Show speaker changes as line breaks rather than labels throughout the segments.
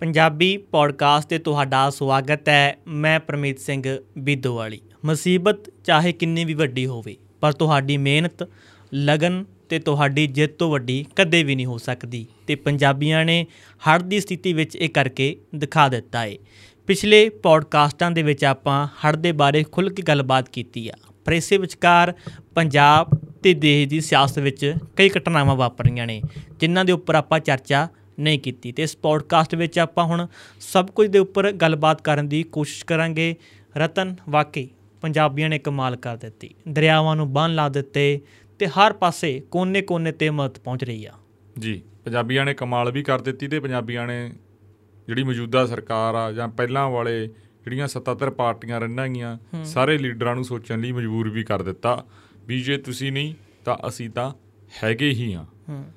Punjabi podcast ਤੇ ਤੁਹਾਡਾ ਸਵਾਗਤ ਹੈ। ਮੈਂ ਪ੍ਰਮੀਤ ਸਿੰਘ ਬਿੱਦੋਵਾਲੀ। ਮੁਸੀਬਤ ਚਾਹੇ ਕਿੰਨੀ ਵੀ ਵੱਡੀ ਹੋਵੇ, ਪਰ ਤੁਹਾਡੀ ਮਿਹਨਤ, ਲਗਨ ਤੇ ਤੁਹਾਡੀ ਜਿੱਤ ਤੋਂ ਵੱਡੀ ਕਦੇ ਵੀ ਨਹੀਂ ਹੋ ਸਕਦੀ। ਤੇ ਪੰਜਾਬੀਆਂ ਨੇ ਹੜ੍ਹ ਦੀ ਸਥਿਤੀ ਵਿੱਚ ਇਹ ਕਰਕੇ ਦਿਖਾ ਦਿੱਤਾ ਹੈ ਪਿਛਲੇ ਪੋਡਕਾਸਟਾਂ ਦੇ ਵਿੱਚ ਆਪਾਂ ਹੜ੍ਹ ਦੇ ਬਾਰੇ ਖੁੱਲ੍ਹ ਕੇ ਗੱਲਬਾਤ ਕੀਤੀ ਆ। ਪਰ ਇਸੇ ਵਿਚਕਾਰ ਪੰਜਾਬ ਤੇ ਦੇਸ਼ ਦੀ ਸਿਆਸਤ ਵਿੱਚ ਕਈ ਘਟਨਾਵਾਂ ਵਾਪਰੀਆਂ ਨੇ, ਜਿਨ੍ਹਾਂ ਦੇ ਉੱਪਰ ਆਪਾਂ ਚਰਚਾ ਨਹੀਂ ਕੀਤੀ। ਤੇ ਇਸ ਪੋਡਕਾਸਟ ਵਿੱਚ ਆਪਾਂ ਹੁਣ ਸਭ ਕੁਝ ਦੇ ਉੱਪਰ ਗੱਲਬਾਤ ਕਰਨ ਦੀ ਕੋਸ਼ਿਸ਼ ਕਰਾਂਗੇ। ਰਤਨ ਵਾਕਈ ਪੰਜਾਬੀਆਂ ਨੇ ਕਮਾਲ ਕਰ ਦਿੱਤੀ। ਦਰਿਆਵਾਂ ਨੂੰ ਬੰਨ ਲਾ ਦਿੱਤੇ ਤੇ ਹਰ ਪਾਸੇ ਕੋਨੇ-ਕੋਨੇ ਤੇ ਮਦਦ ਪਹੁੰਚ ਰਹੀ ਆ।
ਜੀ ਪੰਜਾਬੀਆਂ ਨੇ ਕਮਾਲ ਵੀ ਕਰ ਦਿੱਤੀ ਤੇ ਪੰਜਾਬੀਆਂ ਨੇ ਜਿਹੜੀ ਮੌਜੂਦਾ ਸਰਕਾਰ ਆ ਜਾਂ ਪਹਿਲਾਂ ਵਾਲੇ ਜਿਹੜੀਆਂ ਸੱਤਾਧਰ ਪਾਰਟੀਆਂ ਰਹਿਣਾਂ ਗਈਆਂ ਸਾਰੇ ਲੀਡਰਾਂ ਨੂੰ ਸੋਚਣ ਲਈ ਮਜਬੂਰ ਵੀ ਕਰ ਦਿੱਤਾ। ਵੀ ਜੇ ਤੁਸੀਂ ਨਹੀਂ ਤਾਂ ਅਸੀਂ ਤਾਂ ਹੈਗੇ ਹੀ ਆ।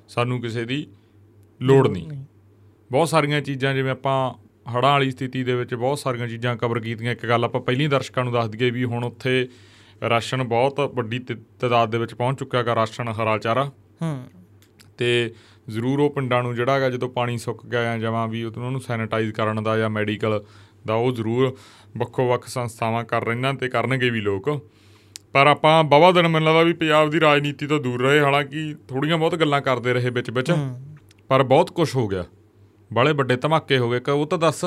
ਸਾਨੂੰ ਕਿਸੇ ਦੀ ਲੋੜ ਨਹੀਂ। ਬਹੁਤ ਸਾਰੀਆਂ ਚੀਜ਼ਾਂ ਜਿਵੇਂ ਆਪਾਂ ਹੜ੍ਹਾਂ ਵਾਲੀ ਸਥਿਤੀ ਦੇ ਵਿੱਚ ਬਹੁਤ ਸਾਰੀਆਂ ਚੀਜ਼ਾਂ ਕਵਰ ਕੀਤੀਆਂ। ਇੱਕ ਗੱਲ ਆਪਾਂ ਪਹਿਲੀ ਦਰਸ਼ਕਾਂ ਨੂੰ ਦੱਸ ਦਈਏ ਵੀ ਹੁਣ ਉੱਥੇ ਰਾਸ਼ਨ ਬਹੁਤ ਵੱਡੀ ਤਾਦਾਦ ਦੇ ਵਿੱਚ ਪਹੁੰਚ ਚੁੱਕਾ ਹੈਗਾ ਰਾਸ਼ਨ ਹਰਾ ਚਾਰਾ।
ਹੂੰ।
ਤੇ ਜ਼ਰੂਰ ਉਹ ਪਿੰਡਾਂ ਨੂੰ ਜਿਹੜਾ ਹੈਗਾ ਜਦੋਂ ਪਾਣੀ ਸੁੱਕ ਗਿਆ ਜਾਂ ਜਮਾਂ ਵੀ ਉਹਨਾਂ ਨੂੰ ਸੈਨੀਟਾਈਜ਼ ਕਰਨ ਦਾ ਜਾਂ ਮੈਡੀਕਲ ਦਾ ਉਹ ਜ਼ਰੂਰ ਵੱਖੋ ਵੱਖ ਸੰਸਥਾਵਾਂ ਕਰ ਰਹੀਆਂ ਤੇ ਕਰਨਗੇ ਵੀ ਲੋਕ। ਪਰ ਆਪਾਂ ਬਾਵਾ ਦਿਨ ਮੈਨੂੰ ਲੱਗਦਾ ਵੀ ਪੰਜਾਬ ਦੀ ਰਾਜਨੀਤੀ ਤੋਂ ਦੂਰ ਰਹੇ ਹਾਲਾਂਕਿ ਥੋੜੀਆਂ ਬਹੁਤ ਗੱਲਾਂ ਕਰਦੇ ਰਹੇ ਵਿੱਚ ਵਿੱਚ। ਪਰ ਬਹੁਤ ਕੁਝ ਹੋ ਗਿਆ। ਬਾਲੇ ਵੱਡੇ ਧਮਾਕੇ ਹੋ ਗਏ। ਕ- ਉਹ ਤਾਂ ਦੱਸ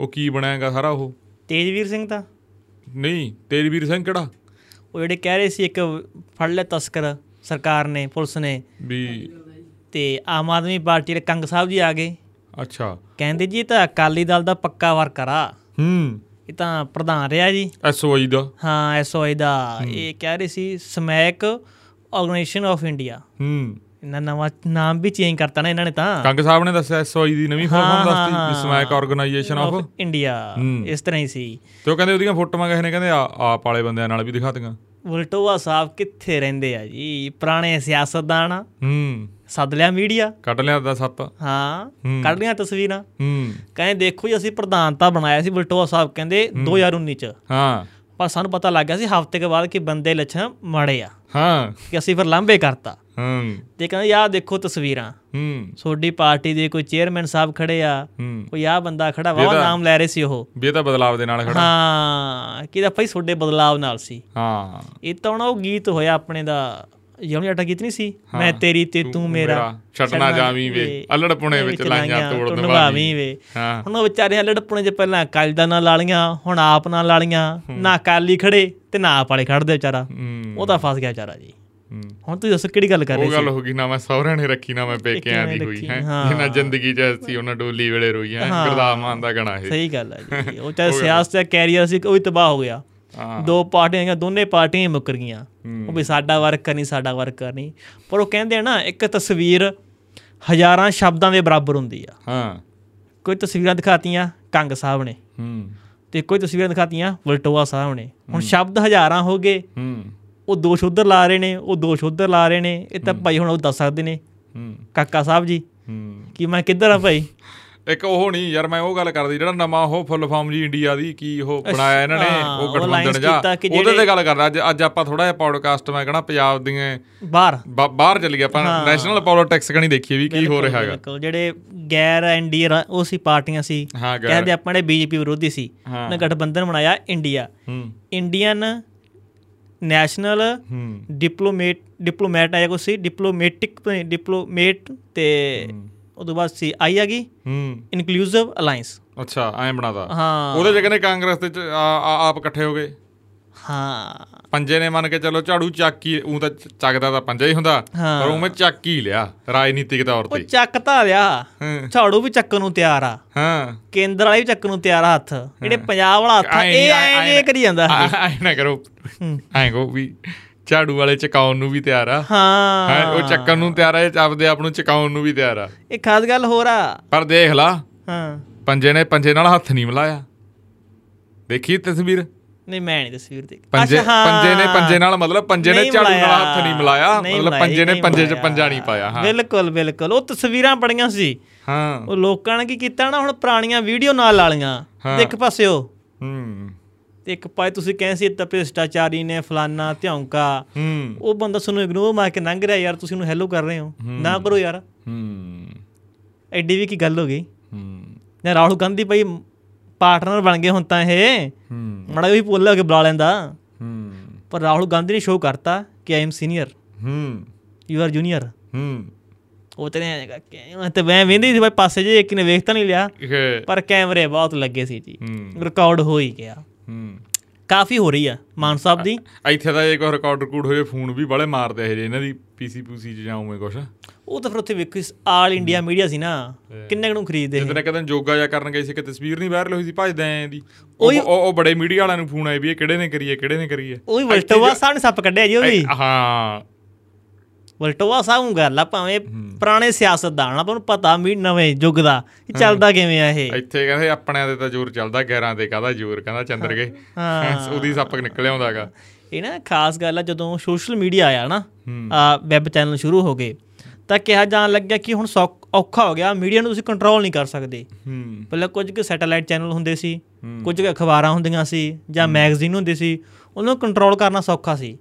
ਉਹ ਕੀ ਬਣਾਏਗਾ ਸਾਰਾ ਉਹ?
ਤੇਜਵੀਰ ਸਿੰਘ ਤਾਂ?
ਨਹੀਂ ਤੇਜਵੀਰ ਸਿੰਘ ਕਿਹੜਾ?
ਉਹ ਜਿਹੜੇ ਕਹਿ ਰਹੇ ਸੀ ਇੱਕ ਫੜ ਲੈ ਤਸਕਰ ਸਰਕਾਰ ਨੇ ਪੁਲਿਸ ਨੇ।
ਵੀ
ਤੇ ਆਮ ਆਦਮੀ ਪਾਰਟੀ ਦੇ ਕੰਗ ਸਾਹਿਬ ਜੀ ਆ ਗਏ।
ਅੱਛਾ।
ਕਹਿੰਦੇ ਜੀ ਤਾਂ ਅਕਾਲੀ ਦਲ ਦਾ ਪੱਕਾ ਵਰਕਰ ਆ।
ਹੂੰ।
ਇਹ ਤਾਂ ਪ੍ਰਧਾਨ ਰਿਹਾ ਜੀ।
ਐਸਓਆਈ ਦਾ।
ਹਾਂ ਐਸਓਆਈ ਦਾ। ਇਹ ਕਹਿ ਰਹੇ ਸੀ ਸਮੈਕ ਆਰਗੇਨਾਈਜੇਸ਼ਨ ਆਫ ਇੰਡੀਆ।
ਹੂੰ।
ਇਹਨਾਂ ਨਵਾਂ ਨਾਮ ਵੀ ਚੇਂਜ ਕਰਤਾ ਨਾ ਇਹਨਾਂ ਨੇ ਤਾਂ।
ਕੰਗ ਸਾਹਿਬ ਨੇ ਦੱਸਿਆ ਐਸਓਆਈ ਦੀ ਨਵੀਂ ਫਾਰਮ ਦੱਸਤੀ ਵੀ ਸਮੈਕ ਆਰਗੇਨਾਈਜੇਸ਼ਨ ਆਫ
ਇੰਡੀਆ ਇਸ ਤਰ੍ਹਾਂ ਹੀ ਸੀ।
ਤੇ ਉਹ ਕਹਿੰਦੇ ਉਹਦੀਆਂ ਫੋਟੋਆਂ ਕਿਸੇ ਨੇ ਕਹਿੰਦੇ ਆ ਆਪ ਵਾਲੇ ਬੰਦਿਆਂ ਨਾਲ ਵੀ ਦਿਖਾਤੀਆਂ।
ਵਲਟੋਆ ਸਾਹਿਬ ਕਿੱਥੇ ਰਹਿੰਦੇ ਆ ਜੀ? ਪੁਰਾਣੇ ਸਿਆਸਤਦਾਨ ਆ।
ਹੂੰ।
ਸੱਦ ਲਿਆ ਮੀਡੀਆ।
ਕੱਢ ਲਿਆ ਦਾ ਸੱਪ
ਹਾਂ ਕੱਢ ਲਿਆ ਤਸਵੀਰਾਂ।
ਹੂੰ।
ਕਹਿੰਦੇ ਦੇਖੋ ਜੀ ਅਸੀਂ ਪ੍ਰਧਾਨਤਾ ਬਣਾਇਆ ਸੀ ਵਲਟੋਆ ਸਾਹਿਬ ਕਹਿੰਦੇ 2019 ਚ।
ਹਾਂ।
ਪਰ ਸਾਨੂੰ ਪਤਾ ਲੱਗ ਗਿਆ ਸੀ ਹਫ਼ਤੇ ਕੇ ਬਾਅਦ ਕਿ ਬੰਦੇ ਲੱਛਣ ਮਾੜੇ ਆ।
ਹਾਂ।
ਕਿ ਅਸੀਂ ਫਿਰ ਲਾਂਭੇ ਕਰਤਾ।
ਹੂੰ।
ਤੇ ਕਹਿੰਦੇ ਯਾਰ ਦੇਖੋ ਤਸਵੀਰਾਂ।
ਹੂੰ।
ਤੁਹਾਡੀ ਪਾਰਟੀ ਦੇ ਕੋਈ ਚੇਅਰਮੈਨ ਸਾਹਿਬ ਖੜੇ ਆ। ਕੋਈ ਆ ਬੰਦਾ ਖੜਾ ਵਾ ਨਾਮ ਲੈ ਰਹੇ ਸੀ ਉਹ।
ਵੀ ਇਹ ਤਾਂ ਬਦਲਾਵ ਦੇ ਨਾਲ ਖੜਾ।
ਹਾਂ ਕਿਹਦਾ ਭਾਈ ਤੁਹਾਡੇ ਬਦਲਾਵ ਨਾਲ ਸੀ।
ਹਾਂ।
ਇਹ ਤਾਂ ਉਹ ਗੀਤ ਹੋਇਆ ਆਪਣੇ ਦਾ। ਯਮਨੀ ਆਟਾ ਗੀਤ ਨਹੀਂ ਸੀ? ਮੈਂ ਤੇਰੀ ਤੇ ਤੂੰ ਮੇਰਾ।
ਛੱਡਣਾ ਜਾਵੀਂ ਵੇ। ਅਲੜ ਪੁਣੇ ਵਿੱਚ ਲਾਈਆਂ ਤੋੜ
ਨਿਭਾਵੀਂ ਵੇ। ਹੁਣ ਉਹ ਵਿਚਾਰੇ ਅਲੜ ਪੁਣੇ ਚ ਪਹਿਲਾਂ ਅਕਾਲੀ ਦਾ ਨਾਂ ਲਾ ਲੀਆਂ ਹੁਣ ਆਪ ਨਾਲ ਲਾ ਲੀਆਂ ਨਾ ਅਕਾਲੀ ਖੜੇ ਤੇ ਨਾ ਆਪ ਵਾਲੇ ਖੜਦੇ ਵਿਚਾਰਾ। ਉਹ ਤਾਂ ਫਸ ਗਿਆ ਵਿਚਾਰਾ ਜੀ। ਹੁਣ ਤੁਸੀਂ ਦੱਸੋ ਕਿਹੜੀ ਗੱਲ ਕਰ ਰਹੇ
ਉਹ ਗੱਲ ਹੋ ਗਈ ਨਾ ਮੈਂ ਸਹੁਰਿਆਂ ਨੇ ਰੱਖੀ ਨਾ ਮੈਂ ਪੇਕਿਆਂ ਦੀ ਹੋਈ ਹੈ। ਜਿੰਨਾ ਜ਼ਿੰਦਗੀ ਚ ਅਸੀਂ ਉਹਨਾਂ ਡੋਲੀ ਵੇਲੇ ਰੋਈ ਹੈ। ਗੁਰਦਾਸ ਮਾਨ ਦਾ ਗਣਾ ਇਹ।
ਸਹੀ ਗੱਲ ਹੈ ਜੀ। ਉਹ ਚਾਹੇ ਸਿਆਸਤ ਦਾ ਕੈਰੀਅਰ ਸੀ ਉਹ ਵੀ ਤਬਾਹ ਹੋ ਗਿਆ। ਦੋ ਪਾਰਟੀਆਂ ਆਈਆਂ ਦੋਨੇ ਪਾਰਟੀਆਂ ਹੀ ਮੁੱਕਰ ਗਈਆਂ। ਉਹ ਵੀ ਸਾਡਾ ਵਰਕ ਕਰਨੀ ਸਾਡਾ ਵਰਕ ਕਰਨੀ। ਪਰ ਉਹ ਕਹਿੰਦੇ ਆ ਨਾ ਇੱਕ ਤਸਵੀਰ ਹਜ਼ਾਰਾਂ ਸ਼ਬਦਾਂ ਦੇ ਬਰਾਬਰ ਹੁੰਦੀ ਆ।
ਹਾਂ।
ਕੋਈ ਤਸਵੀਰਾਂ ਦਿਖਾਤੀਆਂ ਕੰਗ ਸਾਹਿਬ ਨੇ।
ਹੂੰ।
ਤੇ ਕੋਈ ਤਸਵੀਰਾਂ ਦਿਖਾਤੀਆਂ ਵਲਟੋਆ ਸਾਹਿਬ ਨੇ। ਹੁਣ ਸ਼ਬਦ ਹਜ਼ਾਰਾਂ ਹੋ ਗਏ।
ਹੂੰ।
ਉਹ ਦੋਸ਼ ਉਧਰ ਲਾ ਰਹੇ ਨੇ ਉਹ ਦੋਸ਼ ਉਧਰ ਲਾ ਰਹੇ ਨੇ। ਇਹ ਤਾਂ ਭਾਈ ਹੁਣ ਉਹ ਦੱਸ ਸਕਦੇ ਨੇ।
ਹੂੰ।
ਕਾਕਾ ਸਾਹਿਬ ਜੀ।
ਹੂੰ।
ਕਿ ਮੈਂ ਕਿੱਧਰ ਆ ਭਾਈ?
ਇੱਕ ਉਹ ਨਹੀਂ ਯਾਰ ਮੈਂ ਉਹ ਗੱਲ ਕਰਦੀ ਜਿਹੜਾ ਨਵਾਂ ਉਹ ਫੁੱਲ ਫਾਰਮ ਜੀ ਇੰਡੀਆ ਦੀ ਕੀ ਉਹ ਬਣਾਇਆ ਇਹਨਾਂ ਨੇ ਉਹ ਗਠਬੰਧਨ ਜਾ ਉਹਦੇ ਤੇ ਗੱਲ ਕਰਦਾ ਅੱਜ ਅੱਜ ਆਪਾਂ ਥੋੜਾ ਜਿਹਾ ਪੌਡਕਾਸਟ ਮੈਂ ਕਹਣਾ ਪੰਜਾਬ ਦੀਆਂ
ਬਾਹਰ।
ਬਾਹਰ ਚੱਲ ਗਿਆ ਆਪਾਂ ਨੈਸ਼ਨਲ ਪੋਲਿਟਿਕਸ ਕਣੀ ਦੇਖੀਏ ਵੀ ਕੀ ਹੋ ਰਿਹਾ ਹੈਗਾ।
ਜਿਹੜੇ ਗੈਰ ਐਨਡੀਏ ਉਹ ਸੀ ਪਾਰਟੀਆਂ ਸੀ। ਕਹਿੰਦੇ ਆਪਣੇ ਬੀਜੇਪੀ ਵਿਰੋਧੀ ਸੀ। ਉਹਨੇ ਗਠਬੰਧਨ ਬਣਾਇਆ India. Indian
national
diplomat diplomat ਆਇਆ ਕੋਈ ਸੀ ਡਿਪਲੋਮੈਟਿਕ ਡਿਪਲੋਮੇਟ ਤੇ ਉਦੋਂ ਬਾਅਦ ਸੀ ਆਈ ਆ ਗਈ।
ਹੂੰ।
ਇਨਕਲੂਸਿਵ ਅਲਾਈਅੰਸ
ਅੱਛਾ ਐਂ ਬਣਾਦਾ
ਹਾਂ।
ਉਹਦੇ ਚ ਕਹਿੰਦੇ ਕਾਂਗਰਸ ਤੇ ਆਪ ਇਕੱਠੇ ਹੋ ਗਏ।
ਹਾਂ।
ਪੰਜੇ ਨੇ ਮੰਨ ਕੇ ਚੱਲੋ ਝਾੜੂ ਚੱਕ ਉਹ ਤਾਂ ਚੱਕਦਾ ਤਾਂ ਪੰਜਾ ਹੀ ਹੁੰਦਾ। ਪਰ ਉਹ ਮੈਂ ਚੱਕ ਹੀ ਲਿਆ ਰਾਜਨੀਤਿਕ ਤੌਰ
ਉਹ
ਤੇ।
ਚੱਕ ਤਾਂ ਲਿਆ। ਝਾੜੂ ਵੀ ਚੱਕਣ ਨੂੰ ਤਿਆਰ ਆ।
ਹਾਂ।
ਕੇਂਦਰ ਵਾਲੇ ਵੀ ਚੱਕਣ ਨੂੰ ਤਿਆਰ ਆ ਹੱਥ। ਜਿਹੜੇ ਪੰਜਾਬ ਵਾਲਾ ਹੱਥ ਇਹ ਐਂ ਜੇ ਕਰੀ ਜਾਂਦਾ।
ਐਂ ਨਾ ਕਰੋ। ਐਂ ਕਹੋ ਵੀ ਝਾੜੂ ਵਾਲੇ ਚਕਾਉਣ ਨੂੰ ਵੀ ਤਿਆਰ ਆ।
ਹਾਂ।
ਉਹ ਚੱਕਣ ਨੂੰ ਤਿਆਰ ਆ ਇਹ ਆਪਦੇ ਆਪ ਨੂੰ ਚਕਾਉਣ ਨੂੰ ਵੀ ਤਿਆਰ ਆ।
ਇਹ ਖਾਸ ਗੱਲ ਹੋਰ ਆ।
ਪਰ ਦੇਖ ਲਾ
ਹਾਂ।
ਪੰਜੇ ਨੇ ਪੰਜੇ ਨਾਲ ਹੱਥ ਨਹੀਂ ਮਿਲਾਇਆ। ਦੇਖੀ ਤਸਵੀਰ?
ਨਹੀਂ ਮੈਂ ਨਹੀਂ ਤਸਵੀਰ ਦੇਖ
ਪੰਜੇ। ਪੰਜੇ ਨੇ ਪੰਜੇ ਨਾਲ ਮਤਲਬ ਪੰਜੇ ਨੇ ਝਾੜੂ ਨਾਲ ਹੱਥ ਨਹੀਂ ਮਿਲਾਇਆ ਮਤਲਬ ਪੰਜੇ ਨੇ ਪੰਜੇ 'ਚ। ਪੰਜਾ ਨਹੀਂ ਪਾਇਆ ਹਾਂ।
ਬਿਲਕੁਲ ਬਿਲਕੁਲ। ਉਹ ਤਸਵੀਰਾਂ ਬੜੀਆਂ ਸੀ।
ਹਾਂ।
ਉਹ ਲੋਕਾਂ ਨੇ ਕੀ ਕੀਤਾ ਨਾ ਹੁਣ ਪੁਰਾਣੀਆਂ ਵੀਡੀਓ ਨਾਲ ਲਾ ਲੀਆਂ ਇੱਕ ਪਾਸਿਓ
ਹੂੰ।
ਤੇ ਇੱਕ ਪਾਸੇ ਤੁਸੀਂ ਕਹਿੰਦੇ ਸੀ ਤਾਂ ਭ੍ਰਿਸ਼ਟਾਚਾਰੀ ਨੇ ਫਲਾਨਾ ਧਿਉਂਕਾ
ਹੂੰ।
ਉਹ ਬੰਦਾ ਤੁਹਾਨੂੰ ਇਗਨੋਰ ਮਾਰ ਕੇ ਲੰਘ ਰਿਹਾ ਯਾਰ ਤੁਸੀਂ ਉਹਨੂੰ ਹੈਲੋ ਕਰ ਰਹੇ ਹੋ। ਨਾ ਕਰੋ ਯਾਰ।
ਹੂੰ।
ਐਡੀ ਵੀ ਕੀ ਗੱਲ ਹੋ ਗਈ?
ਹੂੰ।
ਜਾਂ ਰਾਹੁਲ ਗਾਂਧੀ ਭਾਈ ਪਾਰਟਨਰ ਬਣ ਗਏ ਹੁਣ ਤਾਂ ਇਹ।
ਹੂੰ।
ਮੜਾ ਵੀ ਪੁੱਲ ਕੇ ਬੁਲਾ ਲੈਂਦਾ।
ਹੂੰ।
ਪਰ ਰਾਹੁਲ ਗਾਂਧੀ ਨੇ ਸ਼ੋਅ ਕਰਤਾ ਕਿ ਆਈ ਐਮ ਸੀਨੀਅਰ
ਹੂੰ।
ਯੂ ਆਰ ਜੂਨੀਅਰ
ਹੂੰ।
ਉਹ ਤੇ ਨੇ ਕਿ ਤੇ ਮੈਂ ਵੇਂਦੀ ਸੀ ਭਾਈ ਪਾਸੇ ਜੇ ਇੱਕ ਨੇ ਵੇਖ ਤਾਂ ਨਹੀਂ ਲਿਆ। ਪਰ ਕੈਮਰੇ ਬਹੁਤ ਲੱਗੇ ਸੀ ਜੀ। ਰਿਕਾਰਡ ਹੋ ਹੀ ਗਿਆ।
ਹੂੰ
ਕਾਫੀ ਹੋ ਰਹੀ ਆ ਮਾਨ ਸਾਹਿਬ ਦੀ।
ਇੱਥੇ ਤਾਂ ਇੱਕ ਰਿਕਾਰਡ ਰਿਕੂਡ ਹੋਏ ਫੋਨ ਵੀ ਬੜੇ ਮਾਰਦੇ ਇਹ ਇਹਨਾਂ ਦੀ ਪੀਸੀ ਪੂਸੀ ਚ ਜਾਉਂਗੇ ਕੁਛ।
ਉਹ ਤਾਂ ਫਿਰ ਉੱਥੇ ਵੇਖੋ ਆਲ ਇੰਡੀਆ ਮੀਡੀਆ ਸੀ ਨਾ ਕਿੰਨੇ ਨੂੰ ਖਰੀਦਦੇ
ਜਦੋਂ ਕਹਿੰਦੇ ਯੋਗਾ ਜਾਂ ਕਰਨ ਗਏ ਸੀ ਕਿ ਤਸਵੀਰ ਨਹੀਂ ਵਾਇਰਲ ਹੋਈ ਸੀ ਭਜਦੇ ਆਂ ਦੀ ਉਹ ਉਹ ਬੜੇ ਮੀਡੀਆ ਵਾਲਿਆਂ ਨੂੰ ਫੋਨ ਆਏ ਵੀ ਇਹ ਕਿਹੜੇ ਨੇ ਕਰੀਏ ਕਿਹੜੇ ਨੇ ਕਰੀਏ।
ਉਹ ਵੀ ਵਲਟੋਵਾ ਸਾਹਿਬ ਨੇ ਸੱਪ ਕੱਢਿਆ ਜੀ ਉਹ ਵੀ
ਹਾਂ।
ਵਲਟੋਵਾ ਸਾਹਿਬ ਨੂੰ ਗੱਲ ਆ ਭਾਵੇਂ ਪੁਰਾਣੇ ਸਿਆਸਤਦਾਨ ਆ ਪਰ ਉਹਨੂੰ ਪਤਾ ਵੀ ਨਵੇਂ ਯੁੱਗ ਦਾ ਇਹ ਚੱਲਦਾ ਕਿਵੇਂ ਆ ਇਹ।
ਇੱਥੇ ਕਹਿੰਦੇ ਆਪਣਿਆਂ ਦੇ ਤਾਂ ਜ਼ੋਰ ਚੱਲਦਾ ਗੈਰਾਂ ਤੇ ਕਾਹਦਾ ਜ਼ੋਰ ਕਹਿੰਦਾ ਚੰਦਰ ਗਏ
ਹਾਂ।
ਉਹਦੀ ਸੱਪ ਨਿਕਲ ਆਉਂਦਾਗਾ
ਇਹ ਨਾ ਖਾਸ ਗੱਲ ਆ ਜਦੋਂ ਸੋਸ਼ਲ ਮੀਡੀਆ ਆਇਆ ਨਾ। ਆ ਵੈਬ ਚੈਨਲ ਸ਼ੁਰੂ ਹੋ ਗਏ ਤਾਂ ਕਿਹਾ ਜਾਣ ਲੱਗਿਆ ਕਿ ਹੁਣ ਔਖਾ ਹੋ ਗਿਆ ਮੀਡੀਆ ਨੂੰ ਤੁਸੀਂ ਕੰਟਰੋਲ ਨਹੀਂ ਕਰ ਸਕਦੇ।
ਹੂੰ।
ਪਹਿਲਾਂ ਕੁਝ ਕੁ ਸੈਟੇਲਾਈਟ ਚੈਨਲ ਹੁੰਦੇ ਸੀ ਕੁਝ ਕੁ ਅਖਬਾਰਾਂ ਹੁੰਦੀਆਂ ਸੀ ਜਾਂ ਮੈਗਜ਼ੀਨ ਹੁੰਦੇ ਸੀ ਉਹਨਾਂ ਨੂੰ ਕੰਟਰੋਲ ਕਰਨਾ ਸੌਖਾ ਸੀ।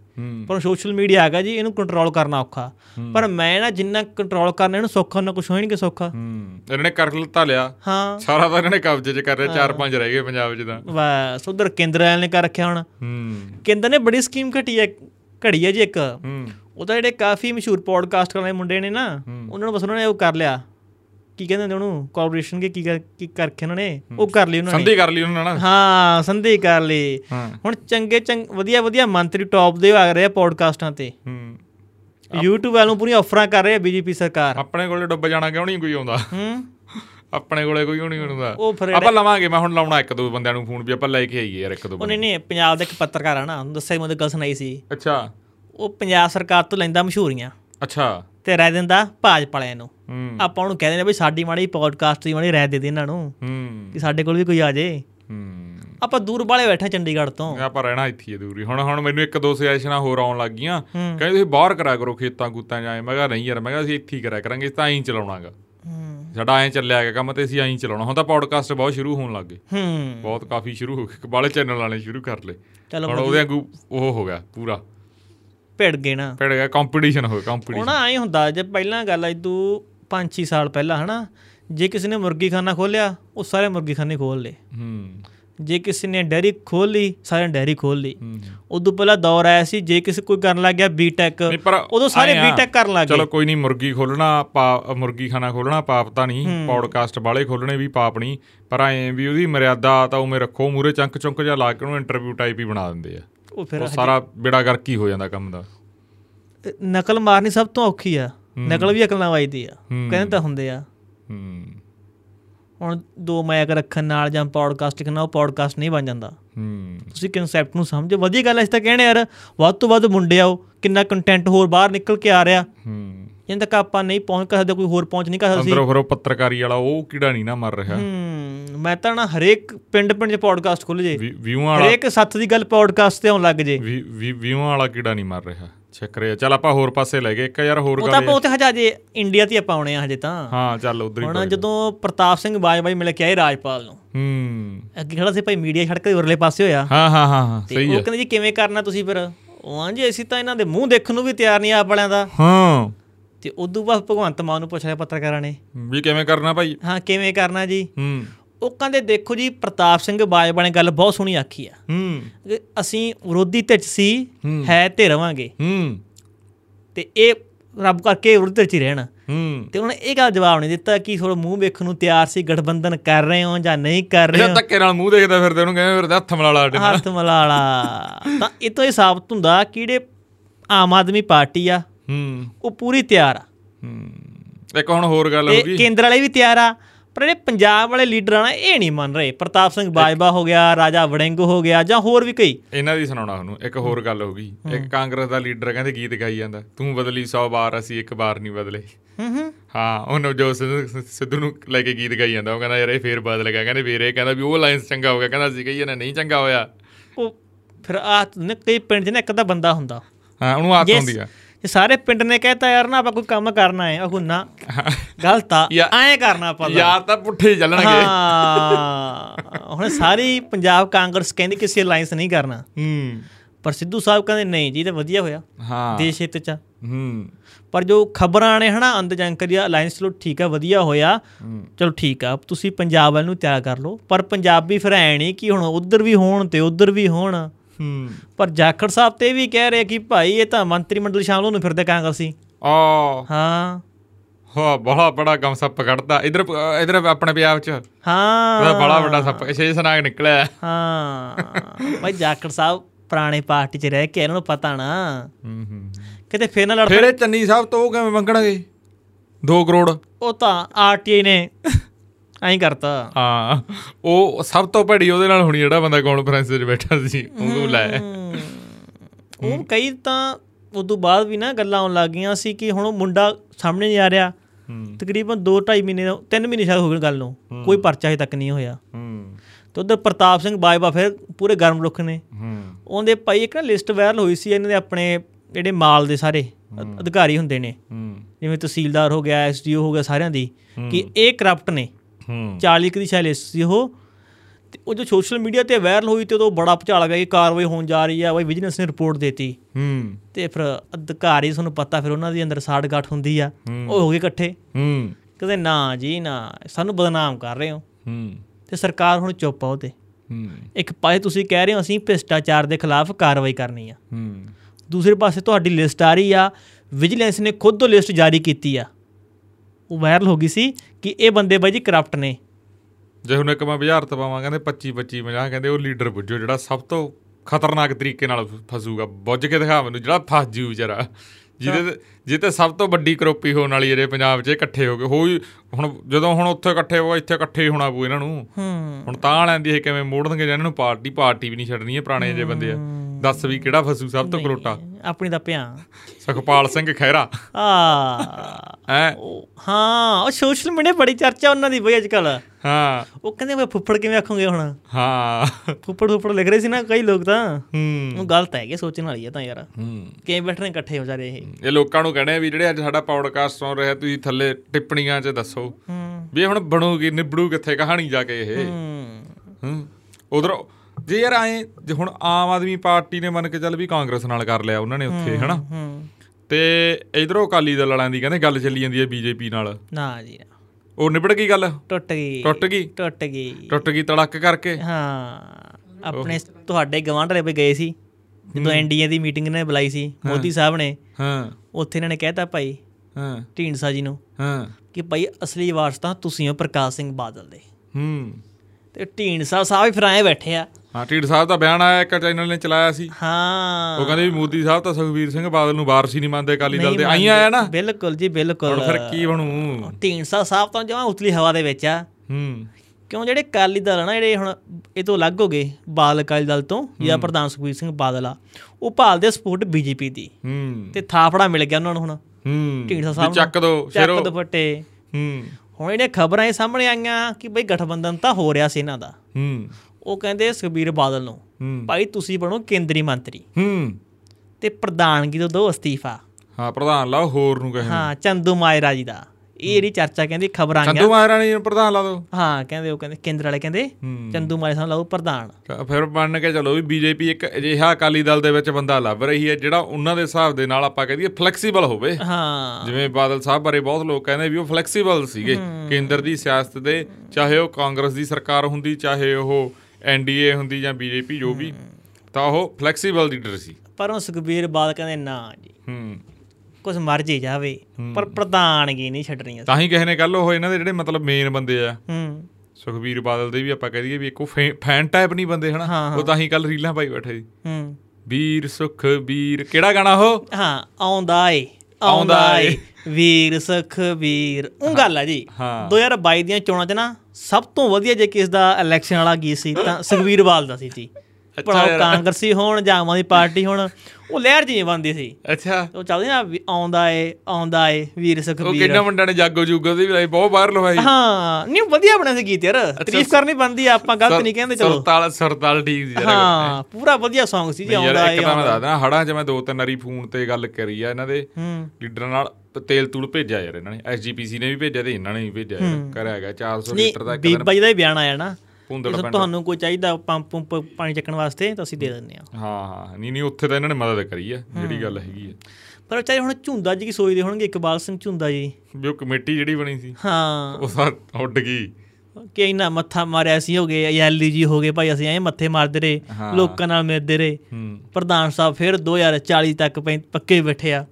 ਪਰ ਸੋਸ਼ਲ ਮੀਡੀਆ ਆ ਗਿਆ ਜੀ ਇਹਨੂੰ ਕੰਟਰੋਲ ਕਰਨਾ ਔਖਾ। ਪਰ ਮੈਂ ਨਾ ਜਿੰਨਾ ਕੰਟਰੋਲ ਕਰਨਾ ਇਹਨੂੰ ਸੌਖਾ ਉਹਨਾਂ ਕੁਝ ਕਿ ਸੌਖਾ।
ਇਹਨਾਂ ਨੇ ਕਰ ਲਿੱਤਾ ਲਿਆ।
ਹਾਂ।
ਸਾਰਾ ਤਾਂ ਇਹਨਾਂ ਨੇ ਕਬਜ਼ੇ 'ਚ ਕਰ ਰਿਹਾ ਚਾਰ ਪੰਜ ਰਹਿ ਗਏ ਪੰਜਾਬ 'ਚ ਤਾਂ।
ਬਸ ਉਧਰ ਕੇਂਦਰ ਵਾਲਿਆਂ ਨੇ ਕਰ ਰੱਖਿਆ ਹੁਣ। ਕੇਂਦਰ ਨੇ ਬੜੀ ਸਕੀਮ ਘਟੀ ਹੈ ਘੜੀ ਹੈ ਜੀ ਇੱਕ। ਉਹ ਤਾਂ ਜਿਹੜੇ ਕਾਫੀ ਮਸ਼ਹੂਰ ਪੋਡਕਾਸਟ ਕਰਨ ਵਾਲੇ ਮੁੰਡੇ ਨੇ ਨਾ ਉਹਨਾਂ ਨੂੰ ਬਸ ਉਹਨਾਂ ਨੇ ਉਹ ਕਰ ਲਿਆ। ਕੀ ਕਹਿੰਦੇ ਨੇ ਉਹਨੂੰ? ਕਾਰਪੋਰੇਸ਼ਨ ਕੇ ਕੀ ਕਰ- ਕੀ ਕਰਕੇ ਉਹਨਾਂ ਨੇ? ਉਹ ਕਰ ਲਈ ਉਹਨਾਂ ਨੇ।
ਸੰਧੀ ਕਰ ਲਈ ਉਹਨਾਂ ਨਾਲ
ਹਾਂ ਸੰਧੀ ਕਰ ਲਈ। ਹੁਣ ਚੰਗੇ ਚੰਗ ਵਧੀਆ ਵਧੀਆ ਮੰਤਰੀ ਟੌਪ ਦੇ ਆ ਰਹੇ ਆ ਪੋਡਕਾਸਟਾਂ ਤੇ।
ਹੂੰ।
YouTube ਵਾਲ ਨੂੰ ਪੂਰੀਆਂ ਆਫਰਾਂ ਕਰ ਰਹੀ ਹੈ ਬੀਜੇਪੀ ਸਰਕਾਰ।
ਆਪਣੇ ਕੋਲੇ ਡੁੱਬ ਜਾਣਾ ਕਿਉਂ ਨਹੀਂ ਕੋਈ ਆਉਂਦਾ?
ਹੂੰ।
ਆਪਣੇ ਕੋਲੇ ਕੋਈ ਨਹੀਂ
ਫਿਰ
ਆਪਾਂ ਲਵਾਂਗੇ ਮੈਂ ਹੁਣ ਲਾਉਣਾ ਇੱਕ ਦੋ ਬੰਦਿਆਂ ਨੂੰ ਫੋਨ ਵੀ ਆਪਾਂ ਲੈ ਕੇ ਆਈਏ ਯਾਰ ਇੱਕ ਦੋ
ਉਹ
ਬੰਦੇ।
ਨਹੀਂ ਨਹੀਂ ਪੰਜਾਬ ਦਾ ਇੱਕ ਪੱਤਰਕਾਰ ਆ ਨਾ ਉਹਨੂੰ ਦੱਸਿਆ ਮੈਨੂੰ ਗੱਲ ਸੁਣਾਈ ਸੀ।
ਅੱਛਾ।
ਉਹ ਪੰਜਾਬ ਸਰਕਾਰ ਤੋਂ ਲੈਂਦਾ ਮਸ਼ਹੂਰੀਆਂ।
ਅੱਛਾ।
ਤੇ ਰਹਿ ਦਿੰਦਾ ਭਾਜਪਾ ਵਾਲਿਆਂ ਨੂੰ।
ਹੂੰ।
ਆਪਾਂ ਉਹਨੂੰ ਕਹਿੰਦੇ ਨੇ ਬਈ ਸਾਡੀ ਮਾੜੀ ਪੋਡਕਾਸਟ ਦੀ ਮਾੜੀ ਰਹਿ ਦੇ ਦੇ ਇਹਨਾਂ ਨੂੰ
ਹੂੰ।
ਕਿ ਸਾਡੇ ਕੋਲ ਵੀ ਕੋਈ ਆ ਜੇ।
ਹੂੰ।
ਆਪਾਂ ਦੂਰ ਬਾਲੇ ਬੈਠੇ ਚੰਡੀਗੜ੍ਹ ਤੋਂ।
ਆਪਾਂ ਰਹਿਣਾ ਇੱਥੇ ਹੀ ਦੂਰੀ ਹੁਣ ਹੁਣ ਮੈਨੂੰ ਇੱਕ ਦੋ ਸੁਜੈਸ਼ਨਾਂ ਹੋਰ ਆਉਣ ਲੱਗ ਗਈਆਂ ਕਹਿੰਦੇ ਤੁਸੀਂ ਬਾਹਰ ਕਰਿਆ ਕਰੋ ਖੇਤਾਂ ਕੂਤਾਂ ਜਾਏ ਮੈਂ ਕਿਹਾ ਨਹੀਂ ਯਾਰ ਮੈਂ ਕਿਹਾ ਅਸੀਂ ਇੱਥੇ ਹੀ ਕਰਿਆ ਕਰਾਂਗੇ ਤਾਂ ਐਂ ਚਲਾਉਣਾਗਾ।
ਹੂੰ।
ਸਾਡਾ ਐਂ ਚੱਲਿਆ ਗਿਆ ਕੰਮ ਤੇ ਅਸੀਂ ਐਂ ਚਲਾਉਣਾ। ਹੁਣ ਤਾਂ ਪੌਡਕਾਸਟ ਬਹੁਤ ਸ਼ੁਰੂ ਹੋਣ ਲੱਗ ਗਏ।
ਹੂੰ।
ਬਹੁਤ ਕਾਫੀ ਸ਼ੁਰੂ ਹੋ ਗਏ। ਬਾਲੇ ਚੈਨਲ ਵਾਲੇ ਸ਼ੁਰੂ ਕਰ ਲਏ। ਹੁਣ ਉਹਦੇ ਵਾਂਗੂ ਉਹ ਹੋ ਗਿਆ ਪੂਰਾ।
ਭਿੜ ਗਏ ਨਾ।
ਪੜ ਗਿਆ ਕੰਪੀਟੀਸ਼ਨ ਹੋ ਗਿਆ ਕੰਪੀਟੀਸ਼ਨ
ਹੁਣ ਐਂ ਹੁੰਦਾ ਜੇ ਪਹਿਲਾਂ ਗੱਲ ਆ ਇਦੋਂ 5-6 ਸਾਲ ਪਹਿਲਾਂ ਹਨਾ ਜੇ ਕਿਸੇ ਨੇ ਮੁਰਗੀ ਖਾਨਾ ਖੋਲਿਆ ਉਹ ਸਾਰੇ ਮੁਰਗੀ ਖਾਨੇ ਖੋਲ ਲਏ।
ਹੂੰ।
ਜੇ ਕਿਸੇ ਨੇ ਡੈਰੀ ਖੋਲ ਲਈ ਸਾਰਿਆਂ ਨੇ ਡੈਰੀ ਖੋਲ ਲਈ ਉਦੋਂ ਪਹਿਲਾਂ ਦੌਰ ਆਇਆ ਸੀ ਜੇ ਕਿਸੇ ਕੋਈ ਕਰਨ ਲੱਗ ਗਿਆ ਬੀਟੈਕ ਉਦੋਂ ਸਾਰੇ
ਐਂ
ਬੀਟੈਕ ਕਰਨ ਲੱਗ
ਚਲੋ
ਗਏ
ਕੋਈ ਨਹੀਂ ਮੁਰਗੀ ਖੋਲਣਾ ਮੁਰਗੀ ਖਾਨਾ ਖੋਲਣਾ ਪਾਪ ਤਾਂ ਨਹੀਂ ਪੌਡਕਾਸਟ ਵਾਲੇ ਖੋਲਣੇ ਵੀ ਪਾਪ ਨਹੀਂ ਪਰ ਐਂ ਵੀ ਉਹਦੀ ਮਰਿਆਦਾ ਤਾਂ ਉਵੇਂ ਰੱਖੋ ਮੂਰੇ ਚੰਕ ਚੁੰਕ ਜਾਂ ਲਾ ਕੇ ਉਹਨੂੰ ਇੰਟਰਵਿਊ ਟਾਈਪ ਹੀ ਬਣਾ ਦਿੰਦੇ ਆ।
ਉਹ ਫਿਰ
ਉਹ ਸਾਰਾ ਬੇੜਾ ਗਰਕ ਹੀ ਹੋ ਜਾਂਦਾ ਕੰਮ ਦਾ।
ਨਕਲ ਮਾਰਨੀ ਸਭ ਤੋਂ ਔਖੀ ਆ। ਨਕਲ ਵੀ ਅਕਲ ਨਾਲ ਵੱਜਦੀ ਆ। ਕਹਿੰਦੇ ਤਾਂ ਹੁੰਦੇ ਆ। ਹੁਣ ਦੋ ਮਾਇਕ ਰੱਖਣ ਨਾਲ ਜਾਂ ਪੌਡਕਾਸਟ ਕਰਨਾ ਉਹ ਪੌਡਕਾਸਟ ਨਹੀਂ ਬਣ ਜਾਂਦਾ। ਤੁਸੀਂ ਕਨਸੈਪਟ ਨੂੰ ਸਮਝੋ। ਵਧੀਆ ਗੱਲ ਐ ਇਸ ਤਾਂ ਕਹਿਣੇ ਯਾਰ ਵੱਧ ਤੋਂ ਵੱਧ ਮੁੰਡੇ ਆਓ ਕਿੰਨਾ ਕੰਟੈਂਟ ਹੋਰ ਬਾਹਰ ਨਿਕਲ ਕੇ ਆ ਰਿਹਾ। ਜਿੰਨ ਤੱਕ ਆਪਾਂ ਨਹੀਂ ਪਹੁੰਚ ਸਕਦੇ ਕੋਈ ਹੋਰ ਪਹੁੰਚ ਨਹੀਂ ਕਰ ਸਕਦਾ
ਅੰਦਰੋਂ ਫਿਰ ਉਹ ਪੱਤਰਕਾਰੀ ਵਾਲਾ ਉਹ ਕੀੜਾ ਨਹੀਂ ਨਾ ਮਰ ਰਿਹਾ।
ਮੈਂ ਤਾਂ ਨਾ ਹਰੇਕ ਪਿੰਡ ਪਿੰਡ 'ਚ ਪੌਡਕਾਸਟ ਖੁੱਲ ਜੇ।
ਵਿਊਆਂ ਵਾਲਾ
ਹਰੇਕ ਸੱਤ ਦੀ ਗੱਲ ਪੌਡਕਾਸਟ ਤੇ ਆਉਣ ਲੱਗ ਜੇ।
ਵਿਊਆਂ ਵਾਲਾ ਕੀੜਾ ਨਹੀਂ ਮਰ ਰਿਹਾ? ਚੱਕ ਰਿਹਾ। ਚੱਲ ਆਪਾਂ ਹੋਰ ਪਾਸੇ ਲੈ ਗਏ। ਇੱਕ ਯਾਰ ਹੋਰ
ਉਹ ਤਾਂ
ਗੱਲ
ਆਪਾਂ ਉੱਥੇ ਹਜੇ ਇੰਡੀਆ 'ਤੇ ਆਪਾਂ ਆਉਣੇ ਆ ਹਜੇ ਤਾਂ।
ਹਾਂ ਚੱਲ ਉਧਰ ਹੀ
ਹੁਣ ਜਦੋਂ ਪ੍ਰਤਾਪ ਸਿੰਘ ਬਾਜਵਾਈ ਮਿਲ ਕੇ ਆਏ ਰਾਜਪਾਲ ਨੂੰ।
ਹੂੰ।
ਅੱਗੇ ਖੜਾ ਸੀ ਭਾਈ ਮੀਡੀਆ ਸੜਕ ਦੇ ਉਰਲੇ ਪਾਸੇ ਹੋਇਆ।
ਹਾਂ ਹਾਂ ਹਾਂ ਸਹੀ
ਉਹ
ਹੈ
ਕਹਿੰਦੇ ਜੀ ਕਿਵੇਂ ਕਰਨਾ ਤੁਸੀਂ ਫਿਰ? ਉਹ ਜੀ ਅਸੀਂ ਤਾਂ ਇਹਨਾਂ ਦੇ ਮੂੰਹ ਦੇਖਣ ਨੂੰ ਵੀ ਤਿਆਰ ਨਹੀਂ ਆਪ ਵਾਲਿਆਂ ਦਾ।
ਹਾਂ।
ਤੇ ਉਦੋਂ ਬਾਅਦ ਭਗਵੰਤ ਮਾਨ ਨੂੰ ਪੁੱਛ ਲਿਆ ਪੱਤਰਕਾਰਾਂ ਨੇ।
ਵੀ ਕਿਵੇਂ ਕਰਨਾ ਭਾਈ?
ਹਾਂ ਕਿਵੇਂ ਕਰਨਾ ਜੀ?
ਹੂੰ।
ਉਹ ਕਹਿੰਦੇ ਦੇਖੋ ਜੀ ਪ੍ਰਤਾਪ ਸਿੰਘ ਬਾਜਵਾ ਨੇ ਗੱਲ ਬਹੁਤ ਸੋਹਣੀ ਆਖੀ ਆ।
ਹੂੰ।
ਅਸੀਂ ਵਿਰੋਧੀ ਧਿਰ ਸੀ ਹੈ। ਤੇ ਰਵਾਂਗੇ।
ਹੂੰ।
ਤੇ ਇਹ ਰੱਬ ਕਰਕੇ ਵਿਰੋਧੀ ਧਿਰ 'ਚ ਰਹਿਣਾ।
ਹੂੰ।
ਤੇ ਉਹਨਾਂ ਇਹ ਗੱਲ ਜਵਾਬ ਨਹੀਂ ਦਿੱਤਾ ਕਿ ਥੋੜਾ ਮੂੰਹ ਵੇਖਣ ਨੂੰ ਤਿਆਰ ਸੀ ਗਠਬੰਧਨ ਕਰ ਰਹੇ ਹੋ ਜਾਂ ਨਹੀਂ ਕਰ ਰਹੇ ਹੋ।
ਧੱਕੇ ਨਾਲ ਮੂੰਹ ਦੇਖਦਾ ਫਿਰਦੇ ਉਹਨੂੰ ਕਹਿੰਦੇ ਫਿਰਦੇ ਹੱਥ ਮਲਾ ਲਾ ਅੱਡੇ ਨਾਲ।
ਹੱਥ ਮਲਾਲਾ। ਤਾਂ ਇਹ ਤੋਂ ਇਹ ਸਾਬਤ ਹੁੰਦਾ ਕਿ ਜਿਹੜੇ ਆਮ ਆਦਮੀ ਪਾਰਟੀ ਆ
ਹੂੰ।
ਉਹ ਪੂਰੀ ਤਿਆਰ ਆ।
ਹੂੰ। ਇੱਕ ਹੁਣ ਹੋਰ ਗੱਲ ਹੋ ਗਈ।
ਕੇਂਦਰ ਵਾਲੇ ਵੀ ਤਿਆਰ ਆ। ਪਰ ਜਿਹੜੇ ਪੰਜਾਬ ਵਾਲੇ ਲੀਡਰ ਆ ਨਾ ਇਹ ਨਹੀਂ ਮੰਨ ਰਹੇ। ਪ੍ਰਤਾਪ ਸਿੰਘ ਬਾਜਵਾ ਹੋ ਗਿਆ ਰਾਜਾ ਵੜਿੰਗ ਹੋ ਗਿਆ ਜਾਂ ਹੋਰ ਵੀ ਕਈ।
ਇਹਨਾਂ ਦੀ ਸੁਣਾਉਣਾ ਤੁਹਾਨੂੰ ਇੱਕ ਹੋਰ ਗੱਲ ਹੋ ਗਈ। ਇੱਕ ਕਾਂਗਰਸ ਦਾ ਲੀਡਰ ਕਹਿੰਦੇ ਗੀਤ ਗਾਈ ਜਾਂਦਾ ਤੂੰ ਬਦਲੀ 100 ਵਾਰ ਅਸੀਂ ਇੱਕ ਵਾਰ ਨਹੀਂ ਬਦਲੇ।
ਹੂੰ ਹੂੰ।
ਹਾਂ ਉਹਨੂੰ ਜੋ ਸਿੱਧੂ ਨੂੰ ਲੈ ਕੇ ਗੀਤ ਗਾਈ ਜਾਂਦਾ। ਉਹ ਕਹਿੰਦਾ ਯਾਰ ਇਹ ਫੇਰ ਬਦਲ ਗਿਆ। ਕਹਿੰਦੇ ਇਹ ਕਹਿੰਦਾ ਵੀ ਉਹ ਲਾਈਨਸ ਚੰਗਾ ਹੋ ਗਿਆ। ਕਹਿੰਦਾ ਸੀ ਕਹੀਏ ਨਾ ਨਹੀਂ ਚੰਗਾ ਹੋਇਆ।
ਉਹ ਫਿਰ ਆ ਕਈ ਪਿੰਡ 'ਚ ਨਾ ਇੱਕ ਅੱਧਾ ਬੰਦਾ ਹੁੰਦਾ।
ਹਾਂ ਉਹਨੂੰ ਆਦਤ
ਜੇ
ਹੁੰਦੀ ਆ।
ਜੇ ਸਾਰੇ ਪਿੰਡ ਨੇ ਕਹਿਤਾ ਯਾਰ ਨਾ ਆਪਾਂ ਕੋਈ ਕੰਮ ਕਰਨਾ ਹੈ ਉਹ ਨਾ। ਗਲਤ ਆ। ਐਂ ਕਰਨਾ ਆਪਾਂ।
ਯਾਰ ਤਾਂ ਪੁੱਠੇ ਚੱਲਣਗੇ।
ਹਾਂ। ਹੁਣ ਸਾਰੀ ਪੰਜਾਬ ਕਾਂਗਰਸ ਕਹਿੰਦੀ ਕਿਸੇ ਅਲਾਈਅੰਸ ਨਹੀਂ ਕਰਨਾ।
ਹੂੰ।
ਪਰ ਸਿੱਧੂ ਸਾਹਿਬ ਕਹਿੰਦੇ ਨਹੀਂ ਜੀ ਇਹ ਤਾਂ ਵਧੀਆ ਹੋਇਆ।
ਹਾਂ।
ਦੇਸ਼ ਹਿੱਤ ਚ।
ਹੂੰ।
ਪਰ ਜੋ ਖਬਰਾਂ ਨੇ ਹਨਾ ਅੰਦਰ ਜਾਣਕਾਰੀ ਆ ਅਲਾਈਅੰਸ ਚਲੋ ਠੀਕ ਆ ਵਧੀਆ ਹੋਇਆ। ਚਲੋ ਠੀਕ ਆ ਤੁਸੀਂ ਪੰਜਾਬ ਵੱਲ ਨੂੰ ਤਿਆਰ ਕਰ ਲਓ। ਪਰ ਪੰਜਾਬੀ ਫਿਰ ਐ ਨਹੀਂ ਕਿ ਹੁਣ ਉਧਰ ਵੀ ਹੋਣ ਤੇ ਉਧਰ ਵੀ ਹੋਣ।
ਹੂੰ।
ਪਰ ਜਾਖੜ ਸਾਹਿਬ ਤੇ ਵੀ ਕਹਿ ਰਹੇ ਕਿ ਭਾਈ ਇਹ ਤਾਂ ਮੰਤਰੀ ਮੰਡਲ ਸ਼ਾਮਲ ਨੂੰ ਫਿਰਦੇ ਕਾਂਗਰਸੀ
ਆ।
ਹਾਂ।
ਹਾ ਬੜਾ ਬੜਾ ਗਮ ਸੱਪ ਕੱਢਦਾ। ਇਧਰ ਇਧਰ ਆਪਣੇ ਪੰਜਾਬ ਚ।
ਹਾਂ।
ਬੜਾ ਵੱਡਾ ਸੱਪ। ਛੇ ਸਨਾਗ ਨਿਕਲਿਆ।
ਹਾਂ। ਭਾਈ ਜਾਖੜ ਸਾਹਿਬ ਪੁਰਾਣੇ ਪਾਰਟੀ 'ਚ ਰਹਿ ਕੇ ਇਹਨਾਂ ਨੂੰ ਪਤਾ ਨਾ।
ਹੂੰ ਹੂੰ
ਕਿਤੇ ਫੇਰ ਨਾ ਲੜ
ਫਿਰ ਚੰਨੀ ਸਾਹਿਬ ਤੋਂ ਉਹ ਕਿਵੇਂ ਮੰਗਣਗੇ? 2 ਕਰੋੜ।
ਉਹ ਤਾਂ ਆਰਟੀਆਈ ਨੇ। ਐਂ ਕਰਤਾ।
ਹਾਂ ਉਹ ਸਭ ਤੋਂ ਭੜੀ ਉਹਦੇ ਨਾਲ ਹੋਣੀ ਜਿਹੜਾ ਬੰਦਾ ਕਾਨਫਰੰਸ 'ਚ ਬੈਠਾ ਸੀ ਉਹਨੂੰ ਲੈ।
ਹਮ, ਉਹ ਕਈ ਤਾਂ ਉਦੋਂ ਬਾਅਦ ਵੀ ਨਾ ਗੱਲਾਂ ਆਉਣ ਲੱਗ ਗਈਆਂ ਸੀ ਕਿ ਹੁਣ ਉਹ ਮੁੰਡਾ ਸਾਹਮਣੇ ਨਹੀਂ ਆ ਰਿਹਾ। ਤਕਰੀਬਨ 2 2.5 ਮਹੀਨੇ 3 ਮਹੀਨੇ ਸ਼ਾਇਦ ਹੋ ਗਏ ਗੱਲ ਨੂੰ। ਕੋਈ ਪਰਚਾ ਹਜੇ ਤੱਕ ਨਹੀਂ ਹੋਇਆ। ਤੇ ਉਧਰ ਪ੍ਰਤਾਪ ਸਿੰਘ ਬਾਜਵਾ ਫਿਰ ਪੂਰੇ ਗਰਮ ਰੁੱਖ ਨੇ। ਉਹਦੇ ਭਾਈ ਇੱਕ ਨਾ ਲਿਸਟ ਵਾਇਰਲ ਹੋਈ ਸੀ ਇਹਨਾਂ ਦੇ ਆਪਣੇ ਜਿਹੜੇ ਮਾਲ ਦੇ ਸਾਰੇ ਅਧਿਕਾਰੀ ਹੁੰਦੇ ਨੇ। ਜਿਵੇਂ ਤਹਿਸੀਲਦਾਰ ਹੋ ਗਿਆ ਐਸਡੀਓ ਹੋ ਗਿਆ ਸਾਰਿਆਂ ਦੀ ਕਿ ਇਹ ਕਰਪਟ ਨੇ। 40 ਕੁ ਦੀ ਸ਼ਾਇਦ ਸੀ ਉਹ। ਤੇ ਉਹ ਜੋ ਸੋਸ਼ਲ ਮੀਡੀਆ ਤੇ ਵਾਇਰਲ ਹੋਈ ਤੇ ਉਦੋਂ ਬੜਾ ਭੁਚਾਲ ਪਿਆ ਕਿ ਕਾਰਵਾਈ ਹੋਣ ਜਾ ਰਹੀ ਆ ਬਈ ਵਿਜੀਲੈਂਸ ਨੇ ਰਿਪੋਰਟ ਦੇਤੀ।
ਹੂੰ।
ਤੇ ਫਿਰ ਅਧਿਕਾਰੀ ਤੁਹਾਨੂੰ ਪਤਾ ਫਿਰ ਉਹਨਾਂ ਦੀ ਅੰਦਰ ਸਾੜਗਾਠ ਹੁੰਦੀ ਆ। ਉਹ ਹੋ ਗਏ ਇਕੱਠੇ।
ਹੂੰ।
ਕਹਿੰਦੇ ਨਾ ਜੀ ਨਾ ਸਾਨੂੰ ਬਦਨਾਮ ਕਰ ਰਹੇ ਹੋ।
ਹੂੰ।
ਤੇ ਸਰਕਾਰ ਹੁਣ ਚੁੱਪ ਆ ਉਹਤੇ
ਹੂੰ।
ਇੱਕ ਪਾਸੇ ਤੁਸੀਂ ਕਹਿ ਰਹੇ ਹੋ ਅਸੀਂ ਭ੍ਰਿਸ਼ਟਾਚਾਰ ਦੇ ਖਿਲਾਫ ਕਾਰਵਾਈ ਕਰਨੀ ਆ।
ਹੂੰ।
ਦੂਸਰੇ ਪਾਸੇ ਤੁਹਾਡੀ ਲਿਸਟ ਆ ਰਹੀ ਆ ਵਿਜੀਲੈਂਸ ਨੇ ਖੁਦ ਉਹ ਲਿਸਟ ਜਾਰੀ ਕੀਤੀ ਆ। ਉਹ ਵਾਇਰਲ ਹੋ ਗਈ ਸੀ ਕਿ ਇਹ ਬੰਦੇ ਬਾਈ ਜੀ ਕਰਪਟ ਨੇ।
ਜੇ ਹੁਣ ਇੱਕ ਮੈਂ ਬੁਝਾਰਤ ਪਾਵਾਂ ਕਹਿੰਦੇ 25 25 50 ਕਹਿੰਦੇ ਉਹ ਲੀਡਰ ਪੁੱਜੋ ਜਿਹੜਾ ਸਭ ਤੋਂ ਖਤਰਨਾਕ ਤਰੀਕੇ ਨਾਲ ਫਸੂਗਾ। ਬੁੱਝ ਕੇ ਦਿਖਾ ਮੈਨੂੰ ਜਿਹੜਾ ਫਸ ਜੂ ਵਿਚਾਰਾ। ਜਿਹਦੇ ਤੇ- ਜਿਹਦੇ ਤੇ ਸਭ ਤੋਂ ਵੱਡੀ ਕਰੋਪੀ ਹੋਣ ਵਾਲੀ ਜਿਹੜੇ ਪੰਜਾਬ 'ਚ ਇਕੱਠੇ ਹੋ ਗਏ। ਹੋਈ ਹੁਣ ਜਦੋਂ ਹੁਣ ਉੱਥੇ ਇਕੱਠੇ ਹੋ ਇੱਥੇ ਇਕੱਠੇ ਹੀ ਹੋਣਾ ਪਊ ਇਹਨਾਂ ਨੂੰ।
ਹੂੰ।
ਹੁਣ ਤਾਂ ਲੈਂਦੀ ਇਹ ਕਿਵੇਂ ਮੋੜਨਗੇ ਇਹਨਾਂ ਨੂੰ ਪਾਰਟੀ ਪਾਰਟੀ ਵੀ ਨਹੀਂ ਛੱਡਣੀ ਇਹ ਪੁਰਾਣੇ ਜੇ ਬੰਦੇ ਆ। ਦੱਸ ਵੀ ਕਿਹੜਾ ਫਸੂ ਸਭ ਤੋਂ ਕਰੋਟਾ
ਆਪਣੀ ਦਾ ਭਿਆ
ਸੁਖਪਾਲ ਸਿੰਘ ਖਹਿਰਾ।
ਆ।
ਹੈ?
ਹਾਂ ਉਹ ਸੋਸ਼ਲ ਮੀਡੀਆ ਬੜੀ ਚਰਚਾ ਉਹਨਾਂ ਦੀ ਬਈ ਅੱਜ ਕੱਲ
ਹਾਂ।
ਉਹ ਕਹਿੰਦੇ ਮੈਂ ਫੁੱਫੜ ਕਿਵੇਂ ਆਖੋਗੇ ਹੁਣ?
ਹਾਂ।
ਫੁੱਫੜ ਫੁੱਫੜ ਲਿਖ ਰਹੇ ਸੀ ਨਾ ਕਈ ਲੋਕ ਤਾਂ।
ਹੂੰ।
ਉਹ ਗਲਤ ਹੈਗੇ ਸੋਚਣ ਵਾਲੀ ਆ ਤਾਂ ਯਾਰ।
ਹੂੰ।
ਕਿਵੇਂ ਬੈਠਣੇ ਇਕੱਠੇ ਹੋ ਜਾ ਰਹੇ ਇਹ?
ਇਹ ਲੋਕਾਂ ਨੂੰ ਕਹਿੰਦੇ ਆ ਵੀ ਜਿਹੜੇ ਅੱਜ ਸਾਡਾ ਪੌਡਕਾਸਟ ਸੁਣ ਰਹੇ ਤੁਸੀਂ ਥੱਲੇ ਟਿੱਪਣੀਆਂ 'ਚ ਦੱਸੋ।
ਹੂੰ।
ਵੀ ਹੁਣ ਬਣੂਗੀ ਨਿਬੜੂ ਕਿੱਥੇ ਕਹਾਣੀ ਜਾ ਕੇ ਇਹ।
ਹੂੰ।
ਹੂੰ। ਉਧਰ ਜੇ ਯਾਰ ਐ ਜੇ ਹੁਣ ਆਮ ਆਦਮੀ ਪਾਰਟੀ ਨੇ ਮੰਨ ਕੇ ਚੱਲ ਵੀ ਕਾਂਗਰਸ ਨਾਲ ਕਰ ਲਿਆ ਉਹਨਾਂ ਨੇ ਉੱਥੇ ਹਨਾ? ਤੇ ਇਧਰੋਂ ਅਕਾਲੀ ਦਲ ਵਾਲਿਆਂ ਦੀ ਕਹਿੰਦੇ ਗੱਲ ਚੱਲੀ ਜਾਂਦੀ ਹੈ ਬੀਜੇਪੀ ਨਾਲ।
ਨਾ ਜੀ।
ਉਹ ਨਿਬੜ ਗਈ ਗੱਲ?
ਟੁੱਟ ਗਈ।
ਟੁੱਟ ਗਈ?
ਟੁੱਟ ਗਈ।
ਟੁੱਟ ਗਈ ਤੜਕ ਕਰਕੇ?
ਹਾਂ। ਆਪਣੇ ਤੁਹਾਡੇ ਗਵਾਂਢ ਵਾਲੇ ਗਏ ਸੀ। ਜਦੋਂ ਐਨਡੀਏ ਦੀ ਮੀਟਿੰਗ ਨੇ ਬੁਲਾਈ ਸੀ ਮੋਦੀ ਸਾਹਿਬ ਨੇ।
ਹਾਂ।
ਉੱਥੇ ਇਹਨਾਂ ਨੇ ਕਹਿਤਾ ਭਾਈ
ਹਾਂ।
ਢੀਂਡਸਾ ਜੀ ਨੂੰ
ਹਾਂ।
ਕਿ ਭਾਈ ਅਸਲੀ ਵਾਰਸ ਤਾਂ ਤੁਸੀਂ ਹੋ ਪ੍ਰਕਾਸ਼ ਸਿੰਘ ਬਾਦਲ ਦੇ।
ਹੂੰ।
ਤੇ ਢੀਂਡਸਾ ਸਾਹਿਬ ਫਿਰ ਆਏ ਬੈਠੇ ਆ।
ਹਾਂ ਢੀਡ ਸਾਹਿਬ ਦਾ ਬਿਆਨ ਆਇਆ ਇੱਕ ਚੈਨਲ ਨੇ ਚਲਾਇਆ ਸੀ।
ਹਾਂ।
ਉਹ ਕਹਿੰਦੇ ਵੀ ਮੋਦੀ ਸਾਹਿਬ ਤਾਂ ਸੁਖਵੀਰ ਸਿੰਘ ਬਾਦਲ ਨੂੰ ਵਾਰਸ ਹੀ ਨਹੀਂ ਮੰਨਦੇ ਅਕਾਲੀ ਦਲ ਦੇ। ਆਈ ਆਇਆ ਨਾ?
ਬਿਲਕੁਲ ਜੀ
ਹੁਣ
ਬਿਲਕੁਲ
ਫਿਰ ਕੀ ਬਣੂ?
ਢੀਂਡਸਾ ਸਾਹਿਬ ਤਾਂ ਜਮਾਂ ਉਤਲੀ ਹਵਾ ਦੇ ਵਿੱਚ ਆ।
ਹੂੰ।
ਕਿਉਂ ਜਿਹੜੇ ਅਕਾਲੀ ਦਲ ਨਾ ਜਿਹੜੇ ਹੁਣ ਇਹ ਤੋਂ ਅਲੱਗ ਹੋ ਗਏ ਬਾਲ ਅਕਾਲੀ ਦਲ ਤੋਂ ਜਾਂ ਪ੍ਰਧਾਨ ਸੁਖਬੀਰ ਸਿੰਘ ਬਾਦਲ ਆ ਉਹ ਭਾਲਦੇ ਸਪੋਰਟ ਬੀਜੇਪੀ ਦੀ।
ਹੂੰ।
ਤੇ ਥਾਪੜਾ ਮਿਲ ਗਿਆ ਉਹਨਾਂ ਨੂੰ ਹੁਣ।
ਹੂੰ।
ਢੀਂਡਸਾ
ਵੀ
ਸਾਹਿਬ
ਚੱਕ ਦੋ ਸ਼ੇਰੋ।
ਚੱਕ ਦੁਪੱਟੇ
ਹੂੰ।
ਹੁਣ ਇਹਨੇ ਖਬਰਾਂ ਇਹ ਸਾਹਮਣੇ ਆਈਆਂ ਕਿ ਬਈ ਗਠਬੰਧਨ ਤਾਂ ਹੋ ਰਿਹਾ ਸੀ ਇਹਨਾਂ ਦਾ।
ਹੂੰ।
ਉਹ ਕਹਿੰਦੇ ਸੁਖਬੀਰ ਬਾਦਲ ਨੂੰ ਭਾਈ ਤੁਸੀਂ ਬਣੋ ਕੇਂਦਰੀ ਮੰਤਰੀ।
ਹੂੰ।
ਤੇ ਪ੍ਰਧਾਨਗੀ ਤੋਂ ਦੋ ਅਸਤੀਫਾ।
ਹਾਂ ਪ੍ਰਧਾਨ ਲਾਓ ਹੋਰ ਨੂੰ ਕਹੇ
ਹਾਂ ਚੰਦੂ ਮਾਇਰਾ ਜੀ ਦਾ। ਇਹ ਜਿਹੜੀ ਚਰਚਾ ਕਹਿੰਦੀ ਖਬਰਾਂ ਆਈਆਂ।
ਚੰਦੂ ਮਹਾਰਾਣੀ ਨੂੰ ਪ੍ਰਧਾਨ ਲਾ ਦੋ।
ਹਾਂ ਕਹਿੰਦੇ ਉਹ ਕਹਿੰਦੇ ਕੇਂਦਰ ਵਾਲੇ ਕਹਿੰਦੇ ਚੰਦੂ ਮਾਇਰਾ ਸਾਨੂੰ ਲਾਓ ਪ੍ਰਧਾਨ।
ਫਿਰ ਮੰਨ ਕੇ ਚਲੋ ਵੀ ਬੀਜੇਪੀ ਇੱਕ ਅਜਿਹਾ ਅਕਾਲੀ ਦਲ ਦੇ ਵਿੱਚ ਬੰਦਾ ਲੱਭ ਰਹੀ ਹੈ ਜਿਹੜਾ ਉਹਨਾਂ ਦੇ ਹਿਸਾਬ ਦੇ ਨਾਲ ਆਪਾਂ ਕਹਦੀਏ ਫਲੈਕਸੀਬਲ ਹੋਵੇ।
ਹਾਂ।
ਜਿਵੇਂ ਬਾਦਲ ਸਾਹਿਬ ਬਾਰੇ ਬਹੁਤ ਲੋਕ ਕਹਿੰਦੇ ਵੀ ਉਹ ਫਲੈਕਸੀਬਲ ਸੀਗੇ। ਕੇਂਦਰ ਦੀ ਸਿਆਸਤ ਦੇ ਚਾਹੇ ਉਹ ਕਾਂਗਰਸ ਦੀ ਸਰਕਾਰ ਹੁੰਦੀ ਚਾਹੇ ਉਹ ਐਨਡੀਏ ਹੁੰਦੀ ਜਾਂ ਬੀਜੇਪੀ ਜੋ ਵੀ ਤਾਂ ਉਹ ਫਲੈਕਸੀਬਲ ਲੀਡਰ ਸੀ।
ਪਰ ਉਹ ਸੁਖਬੀਰ ਬਾਦਲ ਕਹਿੰਦੇ ਨਾ ਜੀ
ਹੂੰ।
ਕੁਝ ਮਰਜ਼ੀ ਜਾਵੇ ਪਰ ਪ੍ਰਧਾਨਗੀ ਨਹੀਂ ਛੱਡਣੀ
ਤਾਂ ਹੀ ਕਿਸੇ ਨੇ ਕੱਲ ਉਹ ਇਹਨਾਂ ਦੇ ਜਿਹੜੇ ਮਤਲਬ ਮੇਨ ਬੰਦੇ ਆ
ਹੂੰ।
ਸੁਖਬੀਰ ਬਾਦਲ ਦੇ ਵੀ ਆਪਾਂ ਕਹਿ ਦਈਏ ਵੀ ਇੱਕ ਉਹ ਫੈਨ ਟਾਈਪ ਨਹੀਂ ਬੰਦੇ ਹਨਾ? ਉਹ ਤਾਂ ਹੀ ਕੱਲ ਰੀਲਾਂ ਪਾਈ ਬੈਠੇ ਸੀ।
ਹੂੰ।
ਵੀਰ ਸੁਖ ਵੀਰ ਕਿਹੜਾ ਗਾਣਾ ਉਹ?
ਹਾਂ ਆਉਂਦਾ ਏ
ਆਉਂਦਾ ਏ।
ਵੀਰ ਸੁਖ ਵੀਰ ਉਹ ਗੱਲ ਆ ਜੀ।
ਹਾਂ।
2022 ਦੀਆਂ ਚੋਣਾਂ 'ਚ ਨਾ ਸਭ ਤੋਂ ਵਧੀਆ ਜੇ ਕਿਸ ਦਾ ਇਲੈਕਸ਼ਨ ਵਾਲਾ ਗੀਤ ਸੀ ਤਾਂ ਸੁਖਬੀਰ ਬਾਦਲ ਦਾ ਸੀ ਜੀ। ਉਹ ਕਾਂਗਰਸੀ ਹੋਣ ਜਾਂ ਆਮ ਆਦਮੀ ਪਾਰਟੀ ਹੋਣ ਉਹ ਲਹਿਰ ਜੀ ਬੰਦੀ ਸੀ।
ਅੱਛਾ।
ਉਹ ਚੱਲਦੀ ਨਾ ਆਉਂਦਾ ਏ ਆਉਂਦਾ ਏ ਵੀਰ
ਉਹ
ਸੁਖਬੀਰ
ਕਿੰਨਾ ਮੁੰਡਿਆਂ ਨੇ ਜਾਗੋ ਜੂਗੋ ਦੀ ਵੀ ਬਹੁਤ ਹੋਇਆ ਸੀ।
ਹਾਂ ਨਹੀਂ ਵਧੀਆ ਬਣਿਆ ਸੀ ਗੀਤ ਯਾਰ। ਤਾਰੀਫ ਕਰਨੀ ਬੰਦੀ ਆਪਾਂ ਗਲਤ ਨਹੀਂ ਕਹਿੰਦੇ ਚਲੋ।
ਸਰਤਾਲ ਸਰਤਾਲ ਠੀਕ ਸੀ ਜਰਾ
ਹਾਂ ਪੂਰਾ ਵਧੀਆ Song ਸੀ ਜੀ
ਯਾਰ
ਆਉਂਦਾ ਏ
ਇੱਕ ਤਾਂ ਮੈਂ ਦੱਸਦਾ ਹੜਾਂ ਮੈਂ ਦੋ ਤਿੰਨ ਵਾਰੀ ਫੋਨ ਤੇ ਗੱਲ ਕਰੀ ਆ ਇਹਨਾਂ ਦੇ। ਲੀਡਰਾਂ ਨਾਲ ਤੇਲ ਤੂਲ ਭੇਜਿਆ ਯਾਰ ਇਹਨਾਂ ਨੇ। ਐਸਜੀਪੀਸੀ ਨੇ ਵੀ ਭੇਜਿਆ ਤੇ ਇਹਨਾਂ ਨੇ ਵੀ ਭੇਜਿਆ ਯਾਰ। ਕਰਿਆ ਹੈਗਾ 400
ਨਹੀਂ
ਲੀਟਰ ਦਾ ਇੱਕ ਦਿਨ।
ਜੀ ਦਾ ਹੀ ਬਿਆਨ ਆਇਆ ਨਾ।
ਭੁੰਦੜ ਪਿੰਡ
ਤੁਹਾਨੂੰ ਕੋਈ ਚਾਹੀਦਾ ਪੰਪ ਪੰਪ ਪਾਣੀ ਚੱਕਣ ਵਾਸਤੇ ਤਾਂ ਅਸੀਂ ਦੇ ਦਿੰਦੇ ਆ
ਹਾਂ ਹਾਂ ਨਹੀਂ ਨਹੀਂ ਉੱਥੇ ਤਾਂ ਇਹਨਾਂ ਨੇ ਮਦਦ ਕਰੀ ਆ ਜਿਹੜੀ ਗੱਲ ਹੈਗੀ ਆ।
ਪਰ ਵਿਚਾਰੇ ਹੁਣ ਝੁੰਦਾ ਜੀ ਕੀ ਸੋਚਦੇ ਹੋਣਗੇ? ਇਕਬਾਲ ਸਿੰਘ ਝੁੰਦਾ ਜੀ।
ਵੀ ਉਹ ਕਮੇਟੀ ਜਿਹੜੀ ਬਣੀ ਸੀ।
ਹਾਂ।
ਉਹ ਤਾਂ ਉੱਡ ਗਈ।
ਕਿ ਇੰਨਾ ਮੱਥਾ ਮਾਰਿਆ ਸੀ ਹੋ ਗਏ ਯੈਲੀ ਜੀ ਹੋ ਗਏ ਭਾਈ ਅਸੀਂ ਐਂ ਮੱਥੇ ਮਾਰਦੇ ਰਹੇ। ਲੋਕਾਂ ਨਾਲ ਮਿਲਦੇ ਰਹੇ। ਪ੍ਰਧਾਨ ਸਾਹਿਬ ਫਿਰ 2040 ਤੱਕ ਪੱਕੇ ਬੈਠੇ ਆ।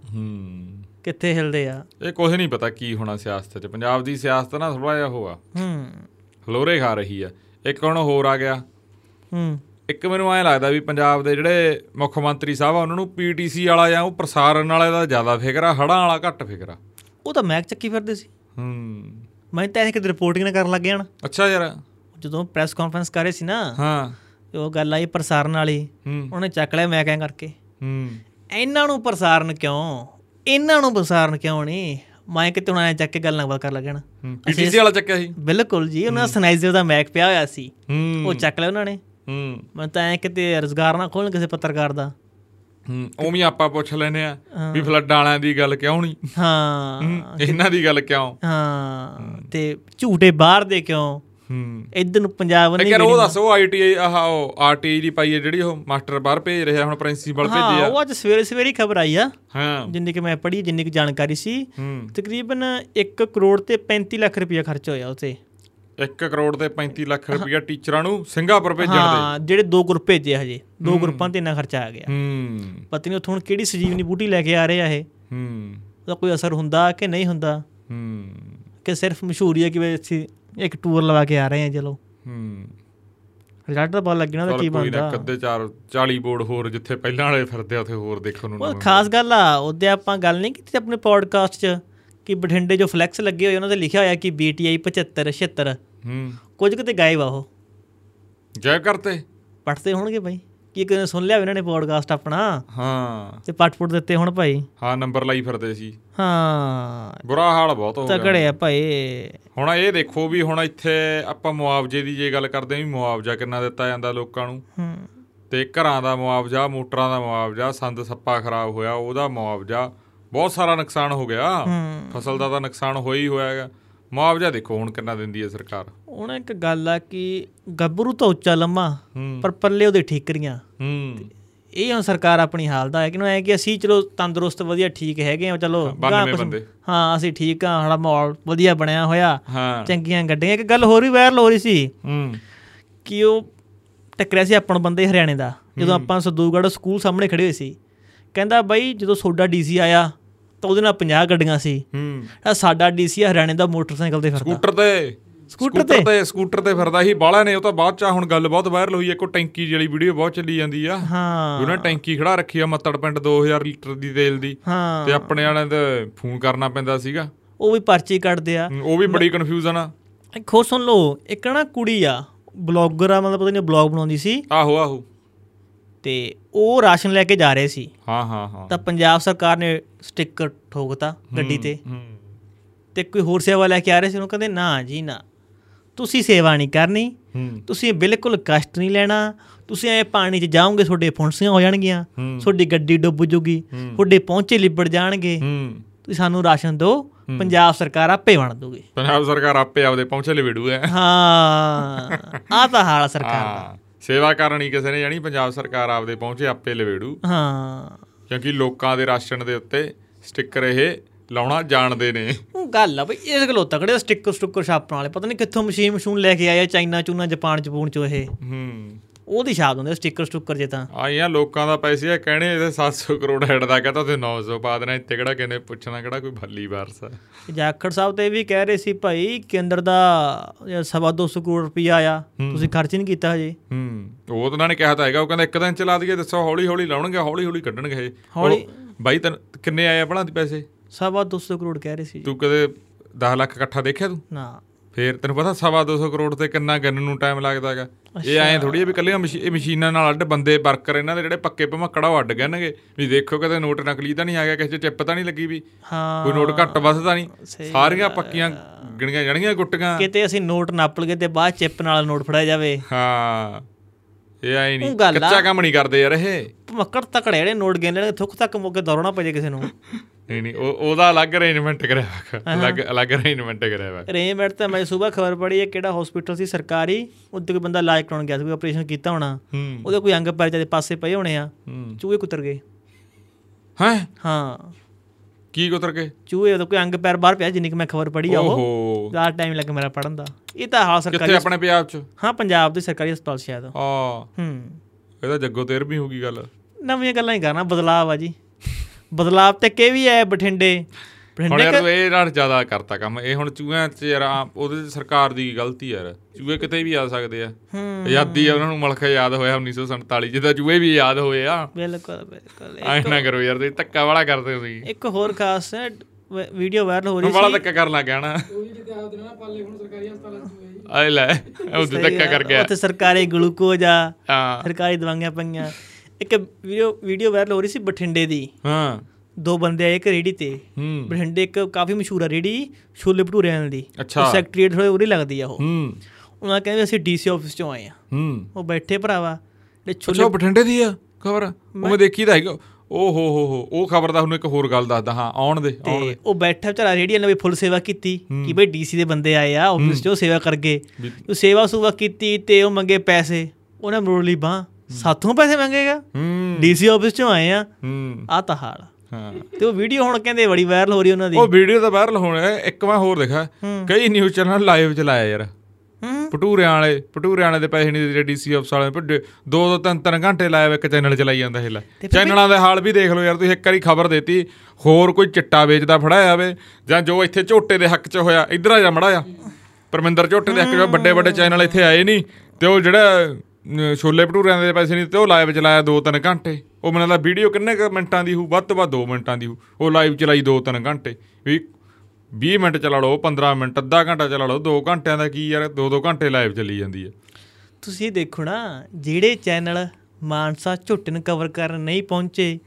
ਕਿੱਥੇ ਹਿਲਦੇ ਆ?
ਇਹ ਕੁਝ ਨਹੀਂ ਪਤਾ ਕੀ ਹੋਣਾ ਸਿਆਸਤ 'ਚ। ਪੰਜਾਬ ਦੀ ਸਿਆਸਤ ਨਾ ਥੋੜਾ ਜਿਹਾ ਹੋਆ
ਹੂੰ।
ਹਲੋਰੇ ਖਾ ਰਹੀ ਆ। ਇੱਕ ਹੁਣ ਹੋਰ ਆ ਗਿਆ।
ਹੂੰ।
ਇੱਕ ਮੈਨੂੰ ਐਂ ਲੱਗਦਾ ਵੀ ਪੰਜਾਬ ਦੇ ਜਿਹੜੇ ਮੁੱਖ ਮੰਤਰੀ ਸਾਹਿਬ ਆ ਉਹਨਾਂ ਨੂੰ ਪੀਟੀਸੀ ਵਾਲਾ ਜਾਂ ਉਹ ਪ੍ਰਸਾਰਣ ਵਾਲੇ ਦਾ ਜ਼ਿਆਦਾ ਫਿਕਰ ਆ ਹੜਾਂ ਵਾਲਾ ਘੱਟ ਫਿਕਰ ਆ।
ਉਹ ਤਾਂ ਮੈਕ ਚੱਕੀ ਫਿਰਦੇ ਸੀ।
ਹੂੰ।
ਮੈਂ ਤਾਂ ਇਹ ਕਿਤੇ ਰਿਪੋਰਟਿੰਗ ਨਾ ਕਰਨ ਲੱਗ ਗਿਆ ਨਾ।
ਅੱਛਾ ਯਾਰ।
ਜਦੋਂ ਪ੍ਰੈਸ ਕਾਨਫਰੰਸ ਕਰ ਰਹੇ ਸੀ ਨਾ
ਹਾਂ।
ਉਹ ਗੱਲ ਆਈ ਪ੍ਰਸਾਰਨ ਵਾਲੀ। ਉਹਨੇ ਚੱਕ ਲਿਆ ਮੈਂ ਕਹਿ ਕਰਕੇ।
ਹੂੰ।
ਇਹਨਾਂ ਨੂੰ ਪ੍ਰਸਾਰਨ ਕਿਉਂ? ਇਹਨਾਂ ਨੂੰ ਪ੍ਰਸਾਰਨ ਕਿਉਂ ਨਹੀਂ ਮੈਂ ਕਿਤੇ ਹੁਣ ਐਂ ਚੱਕ ਕੇ ਗੱਲ ਨਾ ਕਰ ਲੱਗਣ
ਪੀਟੀਸੀ ਵਾਲਾ ਚੱਕਿਆ ਸੀ?
ਬਿਲਕੁਲ ਜੀ ਉਹਨਾਂ ਸਨਾਈਜ਼ਰ ਦਾ ਮੈਕ ਪਿਆ ਹੋਇਆ ਸੀ। ਉਹ ਚੱਕ ਲਿਆ ਉਹਨਾਂ ਨੇ।
ਹੂੰ।
ਮੈਂ ਤਾਂ ਐ ਕਿਤੇ ਰੁਜ਼ਗਾਰ ਨਾ ਖੋਲਣ ਕਿਸੇ ਪੱਤਰਕਾਰ ਦਾ।
ਹੂੰ ਉਵੇਂ ਆਪਾਂ ਪੁੱਛ ਲੈਨੇ ਆ ਵੀ ਫਲੱਡਾਂ ਵਾਲਿਆਂ ਦੀ ਗੱਲ ਕਿਉਂ ਨਹੀਂ?
ਹਾਂ।
ਇਹਨਾਂ ਦੀ ਗੱਲ ਕਿਉਂ?
ਹਾਂ ਤੇ ਝੂਟੇ ਬਾਹਰ ਦੇ ਕਿਉਂ?
ਹੂੰ।
ਇਧਰ ਨੂੰ ਪੰਜਾਬ ਨਹੀਂ
ਯਾਰ ਉਹ ਦੱਸ ਉਹ ਆਈਟੀਆਈ ਆਹ ਉਹ ਆਰਟੀਆਈ ਦੀ ਪਾਈ ਹੈ ਜਿਹੜੀ ਉਹ ਮਾਸਟਰ ਬਾਹਰ ਭੇਜ ਰਿਹਾ ਹੁਣ ਪ੍ਰਿੰਸੀਪਲ
ਹਾਂ
ਭੇਜਿਆ।
ਉਹ ਅੱਜ ਸਵੇਰੇ ਸਵੇਰੇ ਖਬਰ ਆਈ ਆ।
ਹਾਂ।
ਜਿੰਨੀ ਕਿ ਮੈਂ ਪੜ੍ਹੀ ਜਿੰਨੀ ਕਿ ਜਾਣਕਾਰੀ ਸੀ
ਹੂੰ।
ਤਕਰੀਬਨ 1 ਕਰੋੜ ਤੇ 35 ਲੱਖ ਰੁਪਇਆ ਖਰਚ ਹੋਇਆ ਉਤੇ
1 ਕਰੋੜ ਤੇ 35 ਲੱਖ ਰੁਪਇਆ ਟੀਚਰਾਂ ਨੂੰ ਸਿੰਗਾਪੁਰ ਭੇਜਣ ਦੇ।
ਹਾਂ ਜਿਹੜੇ ਦੋ ਗਰੁੱਪ ਭੇਜੇ ਹਜੇ। ਦੋ ਗਰੁੱਪਾਂ ਤੇ ਇੰਨਾ ਖਰਚਾ ਆ ਗਿਆ।
ਹੂੰ।
ਪਤਾ ਨਹੀਂ ਉੱਥੋਂ ਹੁਣ ਕਿਹੜੀ ਸਜੀਵਨੀ ਬੂਟੀ ਲੈ ਕੇ ਆ ਰਹੇ ਆ ਇਹ।
ਹੂੰ।
ਉਹਦਾ ਕੋਈ ਅਸਰ ਹੁੰਦਾ ਕਿ ਨਹੀਂ ਹੁੰਦਾ?
ਹੂੰ।
ਕਿ ਸਿਰਫ ਮਸ਼ਹੂਰੀ ਹੈ ਕਿ ਅਸੀਂ ਇੱਕ ਟੂਰ ਲਵਾ ਕੇ ਆ ਰਹੇ ਹਾਂ ਚਲੋ।
ਹੂੰ।
ਰਿਜ਼ਲਟ ਤਾਂ ਪਤਾ ਲੱਗਣਾ ਤਾਂ ਕੀ
ਕੋਈ
ਬਣਦਾ।
ਕੱਦੇ ਚਾਰ 40 ਬੋਰਡ ਹੋਰ ਜਿੱਥੇ ਪਹਿਲਾਂ ਵਾਲੇ ਫਿਰਦੇ ਆ ਉੱਥੇ ਹੋਰ ਦੇਖਣ ਨੂੰ
ਉਹ ਖਾਸ ਗੱਲ ਆ ਉਹਦੇ ਆਪਾਂ ਗੱਲ ਨਹੀਂ ਕੀਤੀ ਆਪਣੇ ਪੋਡਕਾਸਟ 'ਚ ਕਿ ਬਠਿੰਡੇ ਜੋ ਫਲੈਕਸ ਲੱਗੇ ਹੋਏ ਉਹਨਾਂ ਤੇ ਲਿਖਿਆ ਹੋਇਆ ਕਿ BTI 75 76
ਹੂੰ।
ਕੁਝ ਕਿਤੇ ਗਾਇਬ ਆ ਉਹ।
ਜੈ ਕਰਤੇ।
ਪੜਦੇ ਹੋਣਗੇ ਭਾਈ ਕੀ ਕਿਤੇ ਸੁਣ ਲਿਆ ਇਹਨਾਂ ਨੇ ਪੋਡਕਾਸਟ ਆਪਣਾ?
ਹਾਂ।
ਤੇ ਪਟ-ਪੁਟ ਦਿੱਤੇ ਹੁਣ ਭਾਈ?
ਹਾਂ ਨੰਬਰ ਲਾਈ ਫਿਰਦੇ ਸੀ।
ਹਾਂ।
ਬੁਰਾ ਹਾਲ ਬਹੁਤ ਹੋ ਗਿਆ।
ਤਗੜੇ ਆ ਭਾਈ।
ਹੁਣ ਇਹ ਦੇਖੋ ਵੀ ਹੁਣ ਇੱਥੇ ਆਪਾਂ ਮੁਆਵਜ਼ੇ ਦੀ ਜੇ ਗੱਲ ਕਰਦੇ ਵੀ ਮੁਆਵਜ਼ਾ ਕਿੰਨਾ ਦਿੱਤਾ ਜਾਂਦਾ ਲੋਕਾਂ ਨੂੰ।
ਹੂੰ।
ਤੇ ਘਰਾਂ ਦਾ ਮੁਆਵਜ਼ਾ ਮੋਟਰਾਂ ਦਾ ਮੁਆਵਜ਼ਾ ਸੰਦ ਸੱਪਾ ਖਰਾਬ ਹੋਇਆ ਉਹਦਾ ਮੁਆਵਜ਼ਾ ਬਹੁਤ ਸਾਰਾ ਨੁਕਸਾਨ ਹੋ ਗਿਆ। ਫਸਲ ਦਾ ਤਾਂ ਨੁਕਸਾਨ ਹੋਇਆ ਹੀ ਹੋਇਆ ਹੈਗਾ। ਮੁਆਵਜ਼ਾ ਦੇਖੋ ਹੁਣ ਕਿੰਨਾ ਦਿੰਦੀ ਹੈ ਸਰਕਾਰ।
ਹੁਣ ਇੱਕ ਗੱਲ ਆ ਕਿ ਗੱਭਰੂ ਤਾਂ ਉੱਚਾ ਲੰਮਾ ਪਰ ਪੱਲੇ ਉਹਦੇ ਠੀਕਰੀਆਂ।
ਹੂੰ।
ਇਹ ਹੁਣ ਸਰਕਾਰ ਆਪਣੀ ਹਾਲ ਦਾ ਹੈ ਕਿ ਨੂੰ ਐ ਕਿ ਅਸੀਂ ਚਲੋ ਤੰਦਰੁਸਤ ਵਧੀਆ ਠੀਕ ਹੈਗੇ ਆ ਚਲੋ ਗਾਂਹ
92
ਕੁਛ-
ਬੰਦੇ।
ਹਾਂ ਅਸੀਂ ਠੀਕ ਆ ਸਾਡਾ ਮਾਹੌਲ ਵਧੀਆ ਬਣਿਆ ਹੋਇਆ ਚੰਗੀਆਂ ਗੱਡੀਆਂ। ਇੱਕ ਗੱਲ ਹੋਰ ਵੀ ਵਾਇਰਲ ਹੋ ਰਹੀ ਸੀ
ਹੂੰ।
ਕਿ ਉਹ ਟੱਕਰਿਆ ਸੀ ਆਪਣ ਬੰਦੇ ਹਰਿਆਣੇ ਦਾ। ਜਦੋਂ ਆਪਾਂ ਸਦੂਗੜ੍ਹ ਸਕੂਲ ਸਾਹਮਣੇ ਖੜੇ ਹੋਏ ਸੀ। ਕਹਿੰਦਾ ਬਾਈ ਜਦੋਂ ਸੋਡਾ ਡੀਸੀ ਆਇਆ ਤਾਂ ਉਹਦੇ ਨਾਲ 50 ਗੱਡੀਆਂ ਸੀ।
ਹੂੰ।
ਜਿਹੜਾ ਸਾਡਾ ਡੀਸੀ ਹਰਿਆਣੇ ਦਾ ਮੋਟਰਸਾਈਕਲ ਤੇ ਫਿਰਦਾ।
ਸਕੂਟਰ ਤੇ।
ਸਕੂਟਰ ਤੇ?
ਸਕੂਟਰ ਤੇ ਫਿਰਦਾ ਸੀ। ਬਾਹਲਾ ਨੇ ਉਹ ਤਾਂ ਬਾਅਦ ਚ ਹੁਣ ਗੱਲ ਬਹੁਤ ਵਾਇਰਲ ਹੋਈ ਹੈ ਕੋ ਟੈਂਕੀ ਵਾਲੀ ਵੀਡੀਓ ਬਹੁਤ ਚੱਲੀ ਜਾਂਦੀ ਆ।
ਹਾਂ।
ਉਹਨਾਂ ਟੈਂਕੀ ਖੜਾ ਰੱਖੀ ਆ ਮੱਤੜ ਪਿੰਡ 2000 ਲੀਟਰ ਦੀ ਤੇਲ ਦੀ।
ਹਾਂ।
ਤੇ ਆਪਣੇ ਵਾਲਿਆਂ ਤੇ ਫੋਨ ਕਰਨਾ ਪੈਂਦਾ ਸੀਗਾ।
ਉਹ ਵੀ ਪਰਚੀ ਕੱਢਦੇ ਆ।
ਉਹ ਵੀ ਬੜੀ ਕਨਫਿਊਜ਼ਨ ਆ।
ਹੋਰ ਸੁਣ ਲਓ ਇੱਕ ਨਾ ਕੁੜੀ ਆ ਬਲੌਗਰ ਆ ਮਤਲਬ ਪਤਾ ਨਹੀਂ ਬਲੌਗ ਬਣਾਉਂਦੀ ਸੀ।
ਆਹੋ ਆਹੋ।
ਤੇ ਉਹ ਰਾਸ਼ਨ ਲੈ ਕੇ ਜਾ ਰਹੇ ਸੀ।
ਹਾਂ ਹਾਂ ਹਾਂ।
ਤਾਂ ਪੰਜਾਬ ਸਰਕਾਰ ਨੇ ਸਟicker ਠੋਕਤਾ ਗੱਡੀ ਤੇ। ਤੇ ਕੋਈ ਹੋਰ ਸੇਵਾ ਲੈ ਕੇ ਆ ਰਹੇ ਸੀ ਉਹਨੂੰ ਕਹਿੰਦੇ ਨਾ ਜੀ ਨਾ। ਤੁਸੀਂ ਸੇਵਾ ਨਹੀਂ ਕਰਨੀ। ਤੁਸੀਂ ਬਿਲਕੁਲ ਕਸ਼ਟ ਨਹੀਂ ਲੈਣਾ। ਤੁਸੀਂ ਐ ਪਾਣੀ 'ਚ ਜਾਓਗੇ ਤੁਹਾਡੇ ਫੁੰਸੀਆਂ ਹੋ ਜਾਣਗੀਆਂ। ਤੁਹਾਡੀ ਗੱਡੀ ਡੁੱਬ ਜੂਗੀ। ਤੁਹਾਡੇ ਪਹੁੰਚੇ ਲਿਬੜ ਜਾਣਗੇ। ਤੁਸੀਂ ਸਾਨੂੰ ਰਾਸ਼ਨ ਦਿਓ। ਪੰਜਾਬ ਸਰਕਾਰ ਆਪੇ ਵੰਡ ਦੂਗੀ
ਪੰਜਾਬ ਸਰਕਾਰ ਆਪੇ ਆਪਦੇ ਪਹੁੰਚੇ ਲਵੇੜੂ ਐ।
ਹਾਂ। ਆ ਤਾਂ ਹਾਲ ਸਰਕਾਰ ਦਾ।
ਸੇਵਾ ਕਰਨੀ ਕਿਸੇ ਨੇ ਜਾਣੀ ਪੰਜਾਬ ਸਰਕਾਰ ਆਪਦੇ ਪਹੁੰਚੇ ਆਪੇ ਲਵੇੜੂ।
ਹਾਂ।
ਕਿਉਂਕਿ ਲੋਕਾਂ ਦੇ ਰਾਸ਼ਨ ਦੇ ਉੱਤੇ ਸਟicker ਇਹ ਲਾਉਣਾ ਜਾਣਦੇ ਨੇ।
ਉਹ ਗੱਲ ਆ ਬਈ ਇਸ ਗੱਲੋਂ ਤਕੜੇ ਸਟicker ਸਟੁੱਕਰ ਛਾਪਣ ਵਾਲੇ। ਪਤਾ ਨਹੀਂ ਕਿੱਥੋਂ ਮਸ਼ੀਨ ਮਸ਼ੂਨ ਲੈ ਕੇ ਆਏ ਆ ਚਾਈਨਾ ਚੂਨਾ ਜਾਪਾਨ ਜਪੂਨ ਚੋਂ ਇਹ।
ਹੂੰ।
ਉਹਦੀ ਛਾਪ ਹੁੰਦੇ ਸਟicker ਸਟੁੱਕਰ ਜੇ ਤਾਂ।
ਆਈਆਂ ਲੋਕਾਂ ਦਾ ਪੈਸੇ ਆ ਕਹਿਣੇ ਇਹਦੇ 700 ਕਰੋੜ ਹੈਡ ਦਾ ਕਹਤਾ ਤੇ 900 ਪਾ ਦੇਣਾ ਇੱਥੇ ਕਿਹੜਾ ਕਿਨੇ ਪੁੱਛਣਾ ਕਿਹੜਾ ਕੋਈ ਭੱਲੀ ਵਾਰਸ ਆ।
ਜਾਖੜ ਸਾਹਿਬ ਤੇ ਵੀ ਕਹਿ ਰਹੇ ਸੀ ਭਾਈ ਕੇਂਦਰ ਦਾ ਜਿਹੜਾ ਸਵਾ ਦੋ ਸੌ ਕਰੋੜ ਰੁਪਈਆ ਆਇਆ ਤੁਸੀਂ ਖਰਚ ਨਹੀਂ ਕੀਤਾ ਹਜੇ।
ਹੂੰ ਉਹ ਤਾਂ ਉਹਨਾਂ ਨੇ ਕਿਹਾ ਤਾਂ ਹੈਗਾ ਉਹ ਕਹਿੰਦਾ ਇੱਕ ਦਿਨ ਚਲਾ ਦਈਏ ਦੱਸੋ ਹੌਲੀ ਹੌਲੀ ਲਾਉਣਗੇ ਹੌਲੀ ਹੌਲੀ ਕੱਢਣਗੇ
ਹੌਲੀ-
ਬਾਈ ਤੈਨੂੰ ਕਿੰਨੇ ਆਏ ਆ ਦੀ ਪੈਸੇ?
ਸਵਾ ਦੋ ਸੌ ਕਰੋੜ ਕਹਿ ਰਹੇ ਸੀ।
ਤੂੰ ਕਦੇ 10 ਲੱਖ ਇਕੱਠਾ ਦੇਖਿਆ ਤੂੰ?
ਨਾ।
ਫੇਰ ਤੈਨੂੰ ਪਤਾ ਸਵਾ 200 ਕਰੋੜ ਤੇ ਕਿੰਨਾ ਗੰਨ ਨੂੰ ਟਾਈਮ ਲੱਗਦਾ ਹੈਗਾ। ਇਹ ਐਂ ਥੋੜੀ ਵੀ ਕੱਲੀਆਂ ਇਹ ਮਸ਼ੀਨਾਂ ਨਾਲ ਅੱਡ ਬੰਦੇ ਵਰਕਰ ਇਹਨਾਂ ਦੇ ਜਿਹੜੇ ਪੱਕੇ ਭਮੱਕੜਾ ਉਹ ਅੱਡ ਗਣਗੇ ਵੀ ਦੇਖੋ ਕਦੇ ਨੋਟ ਨਕਲੀ ਤਾਂ ਨਹੀਂ ਆ ਗਿਆ ਕਿਸੇ ਚਿੱਪ ਤਾਂ ਨਹੀਂ ਲੱਗੀ ਵੀ।
ਹਾਂ।
ਕੋਈ ਨੋਟ ਘੱਟ ਵੱਧ ਤਾਂ ਨਹੀਂ ਸਾਰੀਆਂ ਪੱਕੀਆਂ ਗਿਣੀਆਂ ਜਾਣਗੀਆਂ ਗੁੱਟੀਆਂ।
ਕਿਤੇ ਅਸੀਂ ਨੋਟ ਨਾਪ ਲਈਏ ਤੇ ਬਾਅਦ ਚਿੱਪ ਨਾਲ ਨੋਟ ਫੜਾਇਆ ਜਾਵੇ।
ਹਾਂ। ਇਹ ਐ ਨਹੀਂ। ਕੱਚਾ ਕੰਮ ਨਹੀਂ ਕਰਦੇ ਯਾਰ ਇਹ।
ਮੱਕੜ ਤਕੜੇ ਜਿਹੜੇ ਨੋਟ ਗਿਣ ਲੈਣਗੇ ਥੁੱਕ ਤੱਕ ਮੋਕੇ ਦੌੜਨਾ ਪੈ ਜੇ ਕਿਸੇ ਨੂੰ।
ਨਹੀਂ ਨਹੀਂ ਉਹ ਉਹਦਾ ਅਲੱਗ ਅਰੇਂਜਮੈਂਟ ਕਰਿਆ ਹੋਇਆ ਅਲੱਗ ਅਲੱਗ ਅਰੇਂਜਮੈਂਟ ਕਰਿਆ ਹੋਇਆ
ਅਰੇਂਜਮੈਂਟ ਤਾਂ ਮੈਂ ਸਵੇਰ ਖਬਰ ਪੜ੍ਹੀ ਹੈ ਕਿਹੜਾ ਹਸਪੀਟਲ ਸੀ ਸਰਕਾਰੀ ਉੱਤੇ ਕੋਈ ਬੰਦਾ ਇਲਾਜ ਕਰਾਉਣ ਗਿਆ ਸੀ ਕੋਈ ਆਪਰੇਸ਼ਨ ਕੀਤਾ ਹੋਣਾ।
ਹੂੰ।
ਉਹਦੇ ਕੋਈ ਅੰਗ ਪੈਰ ਦੇ ਪਾਸੇ ਪਏ ਹੋਣੇ ਆ
ਹੂੰ।
ਚੂਹੇ ਕੁੱਤਰ ਗਏ।
ਹੈ?
ਹਾਂ।
ਕੀ ਉਤਰ ਕੇ
ਚੂਹੇ ਉਹਦਾ ਕੋਈ ਅੰਗ ਪੈਰ ਬਾਹਰ ਪਿਆ ਜਿੰਨੀ ਕਿ ਮੈਂ ਖਬਰ ਪੜ੍ਹੀ ਆ ਉਹ। ਜ਼ਿਆਦਾ ਟਾਈਮ ਲੱਗ ਮੇਰਾ ਪੜਨ ਦਾ। ਇਹ ਤਾਂ ਹਾਲ ਸਰਕਾਰੀ
ਕਿੱਥੇ ਆਪਣੇ ਪੰਜਾਬ ਚ?
ਹਾਂ ਪੰਜਾਬ ਦੇ ਸਰਕਾਰੀ ਹਸਪਤਾਲ ਸ਼ਾਇਦ।
ਆ
ਹੂੰ।
ਇਹਦਾ ਜੱਗੋ ਤੇਰ ਵੀ ਹੋਗੀ ਗੱਲ।
ਨਵੀਆਂ ਗੱਲਾਂ ਹੀ ਕਰਨਾ ਬਦਲਾਵ ਆ ਜੀ। ਬਦਲਾਵ ਤੇ ਕੇ ਵੀ ਆਏ ਬਠਿੰਡੇ?
ਹੁਣ
ਬਠਿੰਡੇ
ਯਾਰ ਇਹ ਨਾਲ ਜ਼ਿਆਦਾ ਕਰਤਾ ਕੰਮ। ਇਹ ਹੁਣ ਚੂਹਿਆਂ ਚ ਯਾਰ ਉਹਦੇ ਚ ਸਰਕਾਰ ਦੀ ਗਲਤੀ ਯਾਰ। ਚੂਹੇ ਕਿਤੇ ਵੀ ਆ ਸਕਦੇ ਆ। ਆਜ਼ਾਦੀ ਆ ਉਹਨਾਂ ਨੂੰ ਮੁਲਕ ਯਾਦ ਹੋਇਆ 1947 ਜਿਹਦਾ ਚੂਹੇ ਵੀ ਯਾਦ ਹੋਏ ਆ।
ਬਿਲਕੁਲ ਬਿਲਕੁਲ।
ਐ ਨਾ ਕਰੋ ਯਾਰ ਤੁਸੀਂ ਧੱਕਾ ਵਾਲਾ ਕਰਦੇ ਤੁਸੀਂ।
ਇੱਕ ਹੋਰ ਖਾਸ ਹੈ ਵੀਡੀਓ ਵਾਇਰਲ ਹੋ ਰਹੀ
ਵਾਲਾ
ਸੀ।
ਧੱਕਾ ਕਰਨ ਲੱਗ ਗਿਆ ਨਾ। ਆਏ ਲੈ ਉਹ ਧੱਕਾ ਕਰ ਗਿਆ।
ਉੱਥੇ ਸਰਕਾਰੀ ਗਲੂਕੋਜ਼ ਆ
ਹਾਂ।
ਸਰਕਾਰੀ ਦਵਾਈਆਂ ਪਈਆਂ। ਇੱਕ ਵੀਡੀਓ ਵੀਡੀਓ ਵਾਇਰਲ ਹੋ ਰਹੀ ਸੀ ਬਠਿੰਡੇ ਦੀ।
ਹਾਂ।
ਦੋ ਬੰਦੇ ਆਏ ਇੱਕ ਰੇੜੀ ਤੇ। ਬਠਿੰਡੇ ਇੱਕ ਕਾਫੀ ਮਸ਼ਹੂਰ ਆ ਰੇੜੀ ਛੋਲੇ ਭਟੂਰਿਆਂ ਦੀ।
ਅੱਛਾ।
ਸੈਕਟਰੀਏਟ ਥੋੜੇ ਉਰੀ ਲੱਗਦੀ ਆ ਉਹ।
ਹੂੰ।
ਉਹਨਾਂ ਕਹਿੰਦੇ ਅਸੀਂ ਡੀਸੀ ਆਫਿਸ ਚੋਂ ਆਏ ਆ।
ਹੂੰ।
ਉਹ ਬੈਠੇ ਭਰਾਵਾ।
ਅੱਛਾ
ਛੋਲੇ
ਬਠਿੰਡੇ ਦੀ ਆ ਖਬਰ? ਉਹ ਮੈਂ ਦੇਖੀ ਤਾਂ ਹੈਗਾ। ਓ ਹੋ ਹੋ ਹੋ ਉਹ ਖਬਰ ਦਾ ਤੁਹਾਨੂੰ ਇੱਕ ਹੋਰ ਗੱਲ ਦੱਸਦਾ ਹਾਂ ਆਉਣ ਦੇ ਆਉਣ ਦੇ।
ਤੇ ਉਹ ਬੈਠਾ ਵਿਚਾਰਾ ਰੇੜੀ ਨੇ ਵੀ ਫੁੱਲ ਸੇਵਾ ਕੀਤੀ ਕਿ ਬਈ ਡੀਸੀ ਦੇ ਬੰਦੇ ਆਏ ਆ ਆਫਿਸ ਚੋਂ ਸੇਵਾ ਕਰ ਗਏ। ਉਹ ਸੇਵਾ ਸੁਵਾ ਕੀਤੀ ਤੇ ਉਹ ਮੰਗੇ ਪੈਸੇ। ਉਹਨੇ ਮਰੋੜ ਲਈ ਬਾਹ। ਸਾਥੋਂ ਪੈਸੇ ਮੰਗੇਗਾ?
ਹੂੰ।
ਡੀਸੀ ਆਫਿਸ ਚੋਂ ਆਏ ਆ।
ਹੂੰ।
ਆ ਤਾਂ ਹਾਲ ਆ।
ਹਾਂ।
ਤੇ ਉਹ ਵੀਡੀਓ ਹੁਣ ਕਹਿੰਦੇ ਬੜੀ ਵਾਇਰਲ ਹੋ ਰਹੀ ਉਹਨਾਂ ਦੀ।
ਉਹ ਵੀਡੀਓ ਤਾਂ ਵਾਇਰਲ ਹੋਣਾ ਇੱਕ ਮੈਂ ਹੋਰ ਦੇਖਿਆ ਕਈ ਨਿਊਜ਼ ਚੈਨਲ ਲਾਈਵ ਚਲਾਇਆ ਯਾਰ।
ਹੂੰ।
ਪਟੂਰਿਆਂ ਵਾਲੇ ਪਟੂਰਿਆਂ ਵਾਲੇ ਦੇ ਪੈਸੇ ਨਹੀਂ ਦਿੱਤੇ ਡੀਸੀ ਆਫਿਸ ਵਾਲੇ ਨੇ। ਦੋ ਦੋ ਤਿੰਨ ਤਿੰਨ ਘੰਟੇ ਲਾਇਆ ਇੱਕ ਚੈਨਲ ਚਲਾਈ ਜਾਂਦਾ ਇਹ ਲੈ। ਚੈਨਲਾਂ ਦੇ ਹਾਲ ਵੀ ਦੇਖ ਲਓ ਯਾਰ। ਤੁਸੀਂ ਇੱਕ ਵਾਰੀ ਖਬਰ ਦੇਤੀ। ਹੋਰ ਕੋਈ ਚਿੱਟਾ ਵੇਚਦਾ ਫੜਾਇਆ ਜਾਵੇ। ਜਾਂ ਜੋ ਇੱਥੇ ਝੋਟੇ ਦੇ ਹੱਕ 'ਚ ਹੋਇਆ। ਇਧਰ ਆ ਜਾ ਮੜਾ ਜਾ। ਪਰਮਿੰਦਰ ਝੋਟੇ ਦੇ ਹੱਕ 'ਚ ਵੱਡੇ ਵੱਡੇ ਚੈਨਲ ਇੱਥੇ ਆਏ ਨਹੀਂ। ਤੇ ਉਹ ਜਿਹੜਾ ਛੋਲੇ ਭਟੂਰਿਆਂ ਦੇ ਪੈਸੇ ਨਹੀਂ ਤੇ ਉਹ ਲਾਈਵ ਚਲਾਇਆ ਦੋ ਤਿੰਨ ਘੰਟੇ। ਉਹ ਮੈਨੂੰ ਲੱਗਦਾ ਵੀਡੀਓ ਕਿੰਨੇ ਕੁ ਮਿੰਟਾਂ ਦੀ ਹੋਊ? ਵੱਧ ਤੋਂ ਵੱਧ 2 ਮਿੰਟਾਂ ਦੀ ਹੋਊ। ਉਹ ਲਾਈਵ ਚਲਾਈ ਦੋ ਤਿੰਨ ਘੰਟੇ। ਵੀ 20 ਮਿੰਟ ਚਲਾ ਲਓ 15 ਮਿੰਟ ਅੱਧਾ ਘੰਟਾ ਚਲਾ ਲਓ 2 ਘੰਟਿਆਂ ਦਾ ਕੀ ਯਾਰ 2-2 ਘੰਟੇ ਲਾਈਵ ਚੱਲੀ ਜਾਂਦੀ ਹੈ।
ਤੁਸੀਂ ਦੇਖੋ ਨਾ ਜਿਹੜੇ ਚੈਨਲ ਮਾਨਸਾ ਝੁੱਟਨ ਕਵਰ ਕਰਨ ਨਹੀਂ ਪਹੁੰਚੇ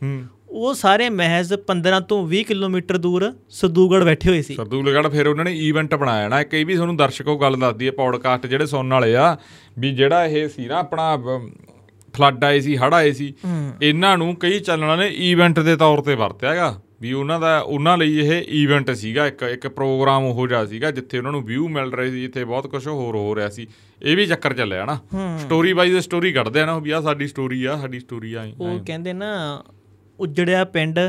ਉਹ ਸਾਰੇ ਮਹਿਜ਼ 15 ਤੋਂ 20 ਕਿਲੋਮੀਟਰ ਦੂਰ ਸਦੂਗੜ ਬੈਠੇ ਹੋਏ ਸੀ।
ਸਰਦੂਲਗੜ੍ਹ ਫਿਰ ਉਹਨਾਂ ਨੇ ਈਵੈਂਟ ਬਣਾਇਆ ਨਾ। ਇਹ ਵੀ ਤੁਹਾਨੂੰ ਦਰਸ਼ਕੋ ਗੱਲ ਦੱਸਦੀ ਹੈ ਪੌਡਕਾਸਟ ਜਿਹੜੇ ਸੁਣਨ ਵਾਲੇ ਆ ਵੀ ਜਿਹੜਾ ਇਹ ਸੀ ਨਾ ਆਪਣਾ ਫਲੱਡ ਆਏ ਸੀ ਹੜ੍ਹ ਆਏ ਸੀ ਇਹਨਾਂ ਨੂੰ ਕਈ ਚੈਨਲਾਂ ਨੇ ਈਵੈਂਟ ਦੇ ਤੌਰ ਤੇ ਵਰਤਿਆ ਹੈਗਾ। ਵੀ ਉਹਨਾਂ ਦਾ ਉਹਨਾਂ ਲਈ ਇਹ ਈਵੈਂਟ ਸੀਗਾ ਇੱਕ ਇੱਕ ਪ੍ਰੋਗਰਾਮ ਉਹੋ ਜਿਹਾ ਸੀਗਾ ਜਿੱਥੇ ਉਹਨਾਂ ਨੂੰ ਵਿਊ ਮਿਲ ਰਹੇ ਸੀ ਜਿੱਥੇ ਬਹੁਤ ਕੁਝ ਹੋਰ ਹੋ ਰਿਹਾ ਸੀ। ਇਹ ਵੀ ਚੱਕਰ ਚੱਲਿਆ ਨਾ। ਸਟੋਰੀ ਵਾਈਜ਼ ਸਟੋਰੀ ਕੱਢਦੇ ਆ ਨਾ ਵੀ ਆ ਸਾਡੀ ਸਟੋਰੀ ਆ ਸਾਡੀ ਸਟੋਰੀ ਆ
ਉਹ ਕਹਿੰਦੇ ਨਾ ਉਜੜਿਆ ਪਿੰਡ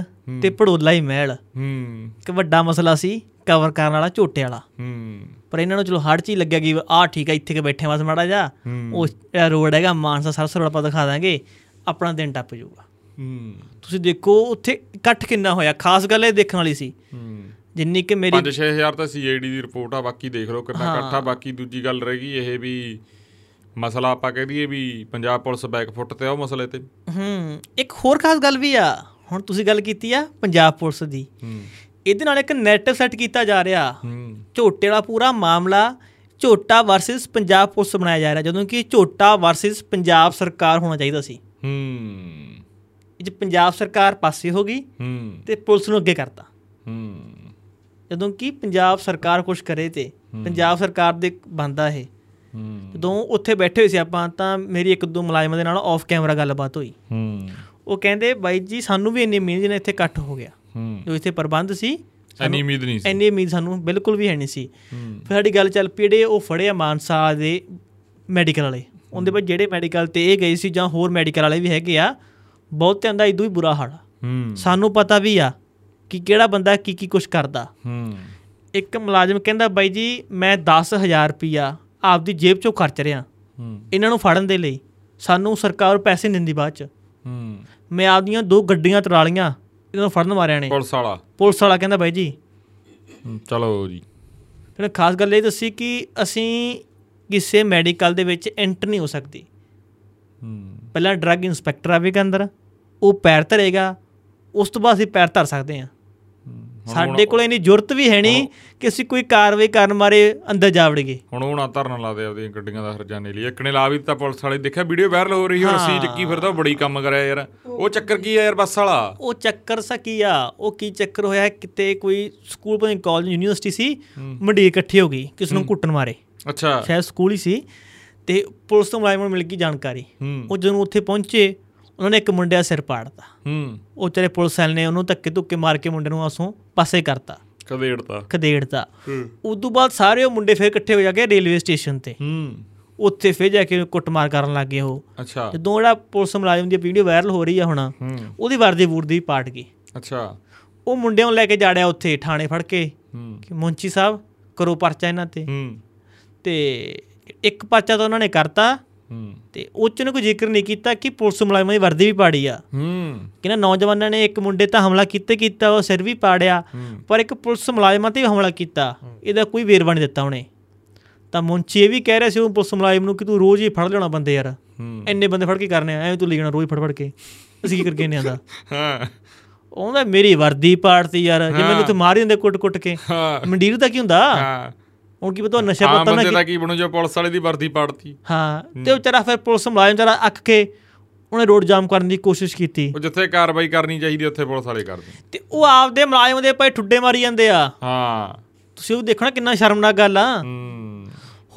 ਤੇ ਪੜੋਲਾ ਹੀ ਮਹਿਲ।
ਹੂੰ।
ਇੱਕ ਵੱਡਾ ਮਸਲਾ ਸੀ ਕਵਰ ਕਰਨ ਵਾਲਾ ਝੋਟੇ ਵਾਲਾ।
ਹੂੰ।
ਪਰ ਇਹਨਾਂ ਨੂੰ ਚਲੋ ਹੜ ਚ ਹੀ ਲੱਗਿਆ ਕਿ ਆਹ ਠੀਕ ਆ ਇੱਥੇ ਕੇ ਬੈਠੇ ਬਸ ਮਾੜਾ ਜਾ ਉਹ ਰੋਡ ਹੈਗਾ ਮਾਨਸਾ ਸਰਸਰ ਆਪਾਂ ਦਿਖਾ ਦਾਂਗੇ ਆਪਣਾ ਦਿਨ ਟੱਪ ਜਾਊਗਾ।
ਹੂੰ।
ਤੁਸੀਂ ਦੇਖੋ ਉੱਥੇ ਇਕੱਠ ਕਿੰਨਾ ਹੋਇਆ। ਖਾਸ ਗੱਲ ਇਹ ਦੇਖਣ ਵਾਲੀ ਸੀ।
ਹੂੰ।
ਜਿੰਨੀ ਕਿ ਮੇਰੀ
5-6000 ਤਾਂ ਸੀਆਈਡੀ ਦੀ ਰਿਪੋਰਟ ਆ ਬਾਕੀ ਦੇਖ ਲਓ ਕਿੰਨਾ ਇਕੱਠਾ ਬਾਕੀ ਦੂਜੀ ਗੱਲ ਰਹਿ ਗਈ ਇਹ ਵੀ ਮਸਲਾ ਆਪਾਂ ਕਹਿ ਦਈਏ ਵੀ ਪੰਜਾਬ ਪੁਲਿਸ ਬੈਕਫੁੱਟ ਤੇ ਆ ਉਹ ਮਸਲੇ ਤੇ।
ਹੂੰ ਇੱਕ ਹੋਰ ਖਾਸ ਗੱਲ ਵੀ ਆ ਹੁਣ ਤੁਸੀਂ ਗੱਲ ਕੀਤੀ ਆ ਪੰਜਾਬ ਪੁਲਿਸ ਦੀ।
ਹੂੰ।
ਇਹਦੇ ਨਾਲ ਇੱਕ ਨੈਰੇਟਿਵ ਸੈੱਟ ਕੀਤਾ ਜਾ ਰਿਹਾ।
ਹੂੰ।
ਝੋਟੇ ਵਾਲਾ ਪੂਰਾ ਮਾਮਲਾ ਝੋਟਾ ਵਰਸਸ ਪੰਜਾਬ ਪੁਲਿਸ ਬਣਾਇਆ ਜਾ ਰਿਹਾ ਜਦੋਂ ਕਿ ਝੋਟਾ ਵਰਸਸ ਪੰਜਾਬ ਸਰਕਾਰ ਹੋਣਾ ਚਾਹੀਦਾ ਸੀ।
ਹੂੰ।
'ਚ ਪੰਜਾਬ ਸਰਕਾਰ ਪਾਸੇ ਹੋ ਗਈ
ਹੂੰ।
ਤੇ ਪੁਲਿਸ ਨੂੰ ਅੱਗੇ ਕਰਤਾ।
ਹੂੰ।
ਜਦੋਂ ਕਿ ਪੰਜਾਬ ਸਰਕਾਰ ਕੁਝ ਕਰੇ ਤੇ ਪੰਜਾਬ ਸਰਕਾਰ ਦੇ ਬੰਦਾ ਇਹ। ਜਦੋਂ ਉੱਥੇ ਬੈਠੇ ਹੋਏ ਸੀ ਆਪਾਂ ਤਾਂ ਮੇਰੀ ਇੱਕ ਦੋ ਮੁਲਾਜ਼ਮਾਂ ਦੇ ਨਾਲ ਆਫ ਕੈਮਰਾ ਗੱਲਬਾਤ ਹੋਈ।
ਹੂੰ।
ਉਹ ਕਹਿੰਦੇ ਬਾਈ ਜੀ ਸਾਨੂੰ ਵੀ ਇੰਨੀ ਉਮੀਦ ਨਹੀਂ ਇੱਥੇ ਇਕੱਠ ਹੋ ਗਿਆ।
ਹੂੰ।
ਜੋ ਇੱਥੇ ਪ੍ਰਬੰਧ ਸੀ
ਇੰਨੀ ਉਮੀਦ ਨਹੀਂ ਸੀ।
ਇੰਨੀ ਉਮੀਦ ਸਾਨੂੰ ਬਿਲਕੁਲ ਵੀ ਹੈ ਨਹੀਂ ਸੀ।
ਹੂੰ।
ਫਿਰ ਸਾਡੀ ਗੱਲ ਚੱਲ ਪਈ ਜਿਹੜੇ ਉਹ ਫੜੇ ਆ ਮਾਨਸਾ ਦੇ ਮੈਡੀਕਲ ਵਾਲੇ। ਉਹਦੇ ਬਾਅਦ ਜਿਹੜੇ ਮੈਡੀਕਲ ਤੇ ਇਹ ਗਏ ਸੀ ਜਾਂ ਹੋਰ ਮੈਡੀਕਲ ਵਾਲੇ ਵੀ ਹੈਗੇ ਆ ਬਹੁਤਿਆਂ ਦਾ ਇਦੋਂ ਹੀ ਬੁਰਾ ਹਾਲ ਆ।
ਹੂੰ।
ਸਾਨੂੰ ਪਤਾ ਵੀ ਆ ਕਿ ਕਿਹੜਾ ਬੰਦਾ ਕੀ ਕੀ ਕੁਝ ਕਰਦਾ।
ਹੂੰ।
ਇੱਕ ਮੁਲਾਜ਼ਮ ਕਹਿੰਦਾ ਬਾਈ ਜੀ ਮੈਂ 10000 ਰੁਪਿਆ ਆਪਦੀ ਜੇਬ ਚੋਂ ਖਰਚ ਰਿਹਾ।
ਹੂੰ।
ਇਹਨਾਂ ਨੂੰ ਫੜਨ ਦੇ ਲਈ ਸਾਨੂੰ ਸਰਕਾਰ ਪੈਸੇ ਨਹੀਂ ਦਿੰਦੀ ਬਾਅਦ ਚ।
ਹੂੰ।
ਮੈਂ ਆਪਦੀਆਂ ਦੋ ਗੱਡੀਆਂ ਤਰਾ ਲੀਆਂ ਇਹਨਾਂ ਨੂੰ ਫੜਨ ਮਾਰਿਆ ਨੇ।
ਪੁਲਿਸ ਵਾਲਾ।
ਪੁਲਿਸ ਵਾਲਾ ਕਹਿੰਦਾ ਬਾਈ ਜੀ
ਚਲੋ ਜੀ।
ਇਹਨੇ ਖਾਸ ਗੱਲ ਇਹ ਦੱਸੀ ਕਿ ਅਸੀਂ ਕਿਸੇ ਮੈਡੀਕਲ ਦੇ ਵਿੱਚ ਐਂਟਰ ਨਹੀਂ ਹੋ ਸਕਦੀ।
ਹੂੰ।
ਪਹਿਲਾਂ ਡਰੱਗ ਇੰਸਪੈਕਟਰ ਆਵੇਗਾ ਅੰਦਰ। ਉਹ ਪੈਰ ਧਰੇਗਾ। ਉਸ ਤੋਂ ਬਾਅਦ ਅਸੀਂ ਪੈਰ ਧਰ ਸਕਦੇ ਹਾਂ। ਸਾਡੇ ਕੋਲ ਇੰਨੀ ਜ਼ਰੂਰਤ ਵੀ ਹੈ ਨਹੀਂ ਕਿ ਅਸੀਂ ਕੋਈ ਕਾਰਵਾਈ ਕਰਨ ਮਾਰੇ ਅੰਦਰ ਜਾ ਵੜੀਏ।
ਹੁਣ ਉਹ ਨਾ ਧਰਨ ਲਾ ਦੇ ਆਪਦੀਆਂ ਗੱਡੀਆਂ ਦਾ ਹਰਜਾਨੇ ਲਈ। ਇੱਕ ਨੇ ਲਾ ਵੀ ਦਿੱਤਾ ਪੁਲਿਸ ਵਾਲੇ। ਦੇਖਿਆ ਵੀਡੀਓ ਵਾਇਰਲ ਹੋ ਰਹੀ ਹੈ ਰੱਸੀ ਚੱਕੀ ਫਿਰਦਾ ਬੜੀ ਕੰਮ ਕਰਿਆ ਯਾਰ। ਉਹ ਚੱਕਰ ਕੀ ਆ ਯਾਰ ਬੱਸ ਵਾਲਾ?
ਉਹ ਚੱਕਰ ਸਾ ਕੀ ਆ? ਉਹ ਕੀ ਚੱਕਰ ਹੋਇਆ? ਕਿਤੇ ਕੋਈ ਸਕੂਲ ਪਤਾ ਕਾਲਜ ਯੂਨੀਵਰਸਿਟੀ ਸੀ ਮੰਡੀ ਇਕੱਠੀ ਹੋ ਗਈ ਕਿਸ ਨੂੰ ਕੁੱਟਣ ਮਾਰੇ।
ਅੱਛਾ।
ਸ਼ਾਇਦ ਸਕੂਲ ਹੀ ਸੀ। ਤੇ ਪੁਲਿਸ ਤੋਂ ਮੁਲਾਜ਼ਮਾਂ ਨੂੰ ਮਿਲ ਗਈ ਜਾਣਕਾਰੀ। ਉਹ ਜਦੋਂ ਉੱਥੇ ਪਹੁੰਚੇ ਉਹਨਾਂ ਨੇ ਇੱਕ ਮੁੰਡੇ ਦਾ ਸਿਰ ਪਾੜਤਾ।
ਹੂੰ।
ਉਹ ਤੇਰੇ ਪੁਲਿਸ ਵਾਲੇ ਨੇ ਉਹਨੂੰ ਧੱਕੇ ਧੁੱਕੇ ਮਾਰ ਕੇ ਮੁੰਡੇ ਨੂੰ ਆਸੋਂ ਪਾਸੇ ਕਰਤਾ। ਖਦੇੜਤਾ।
ਹੂੰ।
ਉਸ ਤੋਂ ਬਾਅਦ ਸਾਰੇ ਉਹ ਮੁੰਡੇ ਫਿਰ ਇਕੱਠੇ ਹੋ ਜਾ ਕੇ ਰੇਲਵੇ ਸਟੇਸ਼ਨ ਤੇ।
ਹੂੰ।
ਉੱਥੇ ਫਿਰ ਜਾ ਕੇ ਕੁੱਟਮਾਰ ਕਰਨ ਲੱਗ ਗਏ ਉਹ।
ਅੱਛਾ।
ਜਦੋਂ ਜਿਹੜਾ ਪੁਲਿਸ ਮੁਲਾਜ਼ਮ ਦੀ ਵੀਡੀਓ ਵਾਇਰਲ ਹੋ ਰਹੀ ਆ ਹੁਣ
ਹੂੰ।
ਉਹਦੀ ਵਰਦੀ ਵੂਰਦੀ ਪਾਟ ਗਈ।
ਅੱਛਾ।
ਉਹ ਮੁੰਡਿਆਂ ਨੂੰ ਲੈ ਕੇ ਜਾੜਿਆ ਉੱਥੇ ਥਾਣੇ ਫੜ ਕੇ।
ਹੂੰ।
ਕਿ ਮੁੰਚੀ ਸਾਹਿਬ ਕਰੋ ਪਰਚਾ ਇਹਨਾਂ ਤੇ।
ਹੂੰ।
ਤੇ ਇੱਕ ਪਰਚਾ ਤਾਂ ਉਹਨਾਂ ਨੇ ਕਰਤਾ। ਤੇ ਉਹ 'ਚ ਉਹਨੇ ਕੋਈ ਜ਼ਿਕਰ ਨਹੀਂ ਕੀਤਾ ਕਿ ਪੁਲਿਸ ਮੁਲਾਜ਼ਮਾਂ ਦੀ ਵਰਦੀ ਵੀ ਪਾੜੀ ਆ।
ਹੂੰ।
ਕਿ ਨਾ ਨੌਜਵਾਨਾਂ ਨੇ ਇੱਕ ਮੁੰਡੇ ਤਾਂ ਹਮਲਾ ਕੀਤੇ ਕੀਤਾ ਉਹ ਸਿਰ ਵੀ ਪਾੜਿਆ ਪਰ ਇੱਕ ਪੁਲਿਸ ਮੁਲਾਜ਼ਮਾਂ ਤੇ ਵੀ ਹਮਲਾ ਕੀਤਾ। ਇਹਦਾ ਕੋਈ ਵੇਰਵਾ ਨਹੀਂ ਦਿੱਤਾ ਉਹਨੇ। ਤਾਂ ਮੁੰਚੀ ਇਹ ਵੀ ਕਹਿ ਰਿਹਾ ਸੀ ਉਹ ਪੁਲਿਸ ਮੁਲਾਜ਼ਮ ਨੂੰ ਕਿ ਤੂੰ ਰੋਜ਼ ਹੀ ਫੜ ਲੈਣਾ ਬੰਦੇ ਯਾਰ। ਇੰਨੇ ਬੰਦੇ ਫੜ ਕੇ ਕਰਨੇ ਐਵੇਂ ਤੂੰ ਲੈ ਜਾਣਾ ਰੋਜ਼ ਫੜ ਫੜ ਕੇ। ਅਸੀਂ ਕੀ ਕਰਕੇ ਨੇ ਆਂਦਾ
ਹਾਂ।
ਉਹਦਾ ਮੇਰੀ ਵਰਦੀ ਪਾੜਤੀ ਯਾਰ ਜੇ ਮੈਨੂੰ ਤੇ ਮਾਰ ਹੀ ਦਿੰਦੇ ਕੁੱਟ ਕੁੱਟ ਕੇ।
ਹਾਂ।
ਮੰਡੀਰ ਦਾ ਕੀ ਹੁੰਦਾ?
ਹਾਂ।
ਹੁਣ ਕੀ ਪਤਾ ਨਸ਼ਾ ਪੱਤਾ ਨਾ
ਬੰਦੇ ਦਾ ਕੀ ਬਣੂ ਜੋ ਪੁਲਿਸ ਵਾਲੇ ਦੀ ਵਰਦੀ ਪਾੜਤੀ।
ਹਾਂ ਤੇ ਉਹ ਵਿਚਾਰਾ ਫਿਰ ਪੁਲਿਸ ਮੁਲਾਜ਼ਮ ਵਿਚਾਰਾ ਅੱਕ ਕੇ ਉਹਨੇ ਰੋਡ ਜਾਮ ਕਰਨ ਦੀ ਕੋਸ਼ਿਸ਼ ਕੀਤੀ।
ਉਹ ਜਿੱਥੇ ਕਾਰਵਾਈ ਕਰਨੀ ਚਾਹੀਦੀ ਉੱਥੇ ਪੁਲਿਸ ਵਾਲੇ ਕਰਦੇ।
ਤੇ ਉਹ ਆਪਦੇ ਮੁਲਾਜ਼ਮ ਦੇ ਭਾਈ ਠੁੱਡੇ ਮਾਰੀ ਜਾਂਦੇ ਆ।
ਹਾਂ।
ਤੁਸੀਂ ਉਹ ਦੇਖਣਾ ਕਿੰਨਾ ਸ਼ਰਮਨਾਕ ਗੱਲ ਆ।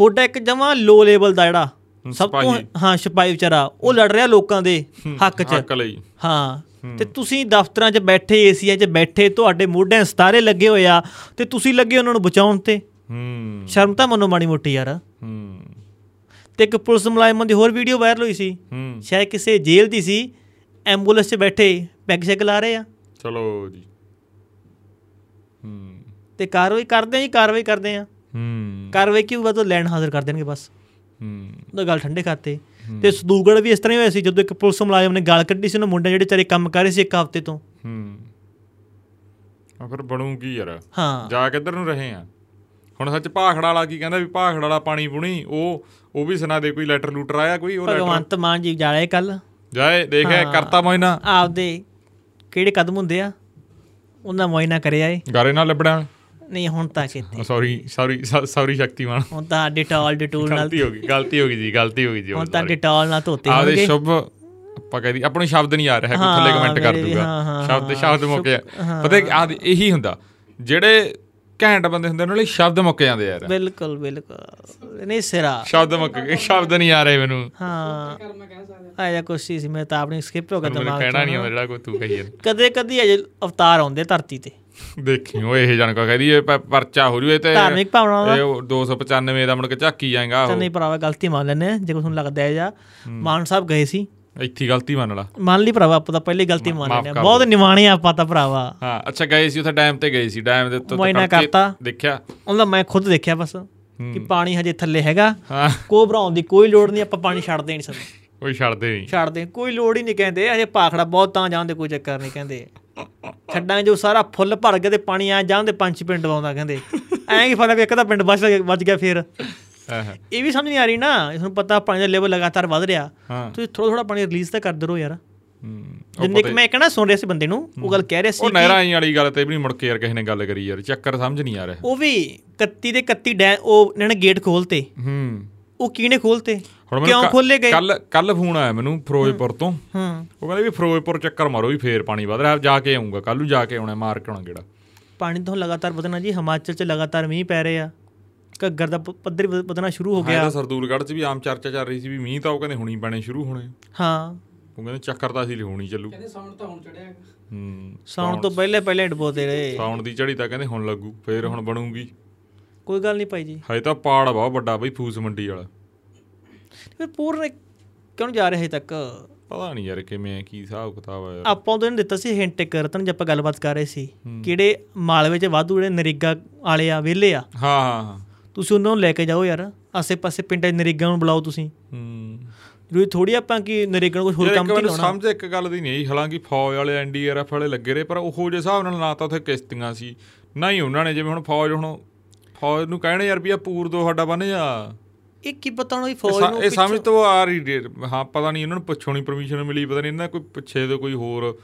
ਹੋਡਾ ਇੱਕ ਜਮਾ ਲੋ ਲੈਵਲ ਦਾ ਜਿਹੜਾ ਸਭ ਤੋਂ। ਹਾਂ ਸਿਪਾਹੀ ਵਿਚਾਰਾ ਉਹ ਲੜ ਰਿਹਾ ਲੋਕਾਂ ਦੇ ਹੱਕ 'ਚ।
ਹੱਕ ਲਈ।
ਹਾਂ। ਤੇ ਤੁਸੀਂ ਦਫ਼ਤਰਾਂ 'ਚ ਬੈਠੇ ਏਸੀਆਂ 'ਚ ਬੈਠੇ ਤੁਹਾਡੇ ਮੋਢਿਆਂ ਸਤਾਰੇ ਲੱਗੇ ਹੋਏ ਆ ਤੇ ਤੁਸੀਂ ਲੱਗੇ ਉਹਨਾਂ ਨੂੰ ਬਚਾਉਣ ਤੇ।
ਹੂੰ।
ਸ਼ਰਮ ਤਾਂ ਮੰਨੋ ਮਾੜੀ ਮੋਟੀ ਯਾਰ।
ਹੂੰ।
ਤੇ ਇੱਕ ਪੁਲਿਸ ਮੁਲਾਜ਼ਮਾਂ ਦੀ ਹੋਰ ਵੀਡੀਓ ਵਾਇਰਲ ਹੋਈ ਸੀ।
ਹੂੰ।
ਸ਼ਾਇਦ ਕਿਸੇ ਜੇਲ੍ਹ ਦੀ ਸੀ। ਐਂਬੂਲੈਂਸ 'ਚ ਬੈਠੇ ਪੈਗ ਸ਼ੈਗ ਲਾ ਰਹੇ ਆ।
ਚਲੋ ਜੀ। ਹੂੰ।
ਤੇ ਕਾਰਵਾਈ ਕਰਦੇ ਆ ਜੀ ਕਾਰਵਾਈ ਕਰਦੇ ਆ।
ਹੂੰ।
ਕਾਰਵਾਈ ਕੀ ਹੋਊਗਾ ਤਾਂ ਲੈਂਡ ਹਾਜ਼ਰ ਕਰ ਦੇਣਗੇ ਬਸ।
ਹੂੰ।
ਉਹਦਾ ਗੱਲ ਠੰਡੇ ਖਾਤੇ ਤੇ ਸਦੂਗੜ ਵੀ ਇਸ ਤਰ੍ਹਾਂ ਹੀ ਹੋਇਆ ਸੀ ਜਦੋਂ ਇੱਕ ਪੁਲਿਸ ਮੁਲਾਜ਼ਮ ਨੇ ਗਾਲ ਕੱਢੀ ਸੀ ਉਹਨਾਂ ਮੁੰਡੇ ਜਿਹੜੇ ਚਾਰੇ ਕੰਮ ਕਰ ਰਹੇ ਸੀ ਇੱਕ ਹਫ਼ਤੇ ਤੋਂ।
ਹੂੰ। ਆ ਫਿਰ ਬਣੂ ਕੀ ਯਾਰ।
ਹਾਂ।
ਜਾ ਕਿੱਧਰ ਨੂੰ ਰਹੇ ਆ? ਹੁਣ ਸੱਚ ਭਾਖੜਾ ਵਾਲਾ ਕੀ ਕਹਿੰਦਾ ਵੀ ਭਾਖੜਾ ਵਾਲਾ ਪਾਣੀ ਪੁਣੀ ਉਹ ਉਹ ਵੀ ਸੁਣਾ ਦੇ ਕੋਈ ਲੈਟਰ ਲੂਟਰ ਆਇਆ ਕੋਈ ਉਹ ਲੈਟਰ
ਭਗਵੰਤ ਮਾਨ ਜੀ ਜਾਲੇ ਕੱਲ।
ਜਾਏ ਦੇਖਿਆ ਕਰਤਾ ਮੋਇਨਾ।
ਆਪਦੇ ਕਿਹੜੇ ਕਦਮ ਹੁੰਦੇ ਆ? ਉਹਨਾਂ ਮੋਇਨਾ ਕਰਿਆ ਏ।
ਗਾਰੇ ਨਾਲ ਲੱਭਣਾ?
ਨਹੀਂ ਹੁਣ ਤਾਂ ਕਿਤੇ।
Sorry sorry sorry Shaktimaan.
ਹੁਣ ਤਾਂ ਡਿਟੋਲ ਡਿਟੂਲ ਨਾਲ
ਗਲਤੀ ਹੋ ਗਈ ਗਲਤੀ ਹੋ ਗਈ ਜੀ ਗਲਤੀ ਹੋ ਗਈ ਜੀ
ਹੁਣ ਤਾਂ ਡਿਟੋਲ ਨਾਲ ਧੋਤੇ
ਆਦੇ
ਹੋਣਗੇ।
ਸ਼ੁਭ ਆਪਾਂ ਕਹਿੰਦੀ ਆਪਾਂ ਨੂੰ ਸ਼ਬਦ ਨਹੀਂ ਆ ਰਿਹਾ ਕੋਈ ਥੱਲੇ ਕਮੈਂਟ ਕਰ ਦੂਗਾ। ਸ਼ਬਦ ਸ਼ਬਦ ਮੁੱਕ ਗਿਆ ਪਤਾ ਆਹ ਇਹੀ ਹੁੰਦਾ ਜਿਹੜੇ ਘੈਂਟ ਬੰਦੇ ਹੁੰਦੇ ਉਹਨਾਂ ਲਈ ਸ਼ਬਦ ਮੁੱਕ ਜਾਂਦੇ ਯਾਰ।
ਬਿਲਕੁਲ ਬਿਲਕੁਲ। ਨਹੀਂ ਸਿਰਾ।
ਸ਼ਬਦ ਮੁੱਕ ਗਏ ਸ਼ਬਦ ਨਹੀਂ ਆ ਰਹੇ ਮੈਨੂੰ।
ਹਾਂ। ਆਇਆ ਕੋਸ਼ਿਸ਼ ਸੀ ਮੈਂ ਤਾਂ ਆਪਣੀ ਸਕਿਪ ਹੋ ਗਿਆ
ਮੈਨੂੰ
ਦਿਮਾਗ
ਕਹਿਣਾ ਨਹੀਂ ਆਉਂਦਾ ਜਿਹੜਾ ਕੋਈ ਤੂੰ ਕਹੀ
ਕਦੇ ਕਦੀ ਅਜੇ ਅਵਤਾਰ ਆਉਂਦੇ ਧਰਤੀ ਤੇ।
ਦੇਖੀ ਉਹ ਇਹ ਜਾਣ ਕੋ ਕਹਦੀ ਇਹ ਪਰਚਾ ਹੋ ਜੂਏ ਤੇ
ਧਾਰਮਿਕ ਭਾਵਨਾਵਾਂ ਦਾ।
ਇਹ ਉਹ 295 ਦਾ ਮੁੜ ਕੇ ਝਾਕੀ ਜਾਏਗਾ ਉਹ
ਨਹੀਂ ਭਰਾਵਾ ਗਲਤੀ ਮੰਨ ਲੈਨੇ ਆ, ਜੇ ਕੋਈ ਤੁਹਾਨੂੰ ਲੱਗਦਾ ਹੈ। ਜਾਂ ਮਾਨ ਸਾਹਿਬ ਗਏ ਸੀ।
ਇੱਥੇ ਗਲਤੀ ਮੰਨ ਲਾ।
ਮੰਨ ਲਈ ਭਰਾਵਾ ਆਪਾਂ ਤਾਂ ਪਹਿਲੇ ਗਲਤੀ ਮੰਨ ਲੈਨੇ ਆ। ਬਹੁਤ ਨਿਵਾਣੇ ਆਪਾਂ ਤਾਂ ਭਰਾਵਾ।
ਹਾਂ ਅੱਛਾ ਗਏ ਸੀ ਉੱਥੇ ਡੈਮ ਤੇ ਗਏ ਸੀ। ਡੈਮ ਦੇ ਉੱਤੇ ਕੇ
ਕਰਤਾ।
ਦੇਖਿਆ।
ਉਹਦਾ ਮੈਂ ਖੁਦ ਦੇਖਿਆ ਬਸ ਕਿ ਪਾਣੀ ਹਜੇ ਥੱਲੇ ਹੈਗਾ।
ਹਾਂ।
ਕੋ ਭਰਾਉਣ ਦੀ ਕੋਈ ਲੋੜ ਨਹੀਂ ਆਪਾਂ ਪਾਣੀ ਛੱਡ ਦੇਣੀ ਸਭ
ਕੋਈ ਛੱਡਦੇ ਨਹੀਂ।
ਛੱਡ ਦੇ ਕੋਈ ਲੋੜ ਹੀ ਨਹੀਂ ਕਹਿੰਦੇ। ਹਜੇ ਪਾਖੜਾ ਬਹੁਤ ਤਾਂ ਜਾਂਦੇ ਕੋਈ ਚੱਕਰ ਨਹੀਂ ਕਹਿੰਦੇ। ਛੱਡਾਂ ਜੋ ਸਾਰਾ ਫੁੱਲ ਭਰ ਗਿਆ ਤੇ ਪਾਣੀ ਆ ਜਾਂਦੇ ਪੰਜ ਪਿੰਡ ਵਾਉਂਦਾ ਕਹਿੰਦੇ। ਐਂ ਕੀ ਫ਼ਰਕ ਇੱਕ ਤਾਂ ਪਿੰਡ ਬਚ ਗਿਆ ਫੇਰ। ਇਹ ਵੀ ਸਮਝ ਨਹੀਂ ਆ ਰਹੀ ਨਾ ਤੁਹਾਨੂੰ ਪਤਾ ਪਾਣੀ ਦਾ ਲੈਵਲ ਲਗਾਤਾਰ ਵੱਧ ਰਿਹਾ। ਤੁਸੀਂ ਥੋੜਾ ਥੋੜਾ ਪਾਣੀ ਰਿਲੀਜ਼ ਤਾਂ ਕਰਦੇ ਰਹੋ ਯਾਰ। ਜਿੰਨੇ ਕਿ ਮੈਂ ਕਹਿਣਾ ਸੁਣ ਰਿਹਾ ਸੀ ਬੰਦੇ ਨੂੰ ਉਹ ਗੱਲ ਕਹਿ ਰਿਹਾ ਸੀ
ਉਹ ਨਹਿਰਾਂ ਆਈ ਵਾਲੀ ਗੱਲ ਤੇ ਵੀ ਨਹੀਂ ਮੁੜ ਕੇ ਯਾਰ ਕਿਸੇ ਨੇ ਗੱਲ ਕਰੀ ਯਾਰ ਚੱਕਰ ਸਮਝ ਨਹੀਂ ਆ ਰਿਹਾ।
ਉਹ ਵੀ 31 ਦੇ 31 ਡੈ ਉਹ ਇਹਨਾਂ ਨੇ ਗੇਟ ਖੋਲਤੇ
ਹੂੰ।
ਉਹ ਕਿਹਨੇ ਖੋਲਤੇ ਕਿਉਂ ਖੋਲੇ ਗਏ?
ਕੱਲ ਕੱਲ ਫੋਨ ਆਇਆ ਮੈਨੂੰ ਫਿਰੋਜ਼ਪੁਰ ਤੋਂ।
ਹੂੰ।
ਉਹ ਕਹਿੰਦੇ ਵੀ ਫਿਰੋਜ਼ਪੁਰ ਚੱਕਰ ਮਾਰੋ ਵੀ ਫੇਰ ਪਾਣੀ ਵਧ ਰਿਹਾ ਜਾ ਕੇ ਆਉਂਗਾ ਕੱਲ ਨੂੰ ਜਾ ਕੇ ਆਉਣਾ ਮਾਰ ਕੇ ਆਉਣਾ ਕਿਹੜਾ
ਪਾਣੀ ਤੋਂ ਲਗਾਤਾਰ ਵਧਣਾ ਜੀ ਹਿਮਾਚਲ 'ਚ ਲਗਾਤਾਰ ਮੀਂਹ ਪੈ ਰਹੇ। ਘੱਗਰ ਦਾ ਪੱਧਰ ਵਧਣਾ ਸ਼ੁਰੂ ਹੋ
ਹਾਂ
ਗਿਆ।
ਤਾਂ ਸਰਦੂਲਗੜ੍ਹ 'ਚ ਵੀ ਆਮ ਚਰਚਾ ਚੱਲ ਰਹੀ ਸੀ ਵੀ ਮੀਂਹ ਤਾਂ ਉਹ ਕਹਿੰਦੇ ਹੁਣੀ ਪੈਣੇ ਸ਼ੁਰੂ ਹੋਣੇ।
ਹਾਂ।
ਉਹ ਕਹਿੰਦੇ ਚੱਕਰ ਤਾਂ ਅਸੀਂ ਲਿਖਾਉਣੀ ਚੱਲੂ।
ਕਹਿੰਦੇ ਸਾਉਣ ਤਾਂ ਹੁਣ ਚੜਿਆ
ਹੂੰ
ਸੌਣ ਤੋਂ ਪਹਿਲੇ ਪਹਿਲੇ ਡਬੋਤੇ ਰਹੇ।
ਸਾਉਣ ਦੀ ਝੜੀ ਤਾਂ ਕਹਿੰਦੇ ਹੁਣ ਲੱਗੂ ਫੇਰ ਹੁਣ ਬਣੂਗੀ।
ਕੋਈ ਗੱਲ ਨਹੀਂ ਭਾਈ ਜੀ।
ਹਜੇ ਤਾਂ ਪਾੜ ਬਹੁਤ ਵੱਡਾ ਬਈ ਫੂਸ ਮੰਡੀ ਵਾਲਾ।
ਫਿਰ ਪੂਰਨ ਕਿਉਂ ਜਾ ਰਿਹਾ ਹਜੇ ਤੱਕ?
ਪਤਾ ਨਹੀਂ ਯਾਰ ਕਿਵੇਂ ਕੀ ਹਿਸਾਬ ਕਿਤਾਬ ਆ ਯਾਰ।
ਆਪਾਂ ਉਹਦੇ ਨੇ ਦਿੱਤਾ ਸੀ ਹਿੰਟ ਇੱਕ ਰਤਨ ਜੇ ਆਪਾਂ ਗੱਲਬਾਤ ਕਰ ਰਹੇ ਸੀ। ਕਿਹੜੇ ਮਾਲਵੇ 'ਚ ਵਾਧੂ ਜਿਹੜੇ ਨਰੇਗਾ ਵਾਲੇ ਆ ਵਿਹਲੇ ਆ।
ਹਾਂ ਹਾਂ ਹਾਂ।
ਤੁਸੀਂ ਉਹਨਾਂ ਨੂੰ ਲੈ ਕੇ ਜਾਓ ਯਾਰ। ਆਸੇ-ਪਾਸੇ ਪਿੰਡਾਂ 'ਚ ਨਰੇਗਾ ਨੂੰ ਬੁਲਾਓ ਤੁਸੀਂ।
ਹੂੰ।
ਜ਼ਰੂਰੀ ਥੋੜੀ ਆਪਾਂ ਕਿ ਨਰੇਗਾ ਨੂੰ ਕੋਈ ਹੋਰ ਕੰਮ ਤੇ ਲਾਉਣਾ।
ਸਮਝ ਇੱਕ ਗੱਲ ਦੀ ਨਹੀਂ ਆਈ। ਹਾਲਾਂਕਿ ਫੌਜ ਵਾਲੇ ਐਨਡੀਆਰਐਫ ਵਾਲੇ ਲੱਗੇ ਰਹੇ ਪਰ ਉਹੋ ਜਿਹੇ ਹਿਸਾਬ ਨਾਲ ਨਾ ਤਾਂ ਉੱਥੇ ਕਿਸ਼ਤੀਆਂ ਸੀ। ਨਾ ਹੀ ਉਹਨਾਂ ਨੇ ਜਿਵੇਂ ਹੁਣ ਫੌਜ ਹੁਣ ਫੌਜ ਨੂੰ ਕਹਿਣੇ ਯਾਰ ਵੀ ਆ ਪੂਰ ਦੋ ਸਾਡਾ ਬਣ ਜਾ।
ਇਹ ਕੀ ਪਤਾ
ਇਹ
ਫੌਜ ਨੂੰ
ਇਹ ਸਮਝ ਤੋਂ ਆ ਰਹੀ ਹਾਂ ਪਤਾ ਨਹੀਂ ਇਹਨਾਂ ਨੂੰ ਪੁੱਛੋਂ ਨਹੀਂ ਪਰਮਿਸ਼ਨ ਮਿਲੀ ਪਤਾ ਨਹੀਂ ਇਹਨਾਂ ਕੋਈ ਪਿੱਛੇ ਤੋਂ ਕੋਈ ਹੋਰ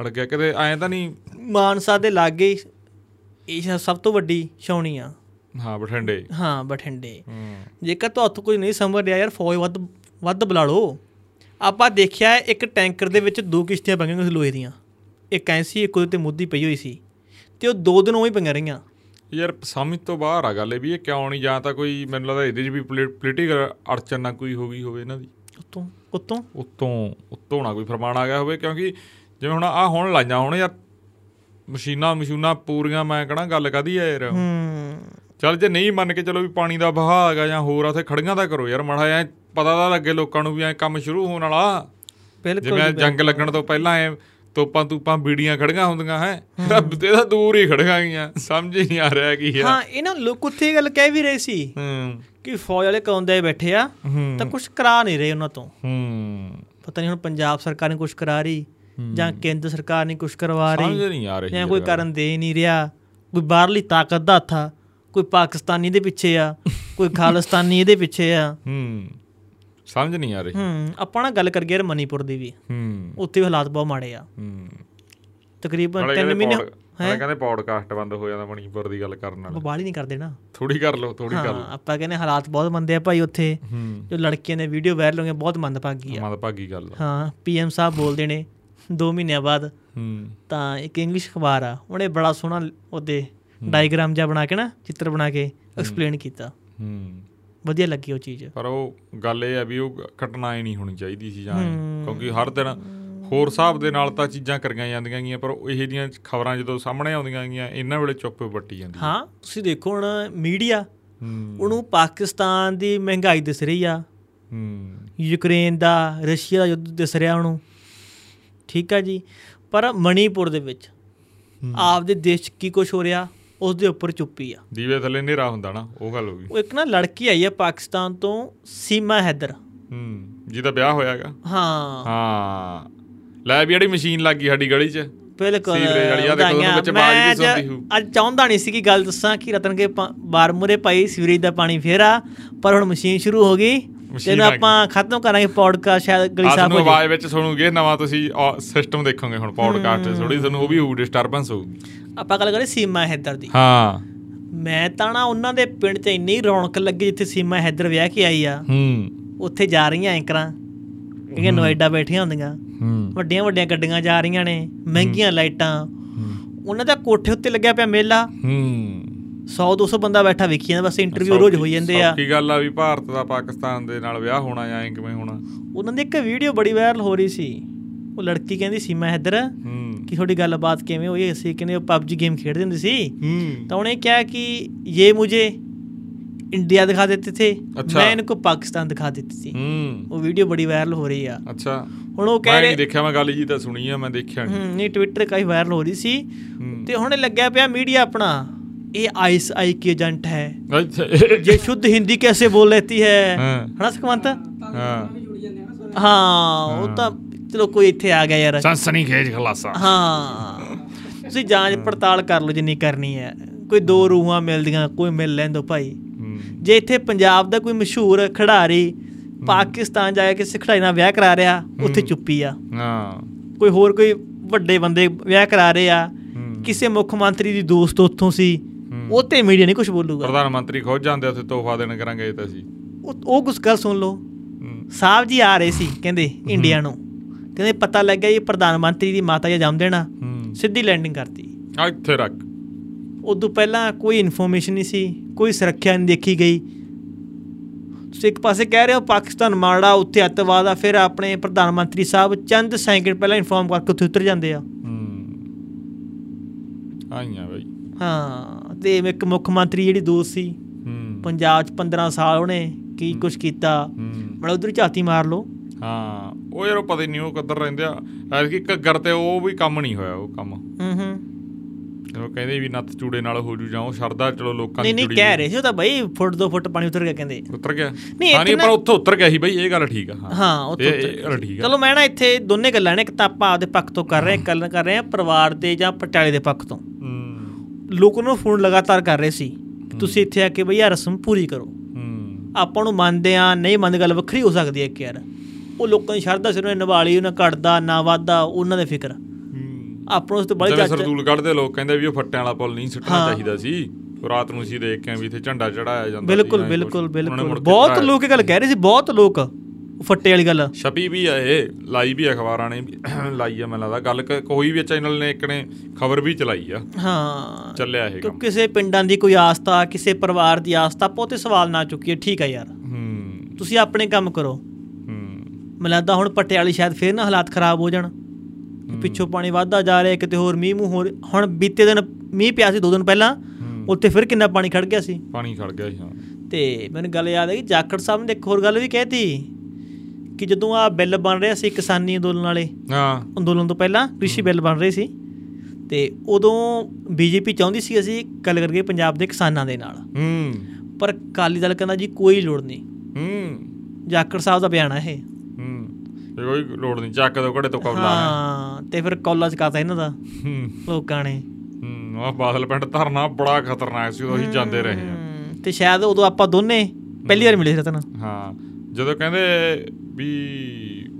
ਅੜ ਗਿਆ। ਕਿਤੇ ਐਂ ਤਾਂ ਨਹੀਂ
ਮਾਨਸਾ ਦੇ ਲਾਗੇ ਇਹ ਸਭ ਤੋਂ ਵੱਡੀ ਛਾਉਣੀ ਆ।
ਹਾਂ ਬਠਿੰਡੇ।
ਹਾਂ ਬਠਿੰਡੇ। ਜੇਕਰ ਤੁਹਾਨੂੰ ਕੋਈ ਨਹੀਂ ਸਮਝ ਰਿਹਾ ਯਾਰ ਫੌਜ ਵੱਧ ਵੱਧ ਬੁਲਾ ਲਓ। ਆਪਾਂ ਦੇਖਿਆ ਇੱਕ ਟੈਂਕਰ ਦੇ ਵਿੱਚ ਦੋ ਕਿਸ਼ਤੀਆਂ ਪਈਆਂ ਹੋਈਆਂ ਸੀ ਲੋਹੇ ਦੀਆਂ। ਇੱਕ ਐਂ ਸੀ ਇੱਕ ਉਹਦੇ ਤੇ ਮੁੱਦੀ ਪਈ ਹੋਈ ਸੀ। ਤੇ ਉਹ ਦੋ ਦਿਨ ਉਵੇਂ ਹੀ ਪਈਆਂ ਰਹੀਆਂ।
ਯਾਰ ਸਮਝ ਤੋਂ ਬਾਹਰ ਆ ਗੱਲ ਇਹ ਵੀ ਇਹ ਕਿਉਂ ਨਹੀਂ ਜਾਂ ਤਾਂ ਕੋਈ ਮੈਨੂੰ ਲੱਗਦਾ ਇਹਦੇ 'ਚ ਵੀ ਪੋਲੀਟੀਕਲ ਅੜਚਨ ਨਾ ਕੋਈ ਹੋ ਗਈ ਹੋਵੇ ਇਹਨਾਂ ਦੀ।
ਉੱਤੋਂ ਉੱਤੋਂ?
ਉੱਤੋਂ ਉੱਤੋਂ ਨਾ ਕੋਈ ਫਰਮਾਨ ਆ ਗਿਆ ਹੋਵੇ ਕਿਉਂਕਿ ਜਿਵੇਂ ਹੁਣ ਆ ਹੁਣ ਲਾਈਆਂ ਹੁਣ ਯਾਰ ਮਸ਼ੀਨਾਂ ਮਸ਼ੂਨਾਂ ਪੂਰੀਆਂ ਮੈਂ ਕਹਣਾ ਗੱਲ ਕਾਦੀ ਆ ਯਾਰ।
ਹੂੰ।
ਚੱਲ ਜੇ ਨਹੀਂ ਮੰਨ ਕੇ ਚਲੋ ਵੀ ਪਾਣੀ ਦਾ ਵਹਾਅ ਹੈਗਾ ਜਾਂ ਹੋਰ ਆ ਉੱਥੇ ਖੜੀਆਂ ਦਾ ਕਰੋ ਯਾਰ ਮਾੜਾ ਐ ਪਤਾ ਤਾਂ ਲੱਗੇ ਲੋਕਾਂ ਨੂੰ ਵੀ ਐ ਕੰਮ ਸ਼ੁਰੂ ਹੋਣ ਵਾਲਾ।
ਬਿਲਕੁਲ
ਜਿਵੇਂ ਜੰਗ ਲੱਗਣ ਤੋਂ ਪਹਿਲਾਂ ਐ ਤੋਪਾਂ ਤੂਪਾਂ ਬੀੜੀਆਂ ਖੜੀਆਂ ਹੁੰਦੀਆਂ ਹੈ। ਇਹਦਾ ਇਹਦਾ ਦੂਰ ਹੀ ਖੜੀਆਂ ਗਈਆਂ ਸਮਝ ਹੀ ਨਹੀਂ ਆ ਰਿਹਾ ਕੀ ਹੈ
ਹਾਂ ਇਹਨਾਂ ਲੋਕ ਉੱਥੇ ਗੱਲ ਕਹਿ ਵੀ ਰਹੇ ਸੀ
ਹੂੰ।
ਕਿ ਫੌਜ ਵਾਲੇ ਕੌਂਦੇ ਬੈਠੇ ਆ ਤਾਂ ਕੁਝ ਕਰਾ ਨਹੀਂ ਰਹੇ ਉਹਨਾਂ ਤੋਂ।
ਹੂੰ।
ਪਤਾ ਨਹੀਂ ਹੁਣ ਪੰਜਾਬ ਸਰਕਾਰ ਨੇ ਕੁਝ ਕਰਾ ਰਹੀ ਜਾਂ ਕੇਂਦਰ ਸਰਕਾਰ ਨੇ ਕੁਝ ਕਰਵਾ
ਸਮਝ
ਰਹੀ
ਨਹੀਂ ਆ ਰਹੀ
ਜਾਂ ਕੋਈ ਕਰਨ ਦੇ ਨਹੀਂ ਰਿਹਾ ਕੋਈ ਬਾਹਰਲੀ ਤਾਕਤ ਦਾ ਹੱਥ ਕੋਈ ਪਾਕਿਸਤਾਨੀ ਦੇ ਪਿੱਛੇ ਆ ਕੋਈ ਖਾਲਿਸਤਾਨੀ ਇਹਦੇ ਪਿੱਛੇ ਆ।
ਹੂੰ ਸਮਝ ਨਹੀਂ ਆ ਰਹੀ।
ਹੂੰ ਆਪਾਂ ਨਾ ਗੱਲ ਕਰੀਏ ਯਾਰ ਮਨੀਪੁਰ ਦੀ ਵੀ।
ਹੂੰ।
ਉੱਥੇ ਵੀ ਹਾਲਾਤ ਬਹੁਤ ਮਾੜੇ ਆ।
ਹੂੰ।
ਤਕਰੀਬਨ
ਨਾਲੇ
3
ਕਹਿੰਦੇ
ਮਹੀਨੇ
ਨਾਲੇ ਕਹਿੰਦੇ ਪੌਡਕਾਸਟ ਬੰਦ ਹੋ ਜਾਂਦਾ ਮਣੀਪੁਰ ਦੀ ਗੱਲ ਕਰਨ ਨਾਲ।
ਬਾਹਲੀ ਨਹੀਂ ਕਰਦੇ ਨਾ।
ਥੋੜੀ ਕਰ ਲਓ ਥੋੜੀ ਕਰ
ਹਾਂ
ਲਓ।
ਆਪਾਂ ਕਹਿੰਦੇ ਹਾਲਾਤ ਬਹੁਤ ਮੰਦੇ ਆ ਭਾਈ ਉੱਥੇ।
ਹੂੰ।
ਜੋ ਲੜਕੀਆਂ ਨੇ ਵੀਡੀਓ ਵਾਇਰਲ ਹੋਈਆਂ ਬਹੁਤ ਮੰਦਭਾਗੀ ਆ।
ਮਦ ਭਾਗੀ ਗੱਲ।
ਹਾਂ ਪੀਐਮ ਸਾਹਿਬ ਬੋਲਦੇ ਨੇ 2 ਮਹੀਨਿਆਂ ਬਾਅਦ
ਹੂੰ।
ਤਾਂ ਇੱਕ ਇੰਗਲਿਸ਼ ਅਖਬਾਰ ਆ ਉਹਨੇ ਬੜਾ ਸੋਹਣਾ ਉਹਦੇ ਡਾਇਗਰਾਮ ਜਿਹਾ ਬਣਾ ਕੇ ਨਾ ਚਿੱਤਰ ਬਣਾ ਕੇ ਐਕਸਪਲੇਨ ਕੀਤਾ।
ਹੂੰ।
ਵਧੀਆ ਲੱਗੀ ਉਹ ਚੀਜ਼।
ਪਰ ਉਹ ਗੱਲ ਇਹ ਆ ਵੀ ਉਹ ਘਟਨਾ ਹੀ ਨਹੀਂ ਹੋਣੀ ਚਾਹੀਦੀ ਸੀ ਜਾਂ ਕਿਉਂਕਿ ਹਰ ਦਿਨ ਹੋਰ ਹਿਸਾਬ ਦੇ ਨਾਲ ਤਾਂ ਚੀਜ਼ਾਂ ਕਰੀਆਂ ਜਾਂਦੀਆਂ ਗੀਆਂ ਪਰ ਇਹੋ ਜਿਹੀਆਂ ਖਬਰਾਂ ਜਦੋਂ ਸਾਹਮਣੇ ਆਉਂਦੀਆਂ ਗੀਆਂ ਇਹਨਾਂ ਵੇਲੇ ਚੁੱਪ ਵੱਟੀ ਜਾਂਦੀ
ਹਾਂ ਤੁਸੀਂ ਦੇਖੋ ਹੁਣ ਮੀਡੀਆ ਉਹਨੂੰ ਪਾਕਿਸਤਾਨ ਦੀ ਮਹਿੰਗਾਈ ਦਿਸ ਰਹੀ ਆ।
ਹੂੰ।
ਯੂਕਰੇਨ ਦਾ ਰਸ਼ੀਆ ਦਾ ਯੁੱਧ ਦਿਸ ਰਿਹਾ ਉਹਨੂੰ। ਠੀਕ ਆ ਜੀ। ਪਰ ਮਣੀਪੁਰ ਦੇ ਵਿੱਚ ਆਪਦੇ ਦੇਸ਼ 'ਚ ਕੀ ਕੁਝ ਹੋ ਰਿਹਾ? ਉਸ ਦੇ ਉੱਪਰ ਚੁੱਪੀ ਆ।
ਦੀਵੇ ਥੱਲੇ ਹਨੇਰਾ ਹੁੰਦਾ ਨਾ ਉਹ ਗੱਲ ਹੋ ਗਈ।
ਉਹ ਇੱਕ ਨਾ ਲੜਕੀ ਆਈ ਆ ਪਾਕਿਸਤਾਨ ਤੋਂ ਸੀਮਾ ਹੈਦਰ।
ਹੂੰ ਜਿਹਦਾ ਵਿਆਹ ਹੋਇਆਗਾ
ਹਾਂ।
ਹਾਂ। ਲੈ ਵੀ ਜਿਹੜੀ ਮਸ਼ੀਨ ਲੱਗੀ ਸਾਡੀ ਗਲੀ 'ਚ।
ਬਿਲਕੁਲ।
ਸੀਵਰੇਜ ਵਾਲੀ ਆ, ਦੇਖੋ ਉਹਦੇ। ਵਿੱਚ ਆਵਾਜ਼ ਵੀ ਸੁਣਦੀ ਹੋਊ।
ਅੱਜ ਚਾਹੁੰਦਾ ਨਹੀਂ ਸੀ ਕਿ ਗੱਲ ਦੱਸਾਂ ਕਿ ਰਤਨ ਕੇ ਬਾਰ ਮੂਰੇ ਪਾਈ ਸੀਵਰੇਜ ਦਾ ਪਾਣੀ ਫੇਰਾ ਪਰ ਹੁਣ ਮਸ਼ੀਨ ਸ਼ੁਰੂ ਹੋ ਗਈ।
ਗਈ।
ਆਪਾਂ ਖਤਮ ਕਰਾਂਗੇ ਪੌਡਕਾਸਟ ਸ਼ਾਇਦ ਗਲੀ ਸਾਹਿਬ ਜਾਏ
ਆਵਾਜ਼ ਵਿੱਚ ਸੁਣੋਗੇ ਨਵਾਂ ਤੁਸੀਂ ਸਿਸਟਮ ਦੇਖੋਗੇ ਹੁਣ ਪੌਡਕਾਸਟ ਥੋੜੀ ਤੁਹਾਨੂੰ ਉਹ ਵੀ ਹੋਊ ਡਿਸਟਰਬੈਂਸ ਹੋਊਗੀ
ਆਪਾਂ ਗੱਲ ਕਰੀਏ ਸੀਮਾ ਹੈਦਰ ਦੀ।
ਹਾਂ।
ਮੈਂ ਤਾਂ ਨਾ ਉਹਨਾਂ ਦੇ ਪਿੰਡ 'ਚ ਇੰਨੀ ਰੌਣਕ ਲੱਗੀ ਜਿੱਥੇ ਸੀਮਾ ਹੈਦਰ ਵਿਆਹ ਕੇ ਆਈ ਆ।
ਹੂੰ।
ਉੱਥੇ ਜਾ ਰਹੀਆਂ ਐਂਕਰਾਂ ਕਿਉਂਕਿ ਨੋਇਡਾ ਬੈਠੀਆਂ ਹੁੰਦੀਆਂ।
ਹੂੰ।
ਵੱਡੀਆਂ ਵੱਡੀਆਂ ਗੱਡੀਆਂ ਜਾ ਰਹੀਆਂ ਨੇ ਮਹਿੰਗੀਆਂ ਲਾਈਟਾਂ। ਉਹਨਾਂ ਦਾ ਕੋਠੇ ਉੱਤੇ ਲੱਗਿਆ ਪਿਆ ਮੇਲਾ।
ਹੂੰ।
100 200 ਬੰਦਾ ਬੈਠਾ ਵੇਖੀ ਜਾਂਦਾ ਬਸ ਇੰਟਰਵਿਊ ਰੋਜ਼ ਹੋਈ ਜਾਂਦੇ ਆ।
ਕੀ ਗੱਲ ਆ ਵੀ ਭਾਰਤ ਦਾ ਪਾਕਿਸਤਾਨ ਦੇ ਨਾਲ ਵਿਆਹ ਹੋਣਾ ਜਾਂ ਕਿਵੇਂ ਹੋਣਾ।
ਉਹਨਾਂ ਦੀ ਇੱਕ ਵੀਡੀਓ ਬੜੀ ਵਾਇਰਲ ਹੋ ਰਹੀ ਸੀ। ਉਹ ਲੜਕੀ ਕਹਿੰਦੀ ਸੀਮਾ ਹੈਦਰ ਕਿ ਤੁਹਾਡੀ ਗੱਲਬਾਤ ਕਿਵੇਂ ਹੋਈ? ਅਸੀਂ ਕਹਿੰਦੇ ਉਹ PUBG ਗੇਮ ਖੇਡਦੇ ਹੁੰਦੇ ਸੀ। ਤਾਂ ਉਹਨੇ ਕਿਹਾ ਕਿ ਇਹ ਮੁਝੇ ਇੰਡੀਆ ਦਿਖਾ
ਦਿੱਤੇ
ਥੇ। ਮੈਂ ਇਹਨੂੰ ਪਾਕਿਸਤਾਨ ਦਿਖਾ ਦਿੱਤੀ
ਸੀ।
ਉਹ ਵੀਡੀਓ ਬੜੀ ਵਾਇਰਲ ਹੋ ਰਹੀ ਆ।
ਅੱਛਾ।
ਹੁਣ ਉਹ ਕਹਿ ਰਹੇ ਮੈਂ
ਦੇਖਿਆ ਮੈਂ ਗੱਲ ਜੀ ਤਾਂ ਸੁਣੀ ਆ ਮੈਂ ਦੇਖਿਆ ਨਹੀਂ
ਨਹੀਂ ਟਵਿੱਟਰ ਕਾਈ ਵਾਇਰਲ ਹੋ ਰਹੀ ਸੀ। ਤੇ ਹੁਣ ਲੱਗਿਆ ਪਿਆ ਮੀਡੀਆ ਆਪਣਾ। ਇਹ ਆਈਸ ਆਈ की ਏਜੰਟ है
ਅੱਛਾ
ये शुद्ध हिंदी कैसे बोल लेती है
ਹਾਂ
ਹਨਾ ਸੁਖਵੰਤ
ਹਾਂ
ਹਾਂ ਉਹ ਤਾਂ ਚਲੋ ਕੋਈ ਇੱਥੇ ਆ ਗਿਆ ਯਾਰ
ਸੰਸਨੀ ਖੇਜ ਖਲਾਸਾ
ਹਾਂ ਤੁਸੀਂ ਜਾਂਚ ਪੜਤਾਲ ਕਰ ਲਓ ਜਿੰਨੀ ਕਰਨੀ ਹੈ ਕੋਈ ਦੋ ਰੂਹਾਂ ਮਿਲਦੀਆਂ ਕੋਈ ਮਿਲ ਲੈਂਦੋ ਭਾਈ
ਹੂੰ
ਜੇ ਇੱਥੇ ਪੰਜਾਬ ਦਾ ਕੋਈ ਮਸ਼ਹੂਰ ਖਿਡਾਰੀ ਪਾਕਿਸਤਾਨ ਜਾ ਕੇ ਕਿਸੇ ਖਿਡਾਰੀ ਨਾਲ ਵਿਆਹ ਕਰਾ ਰਿਹਾ ਉੱਥੇ ਚੁੱਪੀ ਆ
ਹਾਂ
ਕੋਈ ਹੋਰ ਕੋਈ ਵੱਡੇ ਬੰਦੇ ਵਿਆਹ ਕਰਾ ਰਹੇ ਆ
ਹੂੰ।
ਕਿਸੇ ਮੁੱਖ ਮੰਤਰੀ ਦੀ ਦੋਸਤ ਉੱਥੋਂ ਸੀ ਉਹ ਤੇ ਮੀਡੀਆ ਨਹੀਂ ਕੁਝ ਬੋਲੂਗਾ।
ਪ੍ਰਧਾਨ ਮੰਤਰੀ ਖੁਦ ਜਾਂਦੇ ਉੱਥੇ ਤੋਹਫਾ ਦੇਣ ਕਰਾਂਗੇ ਤਾਂ ਸੀ
ਉਹ ਉਹ ਕੁਝ ਗੱਲ ਸੁਣ ਲਓ। ਸਾਹਿਬ ਜੀ ਆ ਰਹੇ ਸੀ ਕਹਿੰਦੇ ਇੰਡੀਆ ਨੂੰ। ਕਹਿੰਦੇ ਪਤਾ ਲੱਗਿਆ ਇਹ ਪ੍ਰਧਾਨ ਮੰਤਰੀ ਦੀ ਮਾਤਾ ਜੀ ਜੰਮ ਦੇਣਾ ਸਿੱਧੀ ਲੈਂਡਿੰਗ ਕਰਤੀ।
ਆ ਇੱਥੇ ਰੱਖ।
ਉਦੋਂ ਪਹਿਲਾਂ ਕੋਈ ਇਨਫੋਰਮੇਸ਼ਨ ਨਹੀਂ ਸੀ ਕੋਈ ਸੁਰੱਖਿਆ ਨਹੀਂ ਦੇਖੀ ਗਈ। ਤੁਸੀਂ ਇੱਕ ਪਾਸੇ ਕਹਿ ਰਹੇ ਹੋ ਪਾਕਿਸਤਾਨ ਮਾੜਾ ਉੱਥੇ ਅੱਤਵਾਦ ਆ ਫਿਰ ਆਪਣੇ ਪ੍ਰਧਾਨ ਮੰਤਰੀ ਸਾਹਿਬ ਚੰਦ ਸੈਕਿੰਡ ਪਹਿਲਾਂ ਇਨਫੋਰਮ ਕਰਕੇ ਉੱਥੇ ਉਤਰ ਜਾਂਦੇ ਆ।
ਹੂੰ। ਆਈਆਂ ਬਈ।
ਹਾਂ। ਤੇ ਇੱਕ ਮੁੱਖ ਮੰਤਰੀ ਜਿਹੜੀ ਦੋਸਤ ਸੀ
ਹੂੰ।
ਪੰਜਾਬ 'ਚ 15 ਸਾਲ ਉਹਨੇ ਕੀ ਕੁਝ ਕੀਤਾ
ਹੂੰ।
ਬੜਾ ਉਧਰ ਝਾਤੀ ਮਾਰ ਲਓ।
ਹਾਂ ਉਹ ਯਾਰ ਉਹ ਪਤਾ ਹੀ ਨਹੀਂ ਉਹ ਕਿੱਧਰ ਰਹਿੰਦੇ ਆ। ਐਤਕੀ ਘੱਗਰ ਤੇ ਉਹ ਵੀ ਕੰਮ ਨਹੀਂ ਹੋਇਆ ਉਹ ਕੰਮ।
ਹੂੰ ਹੂੰ।
ਉਹ ਕਹਿੰਦੇ ਵੀ ਨੱਥ ਚੂੜੇ ਨਾਲ ਹੋ ਜੂ ਜਾਓ ਸ਼ਰਦਾ ਚਲੋ ਲੋਕਾਂ
ਨਹੀਂ
ਦੀ
ਨਹੀਂ
ਜੁੜੀ
ਕਹਿ ਰਹੇ ਸੀ ਉਹ ਤਾਂ ਬਈ ਫੁੱਟ ਦੋ ਫੁੱਟ ਪਾਣੀ ਉਤਰ ਗਿਆ ਕਹਿੰਦੇ।
ਉਤਰ ਗਿਆ?
ਨਹੀਂ,
ਹਾਂ ਨਹੀਂ
ਇੱਕ
ਪਰ ਉੱਥੋਂ ਉਤਰ ਗਿਆ ਸੀ ਬਈ ਇਹ ਗੱਲ ਠੀਕ ਆ
ਹਾਂ।
ਇਹ ਇਹ ਗੱਲ ਠੀਕ ਆ।
ਚਲੋ ਮੈਂ ਨਾ ਇੱਥੇ ਦੋਨੇ ਗੱਲਾਂ ਨੇ ਇੱਕ ਤਾਂ ਆਪਾਂ ਆਪਦੇ ਪੱਖ ਤੋਂ ਕਰ ਰਹੇ ਹਾਂ ਗੱਲ ਕਰ ਰਹੇ ਹਾਂ ਪਰਿਵਾਰ ਦੇ ਜਾਂ ਪਟਿਆਲੇ ਦੇ ਪੱਖ ਤੋਂ। ਲੋਕਾਂ ਨੂੰ ਫੋਨ ਲਗਾਤਾਰ ਕਰ ਰਹੇ ਸੀ ਤੁਸੀਂ ਇੱਥੇ ਆ ਕੇ ਬਈ ਆ ਰਸਮ ਪੂਰੀ ਕਰੋ। ਆਪਾਂ ਨੂੰ ਮੰਨਦੇ ਆ ਨਹੀਂ ਮੰਨਦੇ ਗੱਲ ਵੱਖਰੀ ਹੋ ਸਕਦੀ ਹੈ ਕਿ ਯਾਰ। ਉਹ ਲੋਕਾਂ ਦੀ ਸ਼ਰਧਾ ਸਿਰ ਉਹਨੇ ਨਿਭਾਲੀ ਉਹਨਾਂ ਘਟਦਾ ਨਾ ਵਾਧਾ ਉਹਨਾਂ ਦੇ ਫਿਕਰ। ਆਪਾਂ ਉਸ ਤੋਂ ਬੜੀ ਜੱਜ
ਸਰਦੂਲ ਕੱਢਦੇ ਲੋਕ ਕਹਿੰਦੇ ਵੀ ਉਹ ਫੱਟਿਆਂ ਵਾਲਾ ਪੁੱਲ ਨਹੀਂ ਸੁੱਟਣਾ। ਚਾਹੀਦਾ ਸੀ। ਰਾਤ ਨੂੰ ਸੀ ਦੇਖ ਕੇ ਵੀ ਇੱਥੇ ਝੰਡਾ ਚੜਾਇਆ ਜਾਂਦਾ
ਬਿਲਕੁਲ। ਬਿਲਕੁਲ
ਉਹਨਾਂ
ਬਿਲਕੁਲ। ਬਹੁਤ। ਲੋਕ ਇਹ ਗੱਲ ਕਹਿ ਰਹੇ ਸੀ ਬਹੁਤ ਲੋਕ। ਫੱਟੇ ਵਾਲੀ ਗੱਲ।
ਛਪੀ ਵੀ ਆ ਇਹ ਲਾਈ ਵੀ ਆ ਅਖਬਾਰਾਂ ਨੇ ਲਾਈ ਆ ਮੈਨੂੰ ਲੱਗਦਾ। ਗੱਲ ਕੋਈ ਵੀ ਚੈਨਲ ਨੇ ਇੱਕ ਨੇ ਖਬਰ ਵੀ ਚਲਾਈ ਆ।
ਹਾਂ।
ਚੱਲਿਆ ਇਹ ਕੰਮ।
ਕਿਸੇ ਪਿੰਡਾਂ ਦੀ ਕੋਈ ਆਸਥਾ ਕਿਸੇ ਪਰਿਵਾਰ ਦੀ ਆਸਥਾ ਆਪਾਂ ਉਹ ਤੇ ਸਵਾਲ ਨਾ ਚੁੱਕੀਏ ਠੀਕ ਹੈ ਯਾਰ।
ਹੂੰ।
ਤੁਸੀਂ ਆਪਣੇ ਕੰਮ ਕਰੋ।
ਹੂੰ।
ਮੈਨੂੰ ਲੱਗਦਾ ਹੁਣ ਪਟਿਆਲੇ ਸ਼ਾਇਦ ਫੇਰ ਨਾ ਹਾਲਾਤ ਖਰਾਬ ਹੋ ਜਾਣ। ਪਿੱਛੋਂ ਪਾਣੀ ਵੱਧਦਾ ਜਾ ਰਿਹਾ ਕਿਤੇ ਹੋਰ ਮੀਂਹ ਮੂੰਹ ਹੋਰ ਹੁਣ ਬੀਤੇ ਦਿਨ ਮੀਂਹ ਪਿਆ ਸੀ ਦੋ ਦਿਨ ਪਹਿਲਾਂ।
ਹੂੰ।
ਉੱਥੇ ਫਿਰ ਕਿੰਨਾ ਪਾਣੀ ਖੜ ਗਿਆ ਸੀ।
ਪਾਣੀ ਖੜ ਗਿਆ ਸੀ ਹਾਂ।
ਤੇ ਮੈਨੂੰ ਗੱਲ ਯਾਦ ਹੈ ਕਿ ਜਾਖੜ ਸਾਹਿਬ ਨੇ ਇੱਕ ਹੋਰ ਗੱਲ ਵੀ ਕਹਿਤੀ। ਕਿ ਜਦੋਂ ਆ ਬਿੱਲ ਬਣ ਰਿਹਾ ਸੀ ਕਿਸਾਨੀ ਅੰਦੋਲਨ ਵਾਲੇ
ਹਾਂ।
ਅੰਦੋਲਨ ਤੋਂ ਪਹਿਲਾਂ ਕ੍ਰਿਸ਼ੀ ਬਿੱਲ ਬਣ ਰਹੇ ਸੀ ਤੇ ਉਦੋਂ ਬੀਜੇਪੀ ਚਾਹੁੰਦੀ ਸੀ ਅਸੀਂ ਗੱਲ ਕਰਕੇ ਪੰਜਾਬ ਦੇ ਕਿਸਾਨਾਂ ਦੇ ਨਾਲ।
ਹੂੰ।
ਪਰ ਅਕਾਲੀ ਦਲ ਕਹਿੰਦਾ ਜੀ ਕੋਈ ਲੋੜ ਨਹੀਂ।
ਹੂੰ।
ਜਾਖੜ ਸਾਹਿਬ ਦਾ ਬਿਆਨ ਹੈ ਇਹ।
ਹੂੰ। ਕੋਈ ਲੋੜ ਨਹੀਂ ਚੱਕ ਦੋ ਘੜੇ ਤੋਂ ਕੌਲਾ
ਹਾਂ ਤੇ ਫਿਰ ਕੌਲਾ ਚ ਕਰਤਾ ਇਹਨਾਂ ਦਾ
ਹੂੰ।
ਲੋਕਾਂ ਨੇ।
ਹੂੰ ਆ ਬਾਦਲ ਪਿੰਡ ਧਰਨਾ ਬੜਾ ਖਤਰਨਾਕ ਸੀ ਉਦੋਂ ਅਸੀਂ ਜਾਂਦੇ ਰਹੇ ਹਾਂ।
ਤੇ ਸ਼ਾਇਦ ਉਦੋਂ ਆਪਾਂ ਦੋਨੇ ਪਹਿਲੀ ਵਾਰ ਮਿਲੇ ਸੀ ਰਤਨ।
ਹਾਂ। ਜਦੋਂ ਕਹਿੰਦੇ ਵੀ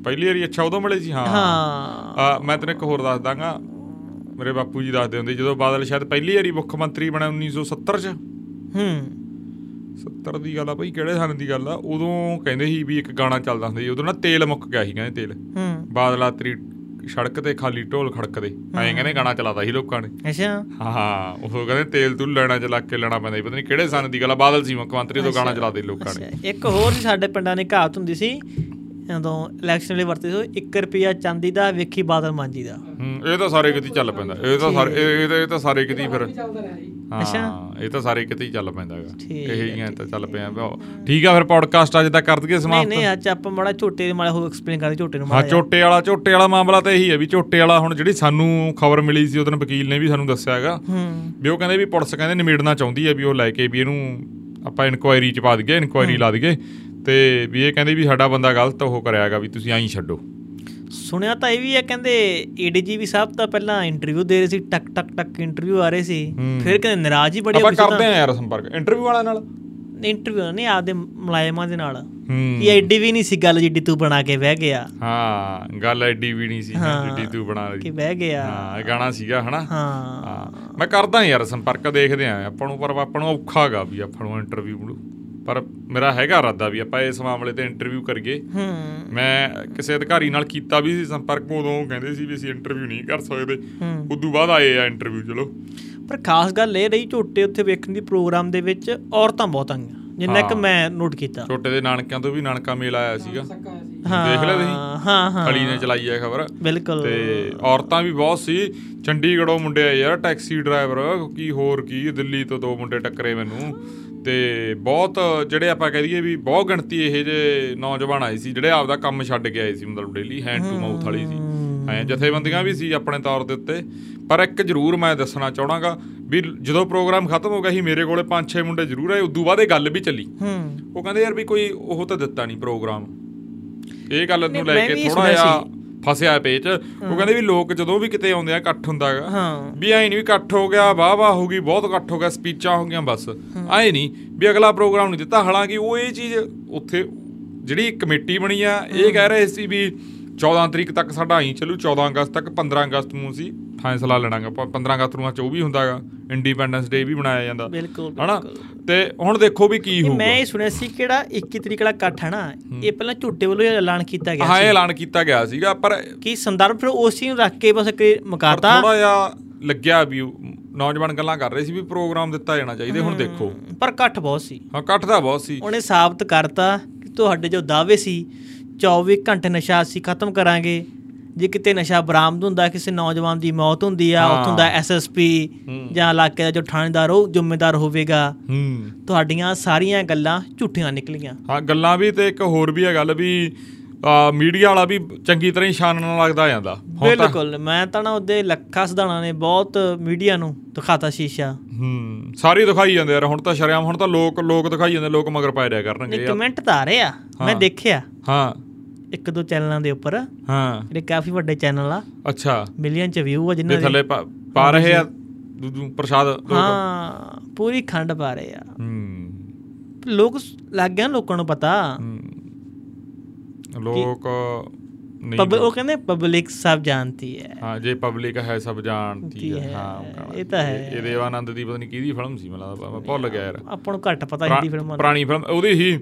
ਪਹਿਲੀ ਵਾਰੀ ਅੱਛਾ ਉਦੋਂ ਮਿਲੇ ਸੀ ਹਾਂ।
ਹਾਂ।
ਆ ਮੈਂ ਤੈਨੂੰ ਇੱਕ ਹੋਰ ਦੱਸ ਦਾਂਗਾ। ਮੇਰੇ ਬਾਪੂ ਜੀ ਦੱਸਦੇ ਹੁੰਦੇ ਜਦੋਂ ਬਾਦਲ ਸ਼ਾਇਦ ਪਹਿਲੀ ਵਾਰੀ ਮੁੱਖ ਮੰਤਰੀ ਬਣਿਆ 1970 ਚ।
ਹੂੰ।
70 ਦੀ ਗੱਲ ਆ ਭਾਈ ਕਿਹੜੇ ਸਾਲ ਦੀ ਗੱਲ ਆ? ਉਦੋਂ ਕਹਿੰਦੇ ਸੀ ਵੀ ਇੱਕ ਗਾਣਾ ਚੱਲਦਾ ਹੁੰਦਾ ਸੀ ਉਦੋਂ ਨਾ ਤੇਲ ਮੁੱਕ ਗਿਆ ਸੀ ਕਹਿੰਦੇ ਤੇਲ।
ਹੂੰ।
ਬਾਦਲਾ ਤੇਰੀ ਸੜਕ ਤੇ ਖਾਲੀ ਢੋਲ ਖੜਕਦੇ ਐਂ ਕਹਿੰਦੇ ਗਾਣਾ ਚਲਾਦਾ ਸੀ ਲੋਕਾਂ ਨੇ।
ਅੱਛਾ।
ਹਾਂ ਉਹ ਕਹਿੰਦੇ ਤੇਲ ਤੂੰ ਲੈਣਾ ਚ ਲੱਗ ਕੇ ਲੈਣਾ ਪੈਂਦਾ ਪਤਾ ਨਹੀਂ ਕਿਹੜੇ ਸਾਲ ਦੀ ਗੱਲ ਆ ਬਾਦਲ ਸੀ ਮੁੱਖ ਮੰਤਰੀ ਉਦੋਂ ਗਾਣਾ ਚਲਾਦੇ ਲੋਕਾਂ ਨੇ।
ਇੱਕ ਹੋਰ ਸੀ ਸਾਡੇ ਪਿੰਡਾਂ ਨੇ ਕਹਾਵਤ ਹੁੰਦੀ ਸੀ ਜਦੋਂ ਇਲੈਕਸ਼ਨ ਲਈ ਵਰਤੇ ਸੀ 1 ਰੁਪਿਆ ਚਾਂਦੀ ਦਾ ਵੇਖੀ ਬਾਦਲ ਮਾਂਜੀ ਦਾ।
ਹੂੰ ਇਹ ਤਾਂ ਸਾਰੇ ਕਿਤੇ ਹੀ ਚੱਲ ਪੈਂਦਾ ਇਹ ਤਾਂ ਸਾਰੇ ਇਹ- ਇਹ ਤਾਂ- ਇਹ ਤਾਂ ਸਾਰੇ ਕਿਤੇ ਹੀ ਫਿਰ। ਹਾਂ ਇਹ ਤਾਂ ਸਾਰੇ ਕਿਤੇ ਹੀ ਚੱਲ ਪੈਂਦਾ ਹੈਗਾ। ਇਹ ਹੀ ਤਾਂ ਚੱਲ ਪਿਆ। ਠੀਕ ਆ ਫਿਰ ਪੋਡਕਾਸਟ ਅੱਜ ਤੱਕ ਕਰ ਦਈਏ
ਨਹੀਂ
ਸਮਾਪਤ?
ਨਹੀਂ ਅੱਜ ਆਪਾਂ ਮਾੜਾ ਝੋਟੇ ਦੇ ਮਾੜਾ ਹੋ ਐਕਸਪਲੇਨ ਕਰਦੇ ਝੋਟੇ ਨੂੰ
ਹਾਂ
ਮਾੜਾ ਜਿਹਾ।
ਝੋਟੇ ਵਾਲਾ ਝੋਟੇ ਵਾਲਾ ਮਾਮਲਾ ਤਾਂ ਇਹੀ ਹੈ ਵੀ ਝੋਟੇ ਵਾਲਾ ਹੁਣ ਜਿਹੜੀ ਸਾਨੂੰ ਖਬਰ ਮਿਲੀ ਸੀ ਉਹਦੋਂ ਵਕੀਲ ਨੇ ਵੀ ਸਾਨੂੰ ਦੱਸਿਆ ਹੈਗਾ।
ਹੂੰ।
ਵੀ ਉਹ ਕਹਿੰਦੇ ਵੀ ਪੁਲਿਸ ਕਹਿੰਦੇ ਨਿਮੇੜਨਾ ਚਾਹੁੰਦੀ ਹੈ ਵੀ ਉਹ ਲੈ ਕੇ ਵੀ ਇਹਨੂੰ ਆਪਾਂ ਇਨਕੁਆਇਰੀ ਚ ਪਾ ਦਈਏ ਇਨਕੁਆਇਰੀ ਲਾ ਦਈਏ। ਤੇ ਵੀ ਇਹ ਕਹਿੰਦੇ ਵੀ ਸਾਡਾ ਬੰਦਾ ਗਲਤ ਉਹ ਕਰਿਆ ਹੈਗਾ ਵੀ ਤੁਸੀਂ ਐਂ ਛੱਡੋ।
ਸੁਣਿਆ ਤਾਂ ਇਹ ਵੀ ਹੈ ਕਹਿੰਦੇ ਏਡੀਜੀਪੀ ਸਾਹਿਬ ਤਾਂ ਪਹਿਲਾਂ ਇੰਟਰਵਿਊ ਦੇ ਰਹੇ ਸੀ ਟਕ ਟਕ ਟਕ ਇੰਟਰਵਿਊ ਆ ਰਹੇ ਸੀ। ਫਿਰ ਕਹਿੰਦੇ ਨਾਰਾਜ਼ ਹੀ ਬੜੇ
ਆਪਾਂ ਕਰਦੇ ਆ ਯਾਰ ਸੰਪਰਕ ਇੰਟਰਵਿਊ ਵਾਲਿਆਂ ਨਾਲ?
ਇੰਟਰਵਿਊ ਨਹੀਂ ਆਪਦੇ ਮੁਲਾਜ਼ਮਾਂ ਦੇ ਨਾਲ। ਇਹ ਐਡੀ ਵੀ ਨਹੀਂ ਸੀ ਗੱਲ ਜਿੱਡੀ ਤੂੰ ਬਣਾ ਕੇ ਬਹਿ ਗਿਆ।
ਹਾਂ ਗੱਲ ਐਡੀ ਵੀ ਨਹੀਂ ਸੀ ਜਿੱਡੀ ਤੂੰ ਬਣਾ
ਕਿ
ਲਈ
ਬਹਿ ਗਿਆ।
ਹਾਂ ਗਾਣਾ ਸੀਗਾ ਹਨਾ?
ਹਾਂ।
ਮੈਂ ਕਰਦਾ ਯਾਰ ਸੰਪਰਕ ਦੇਖਦੇ ਆ ਆਪਾਂ ਨੂੰ ਪਰ ਆਪਾਂ ਨੂੰ ਔਖਾ ਗਾ ਵੀ ਆਪਾਂ ਨੂੰ ਇੰਟਰਵਿਊ ਪਰ ਮੇਰਾ ਹੈਗਾ ਇਰਾਦਾ ਵੀ ਆਪਾਂ ਇਸ ਮਾਮਲੇ ਤੇ ਇੰਟਰਵਿਊ ਕਰੀਏ।
ਹੂੰ।
ਮੈਂ ਕਿਸੇ ਅਧਿਕਾਰੀ ਨਾਲ ਕੀਤਾ ਵੀ ਸੀ ਸੰਪਰਕ ਉਦੋਂ ਕਹਿੰਦੇ ਸੀ ਵੀ ਅਸੀਂ ਇੰਟਰਵਿਊ ਨਹੀਂ ਕਰ ਸਕਦੇ। ਉਦੋਂ ਬਾਅਦ ਆਏ ਆ ਇੰਟਰਵਿਊ ਚਲੋ।
ਪਰ ਖਾਸ ਗੱਲ ਇਹ ਰਹੀ ਝੋਟੇ ਉੱਥੇ ਵੇਖਣ ਦੀ ਪ੍ਰੋਗਰਾਮ ਦੇ ਵਿੱਚ ਔਰਤਾਂ ਬਹੁਤ ਆਈਆਂ ਜਿੰਨਾ ਕਿ। ਮੈਂ ਨੋਟ ਕੀਤਾ।
ਛੋਟੇ ਦੇ ਨਾਨਕਿਆਂ ਤੋਂ ਵੀ ਨਾਨਕਾ ਮੇਲ ਆਇਆ ਸੀਗਾ।
ਹਾਂ
ਦੇਖ ਲਿਆ ਤੁਸੀਂ?
ਹਾਂ ਹਾਂ।
ਅਲੀ ਨੇ ਚਲਾਈ ਹੈ ਖਬਰ।
ਬਿਲਕੁਲ।
ਤੇ ਔਰਤਾਂ ਵੀ ਬਹੁਤ ਸੀ। ਚੰਡੀਗੜ੍ਹੋਂ ਮੁੰਡੇ ਆਏ ਯਾਰ ਟੈਕਸੀ ਡਰਾਈਵਰ ਕੀ ਹੋਰ ਕੀ ਦਿੱਲੀ ਤੋਂ ਦੋ ਮੁੰਡੇ ਟੱਕਰੇ ਮੈਨੂੰ। ਤੇ ਬਹੁਤ ਜਿਹੜੇ ਆਪਾਂ ਕਹਿ ਦਈਏ ਵੀ ਬਹੁਤ ਗਿਣਤੀ ਇਹ ਜੇ ਨੌਜਵਾਨ ਆਏ ਸੀ ਜਿਹੜੇ ਆਪਦਾ ਕੰਮ ਛੱਡ ਕੇ ਆਏ ਸੀ ਮਤਲਬ ਡੇਲੀ ਹੈਂਡ ਟੂ ਮਾਊਥ ਵਾਲੀ ਸੀ। ਐ ਜਥੇਬੰਦੀਆਂ ਵੀ ਸੀ ਆਪਣੇ ਤੌਰ ਦੇ ਉੱਤੇ। ਪਰ ਇੱਕ ਜ਼ਰੂਰ ਮੈਂ ਦੱਸਣਾ ਚਾਹਣਾਗਾ ਵੀ ਜਦੋਂ ਪ੍ਰੋਗਰਾਮ ਖਤਮ ਹੋ ਗਿਆ ਸੀ ਮੇਰੇ ਕੋਲੇ ਪੰਜ ਛੇ ਮੁੰਡੇ ਜ਼ਰੂਰ ਆਏ ਉਦੋਂ ਬਾਅਦ ਇਹ ਗੱਲ ਵੀ ਚੱਲੀ।
ਹੂੰ।
ਉਹ ਕਹਿੰਦੇ ਯਾਰ ਵੀ ਕੋਈ ਉਹ ਤਾਂ ਦਿੱਤਾ ਨਹੀਂ ਪ੍ਰੋਗਰਾਮ। ਇਹ ਗੱਲ ਨੂੰ ਲੈ ਕੇ ਥੋੜਾ ਜਿਹਾ ਫਸਿਆ ਪੇਚ ਉਹ ਕਹਿੰਦੇ ਵੀ ਲੋਕ ਜਦੋਂ ਵੀ ਕਿਤੇ ਆਉਂਦੇ ਆ ਇਕੱਠ ਹੁੰਦਾਗਾ।
ਹਾਂ।
ਵੀ ਐ ਨਹੀਂ ਵੀ ਇਕੱਠ ਹੋ ਗਿਆ ਵਾਹ ਵਾਹ ਹੋ ਗਈ ਬਹੁਤ ਇਕੱਠ ਹੋ ਗਿਆ ਸਪੀਚਾਂ ਹੋ ਗਈਆਂ ਬਸ। ਐ ਨਹੀਂ ਵੀ ਅਗਲਾ ਪ੍ਰੋਗਰਾਮ ਨਹੀਂ ਦਿੱਤਾ। ਹਾਲਾਂਕਿ ਉਹ ਇਹ ਚੀਜ਼ ਉੱਥੇ ਜਿਹੜੀ ਕਮੇਟੀ ਬਣੀ ਆ ਇਹ ਕਹਿ ਰਹੇ ਸੀ ਵੀ 14 ਤਰੀਕ ਤੱਕ ਸਾਡਾ ਆਈ ਚੱਲੂ 14 ਅਗਸਤ ਤੱਕ 15 ਅਗਸਤ ਨੂੰ ਅਸੀਂ ਫੈਸਲਾ ਲੈਣਾਗਾ। 15 ਅਗਸਤ ਨੂੰ ਉਹ ਵੀ ਹੁੰਦਾਗਾ। ਇੰਡੀਪੈਂਡੈਂਸ ਡੇ ਵੀ ਮਨਾਇਆ ਜਾਂਦਾ। ਹਨਾ? ਤੇ ਹੁਣ ਦੇਖੋ ਵੀ ਕੀ ਹੋਊਗਾ।
ਮੈਂ ਇਹ ਸੁਣਿਆ ਸੀ ਕਿਹੜਾ 21 ਤਰੀਕ ਵਾਲਾ ਇਕੱਠ ਹੈ ਨਾ ਇਹ ਪਹਿਲਾਂ ਝੋਟੇ ਵੱਲੋਂ ਹੀ ਐਲਾਨ ਕੀਤਾ ਗਿਆ
ਹਾਂ ਇਹ
ਸੀ।
ਐਲਾਨ ਕੀਤਾ ਗਿਆ ਸੀਗਾ ਪਰ
ਕਿ ਸੰਦਰਭ ਫਿਰ ਉਸ ਨੂੰ ਰੱਖ ਕੇ ਬਸ ਮੁਕਾਤਾ?
ਥੋੜਾ ਜਿਹਾ ਲੱਗਿਆ ਵੀ ਨੌਜਵਾਨ ਗੱਲਾਂ ਕਰ ਰਹੇ ਸੀ ਵੀ ਪ੍ਰੋਗਰਾਮ ਦਿੱਤਾ ਜਾਣਾ ਚਾਹੀਦਾ ਹੁਣ ਦੇਖੋ।
ਪਰ ਇਕੱਠ ਬਹੁਤ ਸੀ।
ਹਾਂ ਇਕੱਠ ਤਾਂ ਬਹੁਤ ਸੀ।
ਉਹਨੇ ਸਾਬਤ ਕਰਤਾ ਕਿ ਤੁਹਾਡੇ ਜੋ ਦਾਅਵੇ ਸੀ 24 ਘੰਟੇ ਨਸ਼ਾ ਅਸੀਂ ਖਤਮ ਕਰਾਂਗੇ। ਜੇ ਕਿਤੇ ਨਸ਼ਾ ਬਰਾਮਦ ਹੁੰਦਾ ਕਿਸੇ ਨੌਜਵਾਨ ਦੀ ਮੌਤ ਹੁੰਦੀ ਆ। ਉੱਥੋਂ ਦਾ ਐਸਐਸਪੀ ਜਾਂ ਇਲਾਕੇ ਦਾ ਜੋ ਥਾਣੇਦਾਰ ਉਹ ਜ਼ਿੰਮੇਦਾਰ ਹੋਵੇਗਾ। ਤੁਹਾਡੀਆਂ ਸਾਰੀਆਂ ਗੱਲਾਂ ਝੂਠੀਆਂ ਨਿਕਲੀਆਂ।
ਹਾਂ ਗੱਲਾਂ ਵੀ ਤੇ ਇੱਕ ਹੋਰ ਵੀ ਹੈ ਗੱਲ ਵੀ ਮੀਡੀਆ ਵਾਲਾ ਵੀ ਚੰਗੀ ਤਰ੍ਹਾਂ ਹੀ ਛਾਨਣ ਲੱਗਦਾ ਜਾਂਦਾ।
ਬਿਲਕੁਲ। ਮੈਂ ਤਾਂ ਨਾ ਉਹਦੇ ਲੱਖਾ ਸਦਾਣਾ ਨੇ ਬਹੁਤ ਮੀਡੀਆ ਨੂੰ ਦਿਖਾਤਾ ਸ਼ੀਸ਼ਾ।
ਹੂੰ ਸਾਰੀ ਦਿਖਾਈ ਜਾਂਦੇ ਯਾਰ ਹੁਣ ਤਾਂ ਸ਼ਰਿਆਮ ਹੁਣ ਤਾਂ ਲੋਕ ਲੋਕ ਦਿਖਾਈ ਜਾਂਦੇ ਲੋਕ ਮਗਰ ਪੈ ਰਿਆ ਕਰਨਗੇ ਯਾਰ।
ਕਮੈਂਟ ਤਾਂ ਆ ਰਹੇ ਆ ਮੈਂ। ਦੇਖਿਆ।
ਹਾਂ।
ਇੱਕ ਦੋ ਚੈਨਲਾਂ ਦੇ ਉੱਪਰ।
ਹਾਂ।
ਜਿਹੜੇ ਕਾਫੀ ਵੱਡੇ ਚੈਨਲ ਆ।
ਅੱਛਾ।
ਮਿਲੀਅਨ ਚ ਵਿਊ ਆ ਜਿਨ੍ਹਾਂ ਦੇ
ਥੱਲੇ ਪਾ- ਰਹੇ ਆ ਦੂਜੂ ਪ੍ਰਸ਼ਾਦ
ਹਾਂ ਪੂਰੀ ਖੰਡ ਪਾ ਰਹੇ ਆ।
ਹੂੰ।
ਲੋਕ ਲੱਗ ਗਿਆ ਲੋਕਾਂ ਨੂੰ ਪਤਾ।
ਹੂੰ। ਲੋਕ ਨਹੀਂ
ਉਹ ਕਹਿੰਦੇ ਪਬਲਿਕ ਸਭ ਜਾਣਤੀ ਹੈ।
ਹਾਂ ਜੇ ਪਬਲਿਕ ਹੈ ਸਭ ਜਾਣਦੀ ਹੈ।
ਹੈ,
ਹਾਂ।
ਇਹ ਤਾਂ ਹੈ।
ਇਹ ਦੇਵਾਨੰਦ ਦੀ ਪਤਾ ਨਹੀਂ ਕਿਹਦੀ ਫਿਲਮ ਸੀ ਮੈਨੂੰ ਮੈਂ ਭੁੱਲ ਗਿਆ ਯਾਰ।
ਆਪਾਂ ਨੂੰ ਘੱਟ ਪਤਾ ਹਿੰਦੀ ਫਿਲਮਾਂ ਦਾ
ਪੁਰਾਣੀ ਫਿਲਮ ਉਹਦੀ ਸੀ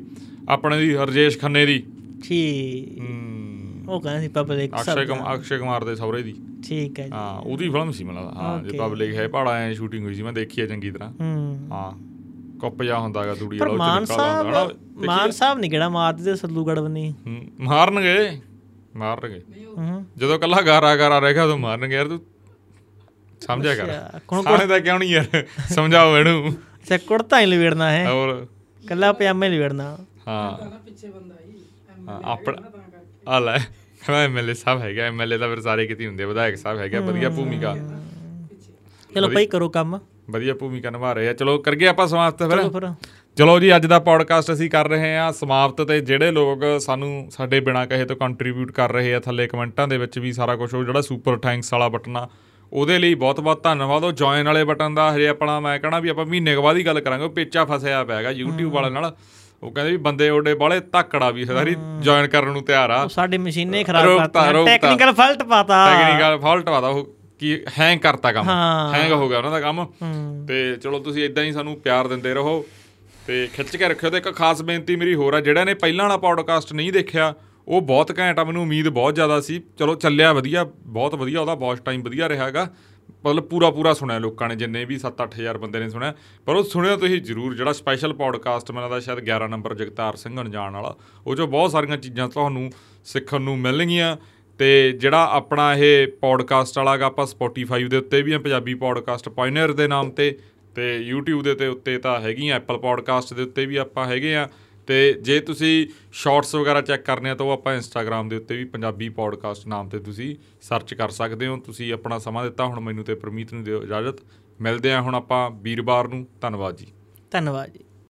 ਆਪਣੇ ਦੀ ਰਜੇਸ਼ ਖੰਨੇ ਦੀ।
ਠੀਕ। ਉਹ ਕਹਿੰਦੇ ਸੀ ਪਬਲਿਕ ਸਭ
ਅਕਸ਼ੇ ਕੁਮਾਰ। ਅਕਸ਼ੇ ਕੁਮਾਰ ਦੇ ਸਹੁਰੇ ਦੀ।
ਠੀਕ ਹੈ ਜੀ।
ਹਾਂ ਉਹਦੀ ਫਿਲਮ ਸੀ ਮੈਨੂੰ ਹਾਂ ਜੇ. ਪਬਲਿਕ ਹੈ ਪਹਾੜਾ ਐ ਸ਼ੂਟਿੰਗ ਹੋਈ ਸੀ ਮੈਂ ਦੇਖੀ ਹੈ ਚੰਗੀ ਤਰ੍ਹਾਂ।
ਹੂੰ।
ਹਾਂ ਕੁੱਪ ਜਾ ਹੁੰਦਾਗਾ ਤੂੜੀ ਵਾਲਾ ਉਹ ਨਿਕਲਦਾ ਹੁੰਦਾ
ਮਾਨ ਸਾਹਿਬ ਨਹੀਂ ਕਿਹੜਾ ਮਾਰਦੇ ਤੇ ਸੱਲੂਗੜ ਬਣੀ
ਮਾਰਨਗੇ। ਮਾਰਨਗੇ।
ਹੂੰ।
ਜਦੋਂ ਕੱਲਾ ਗਾਰਾ ਗਾਰਾ ਰਹਿ ਗਿਆ ਉਦੋਂ ਮਾਰਨਗੇ। ਯਾਰ ਤੂੰ ਸਮਝਿਆ ਕਰ।
ਅੱਛਾ,
ਸਾਲੇ ਦਾ ਕਿਉਂ ਨਹੀਂ ਯਾਰ? ਸਮਝਾਓ ਇਹਨੂੰ।
ਸੇ ਕੁੜਤਾ ਹੀ ਲਵੇੜਨਾ ਹੈ।
ਹੋਰ।
ਕੱਲਾ ਪਜਾਮਾ ਲਵੇੜਨਾ
ਹਾਂ। ਹਾਂ, ਆਪਣਾ ਆ ਲੈ। ਐਮਐਲਏ ਸਾਹਿਬ ਹੈਗਾ ਐਮਐਲਏ ਤਾਂ ਫਿਰ ਸਾਰੇ ਕਿਤੇ ਹੁੰਦੇ ਆ, ਵਿਧਾਇਕ ਸਾਹਿਬ ਹੈਗਾ ਵਧੀਆ ਭੂਮਿਕਾ।
ਚਲੋ ਭਾਈ ਕਰੋ ਕੰਮ।
ਵਧੀਆ ਭੂਮਿਕਾ ਨਿਭਾ ਰਹੇ ਆ। ਚਲੋ ਕਰਗੇ ਆਪਾਂ ਸਮਾਪਤ ਫਿਰ।
ਚਲੋ
ਜੀ ਅੱਜ ਦਾ ਪੋਡਕਾਸਟ ਅਸੀਂ ਕਰ ਰਹੇ ਹਾਂ ਸਮਾਪਤ ਤੇ ਜਿਹੜੇ ਲੋਕ ਸਾਨੂੰ ਸਾਡੇ ਬਿਨਾਂ ਕਹੇ ਤੋਂ ਕੰਟਰੀਬਿਊਟ ਕਰ ਰਹੇ ਆ ਥੱਲੇ ਕਮੈਂਟਾਂ ਦੇ ਵਿੱਚ ਵੀ ਸਾਰਾ ਕੁਝ ਉਹ ਜਿਹੜਾ ਸੁਪਰ ਥੈਂਕਸ ਵਾਲਾ ਬਟਨ ਆ ਉਹਦੇ ਲਈ ਬਹੁਤ-ਬਹੁਤ ਧੰਨਵਾਦ। ਉਹ ਜੁਆਇਨ ਵਾਲੇ ਬਟਨ ਦਾ ਹਜੇ ਆਪਣਾ ਮੈਂ ਕਹਣਾ ਵੀ ਆਪਾਂ ਮਹੀਨੇ ਬਾਅਦ ਹੀ ਗੱਲ ਕਰਾਂਗੇ ਉਹ ਪੇਚਾ ਫਸਿਆ ਪਿਆ ਹੈਗਾ YouTube ਵਾਲੇ ਨਾਲ। ਉਹ ਕਹਿੰਦੇ ਵੀ ਬੰਦੇ ਓਡੇ ਬਾਲੇ ਧੱਕੜਾ ਵੀ ਸਾਰੀ ਜੁਆਇਨ ਕਰਨ ਨੂੰ ਤਿਆਰ ਆ।
ਸਾਡੇ ਮਸ਼ੀਨੇ ਖਰਾਬ
ਰੋਕਤਾ।
ਟੈਕਨੀਕਲ ਫਾਲਟ ਪਾਤਾ।
ਟੈਕਨੀਕਲ ਫਾਲਟ ਵਾਦਾ ਉਹ ਕੀ ਹੈਂਗ ਕਰਤਾ ਕੰਮ। ਹੈਂਗ ਹੋ ਗਿਆ ਉਹਨਾਂ ਦਾ ਕੰਮ। ਤੇ ਚਲੋ ਤੁਸੀਂ ਇਦਾਂ ਹੀ ਸਾਨੂੰ ਪਿਆਰ ਦਿੰਦੇ ਰਹੋ ਤੇ ਖਿੱਚ ਕੇ ਰੱਖਿਓ। ਤੇ ਇੱਕ ਖਾਸ ਬੇਨਤੀ ਮੇਰੀ ਹੋਰ ਆ ਜਿਹੜਾ ਨੇ ਪਹਿਲਾਂ ਵਾਲਾ ਪੋਡਕਾਸਟ ਨਹੀਂ ਦੇਖਿਆ ਉਹ ਬਹੁਤ ਘੈਂਟ ਆ ਮੈਨੂੰ ਉਮੀਦ ਬਹੁਤ ਜ਼ਿਆਦਾ ਸੀ। ਚਲੋ ਚੱਲਿਆ ਵਧੀਆ ਬਹੁਤ ਵਧੀਆ ਉਹਦਾ ਵਾਚ ਟਾਈਮ ਵਧੀਆ ਰਿਹਾਗਾ ਮਤਲਬ ਪੂਰਾ ਪੂਰਾ ਸੁਣਿਆ ਲੋਕਾਂ ਨੇ, ਜਿੰਨੇ ਵੀ 7-8000 ਬੰਦੇ ਨੇ ਸੁਣਿਆ। ਪਰ ਉਹ ਸੁਣਿਆ ਤੁਸੀਂ ਜ਼ਰੂਰ, ਜਿਹੜਾ ਸਪੈਸ਼ਲ ਪੋਡਕਾਸਟ ਮੈਨੂੰ ਲੱਗਦਾ ਸ਼ਾਇਦ 11 ਨੰਬਰ ਜਗਤਾਰ ਸਿੰਘ ਅਣਜਾਣ ਵਾਲਾ, ਉਹ 'ਚੋਂ ਬਹੁਤ ਸਾਰੀਆਂ ਚੀਜ਼ਾਂ ਤੁਹਾਨੂੰ ਸਿੱਖਣ ਨੂੰ ਮਿਲਣਗੀਆਂ। ਤੇ ਜਿਹੜਾ ਆਪਣਾ ਇਹ ਪੋਡਕਾਸਟ ਵਾਲਾ ਗਾ ਆਪਾਂ Spotify ਦੇ ਉੱਤੇ ਵੀ ਆ, ਪੰਜਾਬੀ ਪੋਡਕਾਸਟ ਪਾਇਨੀਅਰ ਦੇ ਨਾਮ ਤੇ ਤੇ YouTube ਦੇ ਤੇ ਉੱਤੇ ਤਾਂ ਹੈਗੀਆਂ, Apple ਪੋਡਕਾਸਟ ਦੇ ਉੱਤੇ ਵੀ ਆਪਾਂ ਹੈਗੇ ਆ। ਤੇ ਜੇ ਤੁਸੀਂ ਸ਼ਾਰਟਸ ਵਗੈਰਾ ਚੈੱਕ ਕਰਨੇ ਆ ਤਾਂ ਉਹ ਆਪਾਂ Instagram ਦੇ ਉੱਤੇ ਵੀ ਪੰਜਾਬੀ ਪੋਡਕਾਸਟ ਨਾਮ ਤੇ ਤੁਸੀਂ ਸਰਚ ਕਰ ਸਕਦੇ ਹੋ। ਤੁਸੀਂ ਆਪਣਾ ਸਮਾਂ ਦਿੱਤਾ, ਹੁਣ ਮੈਨੂੰ ਤੇ ਪ੍ਰਮੀਤ ਨੂੰ ਦਿਓ ਇਜਾਜ਼ਤ। ਮਿਲਦੇ ਆ ਹੁਣ ਆਪਾਂ ਵੀਰਵਾਰ ਨੂੰ। ਧੰਨਵਾਦ ਜੀ।
ਧੰਨਵਾਦ ਜੀ।